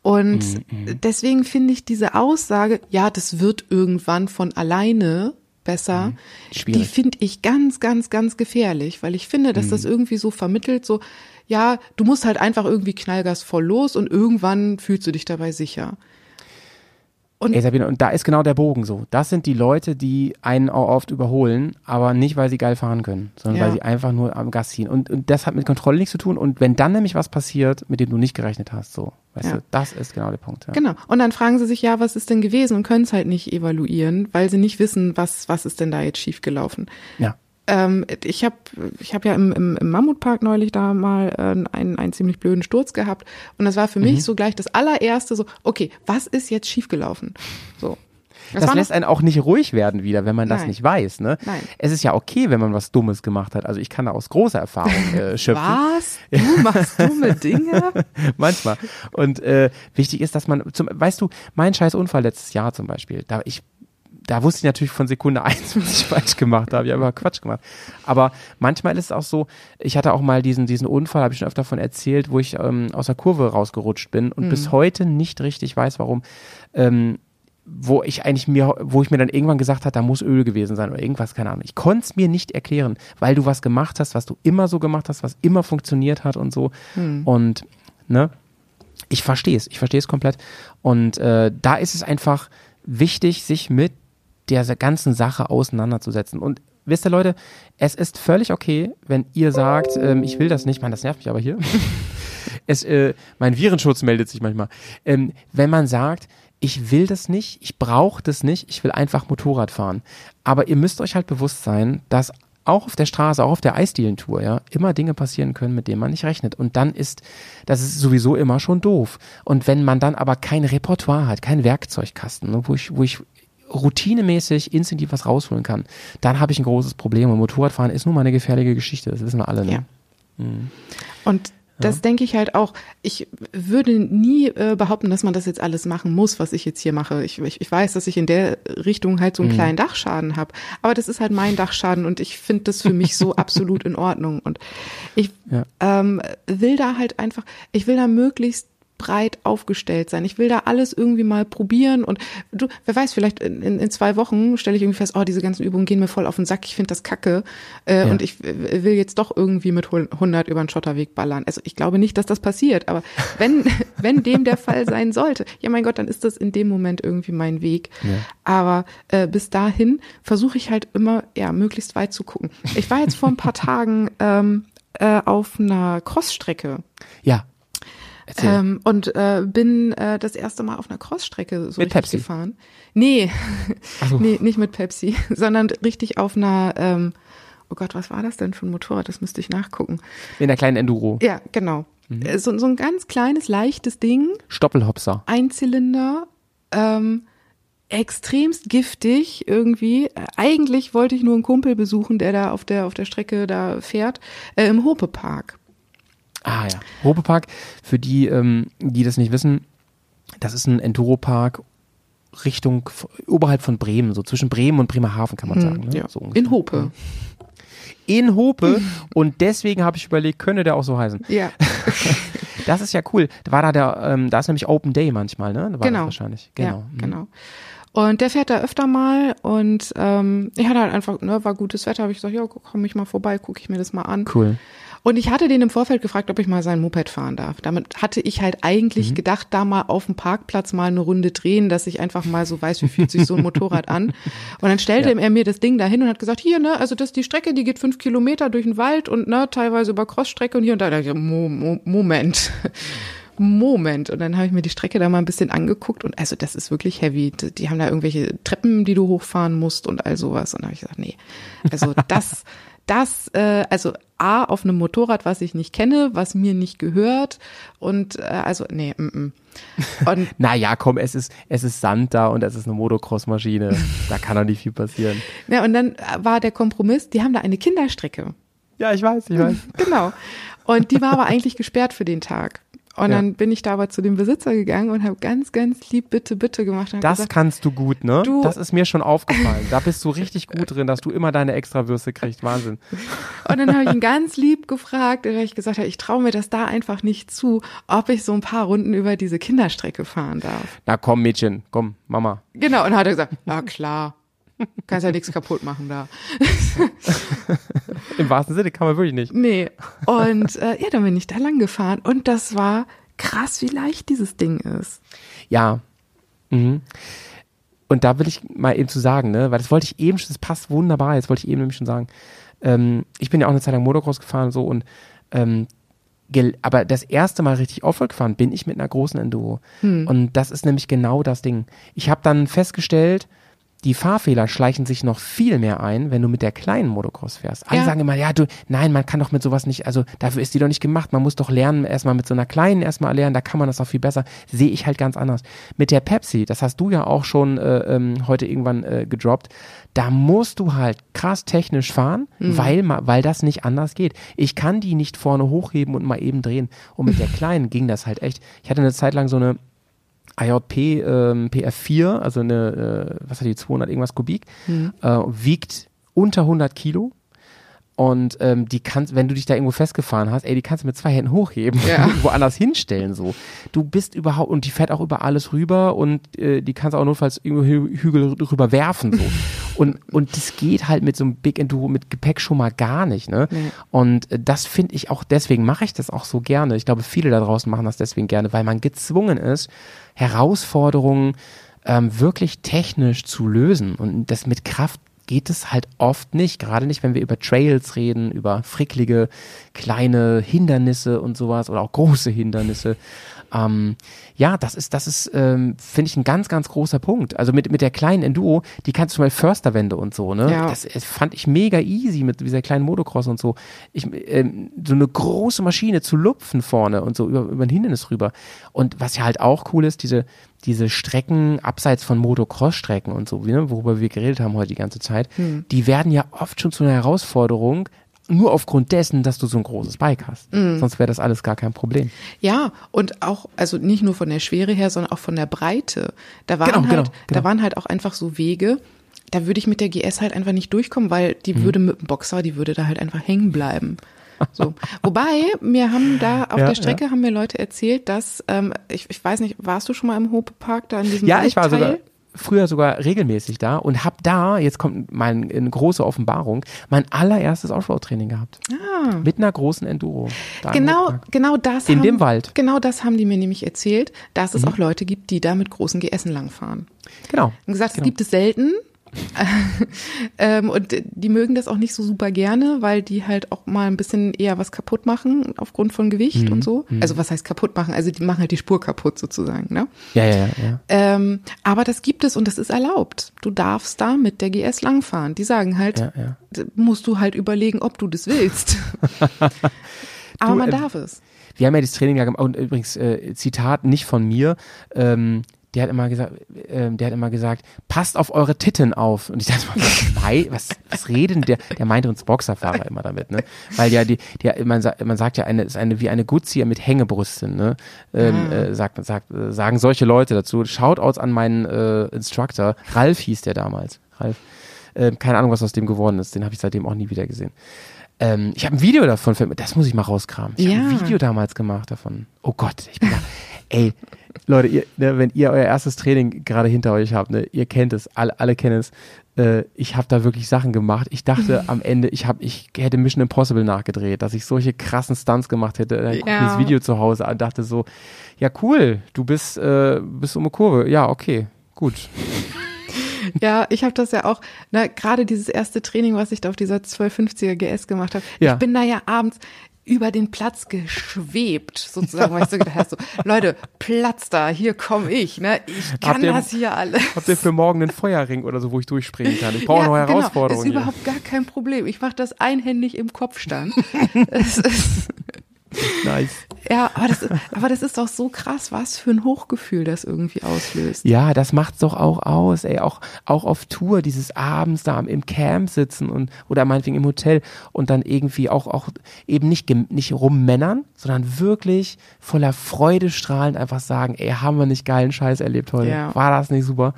Und deswegen finde ich diese Aussage, ja, das wird irgendwann von alleine besser, die Schwierig. finde ich ganz, ganz, ganz gefährlich, weil ich finde, dass das irgendwie so vermittelt, so, ja, du musst halt einfach irgendwie knallgas voll los und irgendwann fühlst du dich dabei sicher. Und Ey, Sabine, und da ist genau der Bogen so. Das sind die Leute, die einen auch oft überholen, aber nicht, weil sie geil fahren können, sondern Ja. weil sie einfach nur am Gas ziehen. Und, und das hat mit Kontrolle nichts zu tun. Und wenn dann nämlich was passiert, mit dem du nicht gerechnet hast, so, weißt Ja. du, das ist genau der Punkt. Ja. Genau. Und dann fragen sie sich, ja, was ist denn gewesen und können es halt nicht evaluieren, weil sie nicht wissen, was, was ist denn da jetzt schiefgelaufen. ja. Ähm, ich habe ich hab ja im, im, im Mammutpark neulich da mal äh, einen, einen ziemlich blöden Sturz gehabt. Und das war für Mhm. mich so gleich das allererste so, okay, was ist jetzt schiefgelaufen? So. Das, war lässt einen auch nicht ruhig werden wieder, wenn man das Nein. nicht weiß. Ne? Nein. Es ist ja okay, wenn man was Dummes gemacht hat. Also ich kann da aus großer Erfahrung äh, schöpfen. was? Du machst dumme Dinge? Manchmal. Und äh, wichtig ist, dass man, zum, weißt du, mein scheiß Unfall letztes Jahr zum Beispiel, da ich da wusste ich natürlich von Sekunde eins, was ich falsch gemacht habe. Ich habe einfach Quatsch gemacht. Aber manchmal ist es auch so, ich hatte auch mal diesen, diesen Unfall, habe ich schon öfter davon erzählt, wo ich ähm, aus der Kurve rausgerutscht bin und bis heute nicht richtig weiß, warum. Ähm, wo ich eigentlich mir, wo ich mir dann irgendwann gesagt habe, da muss Öl gewesen sein oder irgendwas, keine Ahnung. Ich konnte es mir nicht erklären, weil du was gemacht hast, was du immer so gemacht hast, was immer funktioniert hat und so. Und ne, ich verstehe es, ich verstehe es komplett. Und äh, da ist es einfach wichtig, sich mit der ganzen Sache auseinanderzusetzen. Und wisst ihr Leute, es ist völlig okay, wenn ihr sagt, ähm, ich will das nicht, man, das nervt mich aber hier. es, äh, mein Virenschutz meldet sich manchmal. Ähm, wenn man sagt, ich will das nicht, ich brauche das nicht, ich will einfach Motorrad fahren. Aber ihr müsst euch halt bewusst sein, dass auch auf der Straße, auch auf der Eisdielentour, ja, immer Dinge passieren können, mit denen man nicht rechnet. Und dann ist, das ist sowieso immer schon doof. Und wenn man dann aber kein Repertoire hat, kein Werkzeugkasten, ne, wo ich, wo ich routinemäßig instinktiv was rausholen kann, dann habe ich ein großes Problem. Und Motorradfahren ist nun mal eine gefährliche Geschichte, das wissen wir alle. Ne? Ja. Und das denke ich halt auch. Ich würde nie äh, behaupten, dass man das jetzt alles machen muss, was ich jetzt hier mache. Ich, ich, ich weiß, dass ich in der Richtung halt so einen kleinen Dachschaden habe. Aber das ist halt mein Dachschaden und ich finde das für mich so absolut in Ordnung. Und ich Ja. ähm, will da halt einfach, ich will da möglichst breit aufgestellt sein. Ich will da alles irgendwie mal probieren und du, wer weiß, vielleicht in, in, zwei Wochen stelle ich irgendwie fest, oh, diese ganzen Übungen gehen mir voll auf den Sack, ich finde das kacke äh, Ja. und ich will jetzt doch irgendwie mit 100 über den Schotterweg ballern. Also ich glaube nicht, dass das passiert, aber wenn, wenn dem der Fall sein sollte, ja mein Gott, dann ist das in dem Moment irgendwie mein Weg. Aber äh, bis dahin versuche ich halt immer, ja, möglichst weit zu gucken. Ich war jetzt vor ein paar Tagen ähm, äh, auf einer Crossstrecke Ja. Ähm, und äh, bin äh, das erste Mal auf einer Crossstrecke so Mit richtig Pepsi? gefahren. Nee, so. nee, nicht mit Pepsi, sondern richtig auf einer, ähm, oh Gott, was war das denn für ein Motorrad? Das müsste ich nachgucken. In der kleinen Enduro. Ja, genau. Mhm. Äh, So, so ein ganz kleines, leichtes Ding, Stoppelhopser. Einzylinder, ähm, extremst giftig irgendwie. Äh, Eigentlich wollte ich nur einen Kumpel besuchen, der da auf der auf der Strecke da fährt, äh, im Hope Park. Ah ja. Hopepark, für die, ähm, die das nicht wissen, das ist ein Enduropark Richtung, oberhalb von Bremen, so zwischen Bremen und Bremerhaven kann man sagen. Ne? Hm, Ja, so in Hope. In Hope und deswegen habe ich überlegt, könnte der auch so heißen. Ja. Das ist ja cool. Da war da der, ähm, da ist nämlich Open Day manchmal, ne? Da war Genau. Das wahrscheinlich. Genau. Ja, genau. Und der fährt da öfter mal und ähm, ich hatte halt einfach, ne, war gutes Wetter, habe ich gesagt, ja, komm ich mal vorbei, gucke ich mir das mal an. Cool. Und ich hatte den im Vorfeld gefragt, ob ich mal sein Moped fahren darf. Damit hatte ich halt eigentlich Mhm. gedacht, da mal auf dem Parkplatz mal eine Runde drehen, dass ich einfach mal so weiß, wie fühlt sich so ein Motorrad an. Und dann stellte Ja. er mir das Ding dahin und hat gesagt, hier, ne, also das ist die Strecke, die geht fünf Kilometer durch den Wald und ne, teilweise über Crossstrecke und hier und da. Da dachte ich, Mo Mo Moment. Moment. Und dann habe ich mir die Strecke da mal ein bisschen angeguckt und also das ist wirklich heavy. Die die haben da irgendwelche Treppen, die du hochfahren musst und all sowas. Und da habe ich gesagt, nee. Also das, das, äh, also A, auf einem Motorrad, was ich nicht kenne, was mir nicht gehört. Und äh, also, nee, mm, mm. Und Naja, komm, es ist, es ist Sand da und es ist eine Motocross-Maschine. da kann doch nicht viel passieren. ja, und dann war der Kompromiss, die haben da eine Kinderstrecke. Ja, ich weiß, ich weiß. Genau. Und die war aber eigentlich gesperrt für den Tag. Und Ja. dann bin ich da aber zu dem Besitzer gegangen und habe ganz, ganz lieb bitte, bitte gemacht. Das gesagt, kannst du gut, ne? Du- das ist mir schon aufgefallen. Da bist du richtig gut drin, dass du immer deine Extrawürste kriegst. Wahnsinn. Und dann habe ich ihn ganz lieb gefragt, weil ich gesagt habe, ich traue mir das da einfach nicht zu, ob ich so ein paar Runden über diese Kinderstrecke fahren darf. Na komm, Mädchen, komm, Mama. Genau, und dann hat er gesagt, ja klar, kannst ja nichts kaputt machen da. Im wahrsten Sinne kann man wirklich nicht. Nee. Und äh, ja, dann bin ich da lang gefahren und das war krass, wie leicht dieses Ding ist. Ja. Mhm. Und da will ich mal eben zu sagen, ne, weil das wollte ich eben schon, das passt wunderbar, jetzt wollte ich eben nämlich schon sagen, ähm, ich bin ja auch eine Zeit lang Motocross gefahren und so und ähm, aber das erste Mal richtig Offroad gefahren bin ich mit einer großen Enduro. Und das ist nämlich genau das Ding. Ich habe dann festgestellt, die Fahrfehler schleichen sich noch viel mehr ein, wenn du mit der kleinen Motocross fährst. Alle Ja. sagen immer, ja, du, nein, man kann doch mit sowas nicht, also dafür ist die doch nicht gemacht. Man muss doch lernen, erstmal mit so einer kleinen erstmal lernen, da kann man das auch viel besser. Sehe ich halt ganz anders. Mit der Pepsi, das hast du ja auch schon äh, ähm, heute irgendwann äh, gedroppt, da musst du halt krass technisch fahren, weil, ma- weil das nicht anders geht. Ich kann die nicht vorne hochheben und mal eben drehen. Und mit der kleinen ging das halt echt. Ich hatte eine Zeit lang so eine IJP ähm, PF4, also eine, äh, was hat die, 200 irgendwas Kubik, äh, wiegt unter 100 Kilo. Und ähm, die kannst, wenn du dich da irgendwo festgefahren hast, ey, die kannst du mit zwei Händen hochheben Ja. und woanders hinstellen so. Du bist überhaupt und die fährt auch über alles rüber und äh, die kannst auch notfalls irgendwo Hü Hügel rüber werfen so. Und und das geht halt mit so einem Big Enduro mit Gepäck schon mal gar nicht, ne? Und äh, das finde ich auch deswegen mache ich das auch so gerne. Ich glaube, viele da draußen machen das deswegen gerne, weil man gezwungen ist, Herausforderungen ähm, wirklich technisch zu lösen und das mit Kraft geht es halt oft nicht, gerade nicht, wenn wir über Trails reden, über fricklige kleine Hindernisse und sowas oder auch große Hindernisse. Ähm, ja, das ist, das ist, ähm, finde ich, ein ganz, ganz großer Punkt. Also mit, mit der kleinen Enduro, die kannst du mal Försterwände und so, ne? Ja. Das, das fand ich mega easy mit dieser kleinen Motocross und so. Ich, ähm, so eine große Maschine zu lupfen vorne und so über, über ein Hindernis rüber. Und was ja halt auch cool ist, diese, diese Strecken abseits von Motocross-Strecken und so, wie, ne, worüber wir geredet haben heute die ganze Zeit, die werden ja oft schon zu einer Herausforderung, nur aufgrund dessen, dass du so ein großes Bike hast. Sonst wäre das alles gar kein Problem. Ja, und auch, also nicht nur von der Schwere her, sondern auch von der Breite. Da waren Genau, halt, genau, da genau. waren halt auch einfach so Wege, da würde ich mit der GS halt einfach nicht durchkommen, weil die Mhm. würde mit dem Boxer, die würde da halt einfach hängen bleiben. So. Wobei, mir haben da auf Ja, der Strecke haben mir Leute erzählt, dass, ähm, ich, ich weiß nicht, warst du schon mal im Hope Park da in diesem Ja, ich war sogar früher sogar regelmäßig da und hab da, jetzt kommt mein, eine große Offenbarung, mein allererstes Offroad-Training gehabt. Mit einer großen Enduro. Ah. Genau, genau das. In haben, dem Wald. Mhm. Genau das haben die mir nämlich erzählt, dass es auch Leute gibt, die da mit großen GSen langfahren. Genau. Und gesagt, genau. es gibt es selten. ähm, und die mögen das auch nicht so super gerne, weil die halt auch mal ein bisschen eher was kaputt machen aufgrund von Gewicht Mhm. und so. Also was heißt kaputt machen? Also die machen halt die Spur kaputt sozusagen. Ne? Ja, ja, ja. ja. Ähm, aber das gibt es und das ist erlaubt. Du darfst da mit der GS langfahren. Die sagen halt, Ja, ja. musst du halt überlegen, ob du das willst. aber Du, man ähm, darf es. Wir haben ja das Training ja gemacht und übrigens äh, Zitat nicht von mir. Ähm, der hat immer gesagt, ähm, der hat immer gesagt, passt auf eure Titten auf. Und ich dachte mal, was, was reden der? Der meinte uns Boxerfahrer immer damit, ne? Weil ja die, die man, sagt, man sagt ja eine ist eine wie eine Guzzi mit Hängebrüsten, ne? Ähm, äh, sagt, sagt, äh, sagen solche Leute dazu. Shoutouts an meinen äh, Instructor. Ralf hieß der damals. Ralf. Ähm, keine Ahnung, was aus dem geworden ist. Den habe ich seitdem auch nie wieder gesehen. Ähm, ich habe ein Video davon, das muss ich mal rauskramen. Ich habe Ja. ein Video damals gemacht davon. Oh Gott, ich bin da, ey, Leute, ihr, ne, wenn ihr euer erstes Training gerade hinter euch habt, ne, ihr kennt es, alle, alle kennen es. Äh, ich habe da wirklich Sachen gemacht. Ich dachte am Ende, ich habe, ich hätte Mission Impossible nachgedreht, dass ich solche krassen Stunts gemacht hätte. Dann guck mir Ja. das Video zu Hause an, dachte so, ja cool, du bist, äh, bist um eine Kurve. Ja, okay, gut. Ja, ich habe das ja auch, na, gerade dieses erste Training, was ich da auf dieser 1250er GS gemacht habe. Ja. Ich bin da ja abends über den Platz geschwebt, sozusagen, weil ich so gedacht habe, so, Leute, Platz da, hier komme ich, ne? Ich kann ihr- das hier alles. Habt ihr für morgen einen Feuerring oder so, wo ich durchspringen kann? Ich brauche noch Genau, Herausforderungen. ist hier. überhaupt gar kein Problem. Ich mache das einhändig im Kopfstand. es ist, Nice. ja, aber das, aber das ist doch so krass, was für ein Hochgefühl das irgendwie auslöst. Ja, das macht's doch auch aus, ey, auch, auch auf Tour, dieses abends da im Camp sitzen und, oder meinetwegen im Hotel und dann irgendwie auch, auch eben nicht, nicht rummännern, sondern wirklich voller Freude strahlend einfach sagen, ey, haben wir nicht geilen Scheiß erlebt heute? Ja. War das nicht super?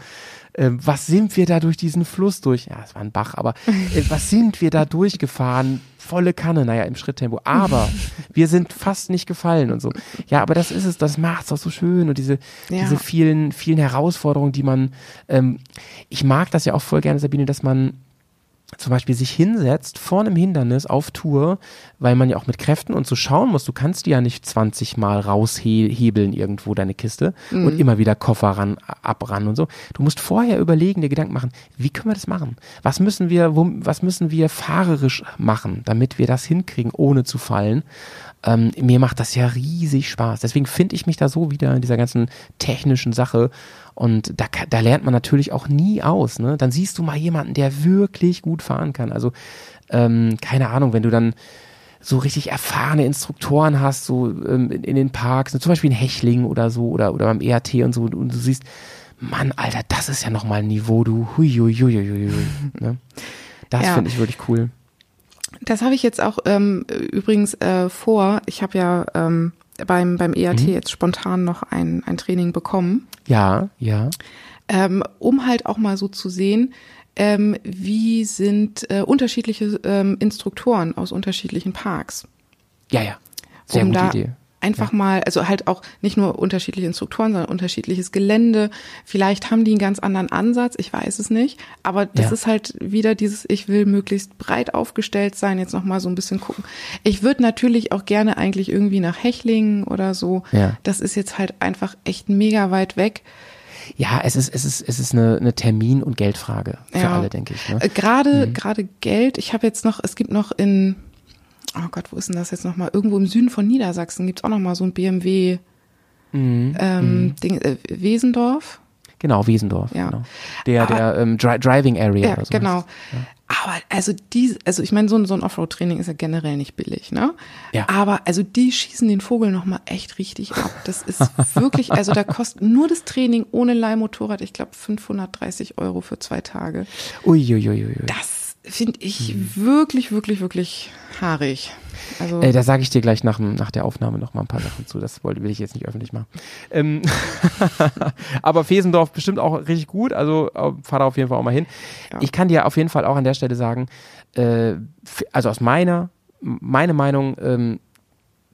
Ähm, was sind wir da durch diesen Fluss durch? Ja, es war ein Bach, aber äh, was sind wir da durchgefahren? Volle Kanne, naja, im Schritttempo. Aber wir sind fast nicht gefallen und so. Ja, aber das ist es, das macht's auch so schön und diese, Ja. diese vielen, vielen Herausforderungen, die man, ähm, ich mag das ja auch voll gerne, Sabine, dass man zum Beispiel sich hinsetzt vor einem Hindernis auf Tour, weil man ja auch mit Kräften und so schauen muss, du kannst die ja nicht 20 Mal raushebeln irgendwo deine Kiste und immer wieder Koffer ran, abran und so. Du musst vorher überlegen, dir Gedanken machen, wie können wir das machen? Was müssen wir, wo, was müssen wir fahrerisch machen, damit wir das hinkriegen, ohne zu fallen? Ähm, mir macht das ja riesig Spaß. Deswegen finde ich mich da so wieder in dieser ganzen technischen Sache. Und da, da lernt man natürlich auch nie aus. Ne? Dann siehst du mal jemanden, der wirklich gut fahren kann. Also ähm, keine Ahnung, wenn du dann so richtig erfahrene Instruktoren hast, so ähm, in, in den Parks, ne, zum Beispiel in Hechling oder so oder, oder beim ERT und so, und, und du siehst, Mann, Alter, das ist ja nochmal ein Niveau, du, hui, hui, hui, hui, hui, ne? Das Ja. finde ich wirklich cool. Das habe ich jetzt auch ähm, übrigens äh, vor. Ich habe ja ähm, beim, beim EAT Mhm. jetzt spontan noch ein, ein Training bekommen, Ja, ja. ähm, um halt auch mal so zu sehen, ähm, wie sind äh, unterschiedliche ähm, Instruktoren aus unterschiedlichen Parks. Ja, ja. Sehr um gute da Idee. Einfach mal, also halt auch nicht nur unterschiedliche Instruktoren, sondern unterschiedliches Gelände. Vielleicht haben die einen ganz anderen Ansatz, ich weiß es nicht. Aber das Ja. ist halt wieder dieses, ich will möglichst breit aufgestellt sein, jetzt nochmal so ein bisschen gucken. Ich würde natürlich auch gerne eigentlich irgendwie nach Hechlingen oder so. Ja. Das ist jetzt halt einfach echt mega weit weg. Ja, es ist, es ist, es ist eine, eine Termin- und Geldfrage für Ja. alle, denke ich. Ne? Äh, Gerade, Mhm. gerade Geld. Ich habe jetzt noch, es gibt noch in, oh Gott, wo ist denn das jetzt nochmal? Irgendwo im Süden von Niedersachsen gibt's auch nochmal so ein BMW Mhm. ähm, Ding, äh, Wesendorf. Genau, Wiesendorf. Ja. Genau. Der, Aber- der ähm, Dri Driving Area. Ja, oder so genau. heißt Aber also die, also ich meine, so ein, so ein Offroad-Training ist ja generell nicht billig, ne? Ja. Aber also die schießen den Vogel nochmal echt richtig ab. Das ist wirklich, also da kostet nur das Training ohne Leihmotorrad, ich glaube 530 Euro für zwei Tage. es. Uiuiuiui. Das finde ich wirklich, wirklich, wirklich haarig. Also Äh, da sage ich dir gleich nach, dem- nach der Aufnahme noch mal ein paar Sachen zu. Das wollte, will ich jetzt nicht öffentlich machen. Ähm, aber Fesendorf bestimmt auch richtig gut. Also äh, fahr da auf jeden Fall auch mal hin. Ja. Ich kann dir auf jeden Fall auch an der Stelle sagen, äh, also aus meiner, meine Meinung, ähm,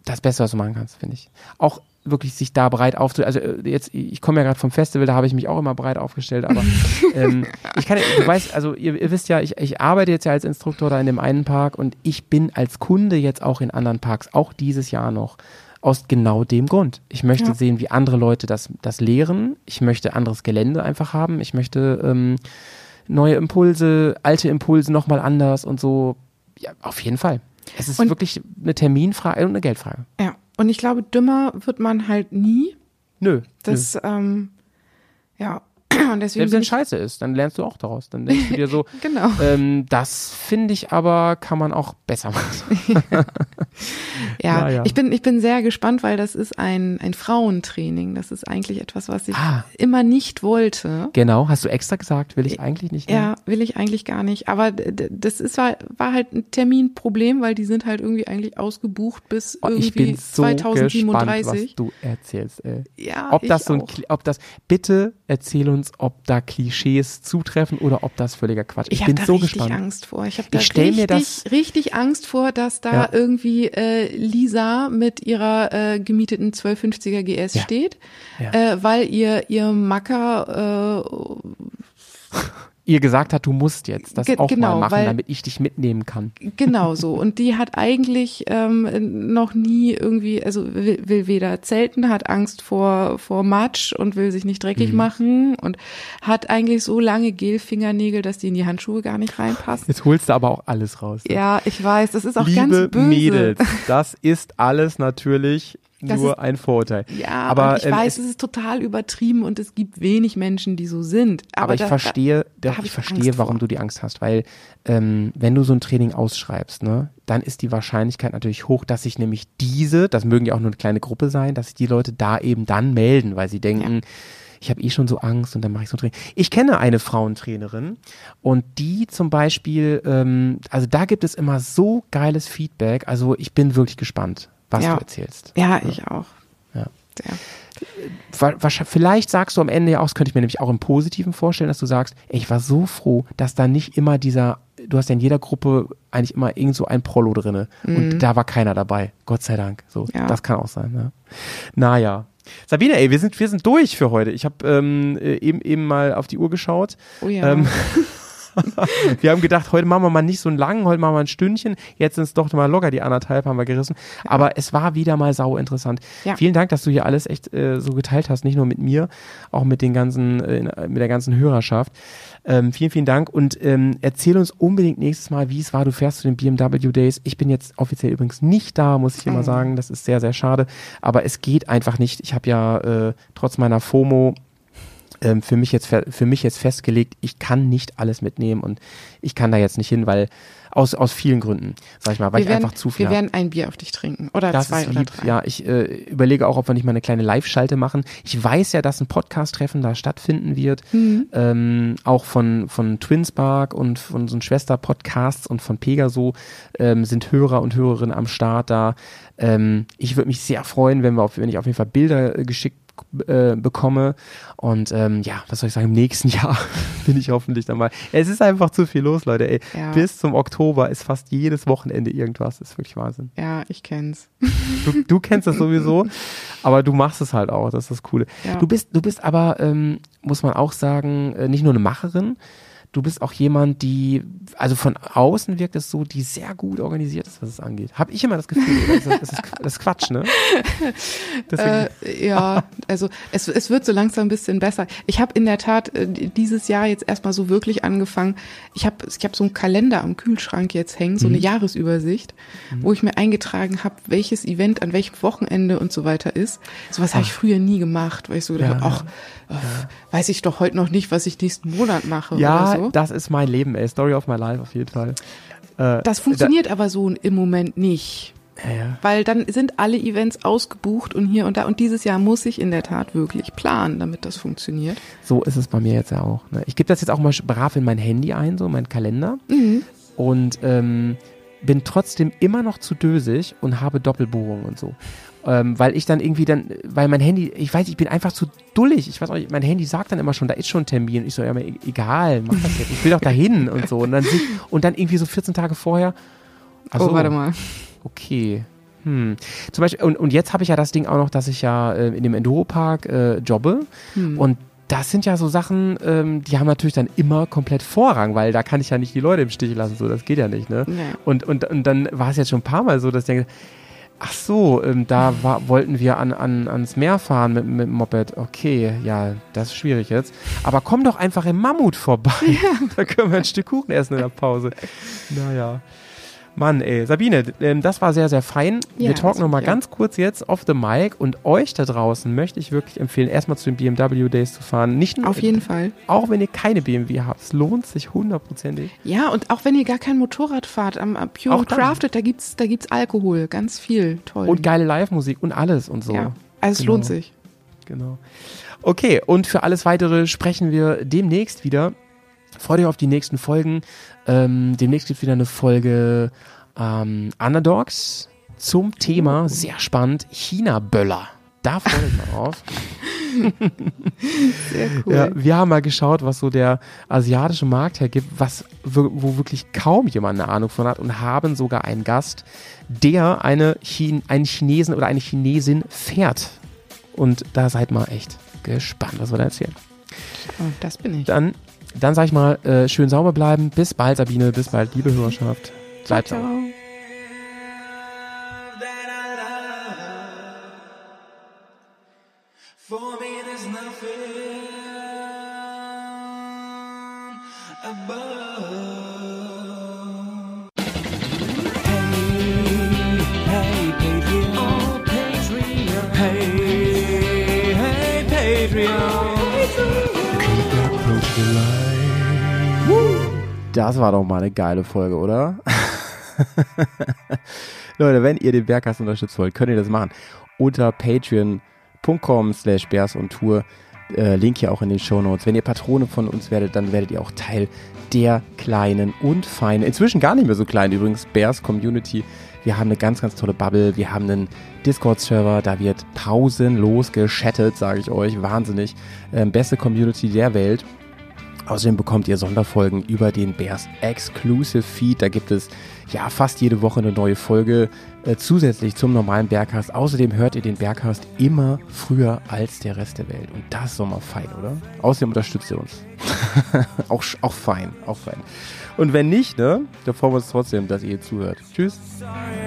das Beste, was du machen kannst, finde ich. Auch wirklich sich da breit aufzu... Also äh, jetzt, ich komme ja gerade vom Festival, da habe ich mich auch immer breit aufgestellt, aber ähm, ich kann, du weißt, also ihr, ihr wisst ja, ich, ich arbeite jetzt ja als Instruktor da in dem einen Park und ich bin als Kunde jetzt auch in anderen Parks, auch dieses Jahr noch, aus genau dem Grund. Ich möchte Ja. sehen, wie andere Leute das, das lehren. Ich möchte anderes Gelände einfach haben. Ich möchte ähm, neue Impulse, alte Impulse nochmal anders und so. Ja, auf jeden Fall. Es ist Und- wirklich eine Terminfrage und eine Geldfrage. ja. Und ich glaube, dümmer wird man halt nie. Nö. Das, ähm, ja. Und deswegen Selbst wenn scheiße ist, dann lernst du auch daraus. Dann denkst du dir so, genau. ähm, das finde ich aber, kann man auch besser machen. Ja, Naja. ich bin ich bin sehr gespannt, weil das ist ein ein Frauentraining. Das ist eigentlich etwas, was ich Ah. immer nicht wollte. Genau, hast du extra gesagt, will ich eigentlich nicht. ne? Ja, will ich eigentlich gar nicht. Aber das ist war, war halt ein Terminproblem, weil die sind halt irgendwie eigentlich ausgebucht bis Oh, irgendwie ich bin so gespannt, 2037. was du erzählst. Ey. Ja, ob ich das so ein, auch. Ob das, bitte erzähl uns, ob da Klischees zutreffen oder ob das völliger Quatsch. Ich, Ich bin da so richtig gespannt. Angst vor. Ich habe da Ich richtig, mir das- richtig Angst vor, dass da Ja. irgendwie äh, Lisa mit ihrer äh, gemieteten 1250er GS Ja. steht, Ja. äh, weil ihr ihr Macker äh, Ihr gesagt hat, du musst jetzt das Ge- auch genau, mal machen, weil- damit ich dich mitnehmen kann. Genau so. Und die hat eigentlich ähm, noch nie irgendwie, also will, will weder zelten, hat Angst vor, vor Matsch und will sich nicht Mhm. dreckig machen und hat eigentlich so lange Gelfingernägel, dass die in die Handschuhe gar nicht reinpassen. Jetzt holst du aber auch alles raus. ne? Ja, ich weiß, das ist auch Liebe ganz böse. Mädels, das ist alles natürlich Das nur ist- ein Vorurteil. Ja, aber ich ähm, weiß, es- es ist total übertrieben und es gibt wenig Menschen, die so sind. Aber, Aber, ich da- verstehe, da hab ich ich verstehe, warum du die Angst hast, weil ähm, wenn du so ein Training ausschreibst, ne, dann ist die Wahrscheinlichkeit natürlich hoch, dass sich nämlich diese, das mögen ja auch nur eine kleine Gruppe sein, dass sich die Leute da eben dann melden, weil sie denken, ich habe eh schon so Angst und dann mache ich so ein Training. Ich kenne eine Frauentrainerin und die zum Beispiel, ähm, also da gibt es immer so geiles Feedback. Also ich bin wirklich gespannt, was Ja. du erzählst. Ja, ich auch. Ja. Sehr. Vielleicht sagst du am Ende ja auch, das könnte ich mir nämlich auch im Positiven vorstellen, dass du sagst, ey, ich war so froh, dass da nicht immer dieser, du hast ja in jeder Gruppe eigentlich immer irgend so ein Prollo drinne und da war keiner dabei. Gott sei Dank. So, Ja. das kann auch sein. Ne? Naja. Sabine, ey, wir sind, wir sind durch für heute. Ich habe ähm, äh, eben, eben mal auf die Uhr geschaut. Oh ja. Ähm, wir haben gedacht, heute machen wir mal nicht so einen langen, heute machen wir ein Stündchen. Jetzt sind es doch mal locker die anderthalb, haben wir gerissen. Aber es war wieder mal sau interessant. Ja. Vielen Dank, dass du hier alles echt äh, so geteilt hast, nicht nur mit mir, auch mit den ganzen, äh, mit der ganzen Hörerschaft. Ähm, vielen, vielen Dank und ähm, erzähl uns unbedingt nächstes Mal, wie es war. Du fährst zu den BMW Days. Ich bin jetzt offiziell übrigens nicht da, muss ich immer sagen. Das ist sehr, sehr schade. Aber es geht einfach nicht. Ich habe ja äh, trotz meiner FOMO ähm, für mich jetzt für mich jetzt festgelegt, ich kann nicht alles mitnehmen und ich kann da jetzt nicht hin, weil aus aus vielen Gründen, sag ich mal, weil wir ich werden, einfach zu viel wir werden ein Bier auf dich trinken. Oder Das zwei ist oder lieb. drei. Ja, ich äh, überlege auch, ob wir nicht mal eine kleine Live-Schalte machen. Ich weiß ja, dass ein Podcast-Treffen da stattfinden wird. Mhm. Ähm, auch von, von Twinspark und von unseren Schwester-Podcasts und von Pegaso ähm, sind Hörer und Hörerinnen am Start da. Ähm, ich würde mich sehr freuen, wenn wir auf, wenn ich auf jeden Fall Bilder äh, geschickt äh, bekomme. Und ähm, ja, was soll ich sagen, im nächsten Jahr bin ich hoffentlich dann mal. Es ist einfach zu viel los, Leute. Ey. Ja. Bis zum Oktober ist fast jedes Wochenende irgendwas. Das ist wirklich Wahnsinn. Ja, ich kenn's. Du, du kennst das sowieso, aber du machst es halt auch, das ist das Coole. Ja. Du bist, du bist aber, ähm, muss man auch sagen, äh, nicht nur eine Macherin, du bist auch jemand, die, also von außen wirkt es so, die sehr gut organisiert ist, was es angeht. Hab ich immer das Gefühl, das, ist, das, ist, das ist Quatsch, ne? Äh, ja, also es, es wird so langsam ein bisschen besser. Ich habe in der Tat äh, dieses Jahr jetzt erstmal so wirklich angefangen. Ich habe ich hab so einen Kalender am Kühlschrank jetzt hängen, so eine Mhm. Jahresübersicht, wo ich mir eingetragen habe, welches Event an welchem Wochenende und so weiter ist. Sowas habe ich früher nie gemacht, weil ich so gedacht Ja, habe, ach, weiß ich doch heute noch nicht, was ich nächsten Monat mache ja, oder so. das ist mein Leben, ey. Story of my life auf jeden Fall. Äh, Das funktioniert aber so im Moment nicht. Ja, ja. Weil dann sind alle Events ausgebucht und hier und da. Und dieses Jahr muss ich in der Tat wirklich planen, damit das funktioniert. So ist es bei mir jetzt ja auch. Ne? Ich gebe das jetzt auch mal brav in mein Handy ein, so mein Kalender. Mhm. Und ähm, bin trotzdem immer noch zu dösig und habe Doppelbuchungen und so. Ähm, weil ich dann irgendwie dann, weil mein Handy, ich weiß, ich bin einfach zu dullig. Ich weiß auch nicht, mein Handy sagt dann immer schon, da ist schon ein Termin. Ich so, ja, mir e- egal, mach das jetzt. Ich will doch dahin und so. Und dann, und dann irgendwie so 14 Tage vorher. ach Oh, warte mal. Okay. Hm. Zum Beispiel, und, und jetzt habe ich ja das Ding auch noch, dass ich ja äh, in dem Enduro-Park äh, jobbe. Und das sind ja so Sachen, ähm, die haben natürlich dann immer komplett Vorrang, weil da kann ich ja nicht die Leute im Stich lassen. So, das geht ja nicht, ne? Nee. Und, und, und dann war es jetzt schon ein paar Mal so, dass ich denke, ach so, ähm, da war, wollten wir an, an, ans Meer fahren mit, mit dem Moped. Okay, ja, das ist schwierig jetzt. Aber komm doch einfach im Mammut vorbei. da können wir ein Stück Kuchen essen in der Pause. Naja. Mann, ey. Sabine, ähm, das war sehr, sehr fein. Ja, wir talken das noch mal ja. ganz kurz jetzt off the mic und euch da draußen möchte ich wirklich empfehlen, erstmal zu den BMW Days zu fahren. Nicht nur, Auf jeden Fall. auch wenn ihr keine BMW habt. Es lohnt sich hundertprozentig. Ja, und auch wenn ihr gar kein Motorrad fahrt, am, am Pure Auch. Crafted, da gibt's, da gibt's Alkohol. Ganz viel. Toll. Und geile Live-Musik und alles und so. Ja. Also es Genau. lohnt sich. Genau. Okay, und für alles weitere sprechen wir demnächst wieder. Freut euch auf die nächsten Folgen. Ähm, demnächst gibt wieder eine Folge ähm, Underdogs zum Thema, sehr spannend, China-Böller. Da freut euch mal drauf. Sehr cool. Ja, wir haben mal geschaut, was so der asiatische Markt hergibt, was, wo, wo wirklich kaum jemand eine Ahnung von hat und haben sogar einen Gast, der eine Chin einen Chinesen oder eine Chinesin fährt. Und da seid mal echt gespannt, was wir da erzählen. Oh, das bin ich. Dann, dann sag ich mal, äh, schön sauber bleiben. Bis bald, Sabine. Bis bald, liebe Hörerschaft. Bleibt sauber. Das war doch mal eine geile Folge, oder? Leute, wenn ihr den Bergkast unterstützen wollt, könnt ihr das machen. Unter patreon.com slash bears und tour. Äh, Link hier auch in den Shownotes. Wenn ihr Patrone von uns werdet, dann werdet ihr auch Teil der kleinen und feinen, inzwischen gar nicht mehr so klein übrigens, Bears Community. Wir haben eine ganz, ganz tolle Bubble. Wir haben einen Discord-Server, da wird pausenlos geschattet, sage ich euch. Wahnsinnig. Ähm, beste Community der Welt. Außerdem bekommt ihr Sonderfolgen über den Bears Exclusive Feed. Da gibt es ja fast jede Woche eine neue Folge äh, zusätzlich zum normalen Bergcast. Außerdem hört ihr den Bergcast immer früher als der Rest der Welt. Und das ist doch mal fein, oder? Außerdem unterstützt ihr uns. auch, auch fein, auch fein. Und wenn nicht, ne, dann freuen wir uns trotzdem, dass ihr zuhört. Tschüss. Sorry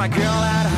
my girl at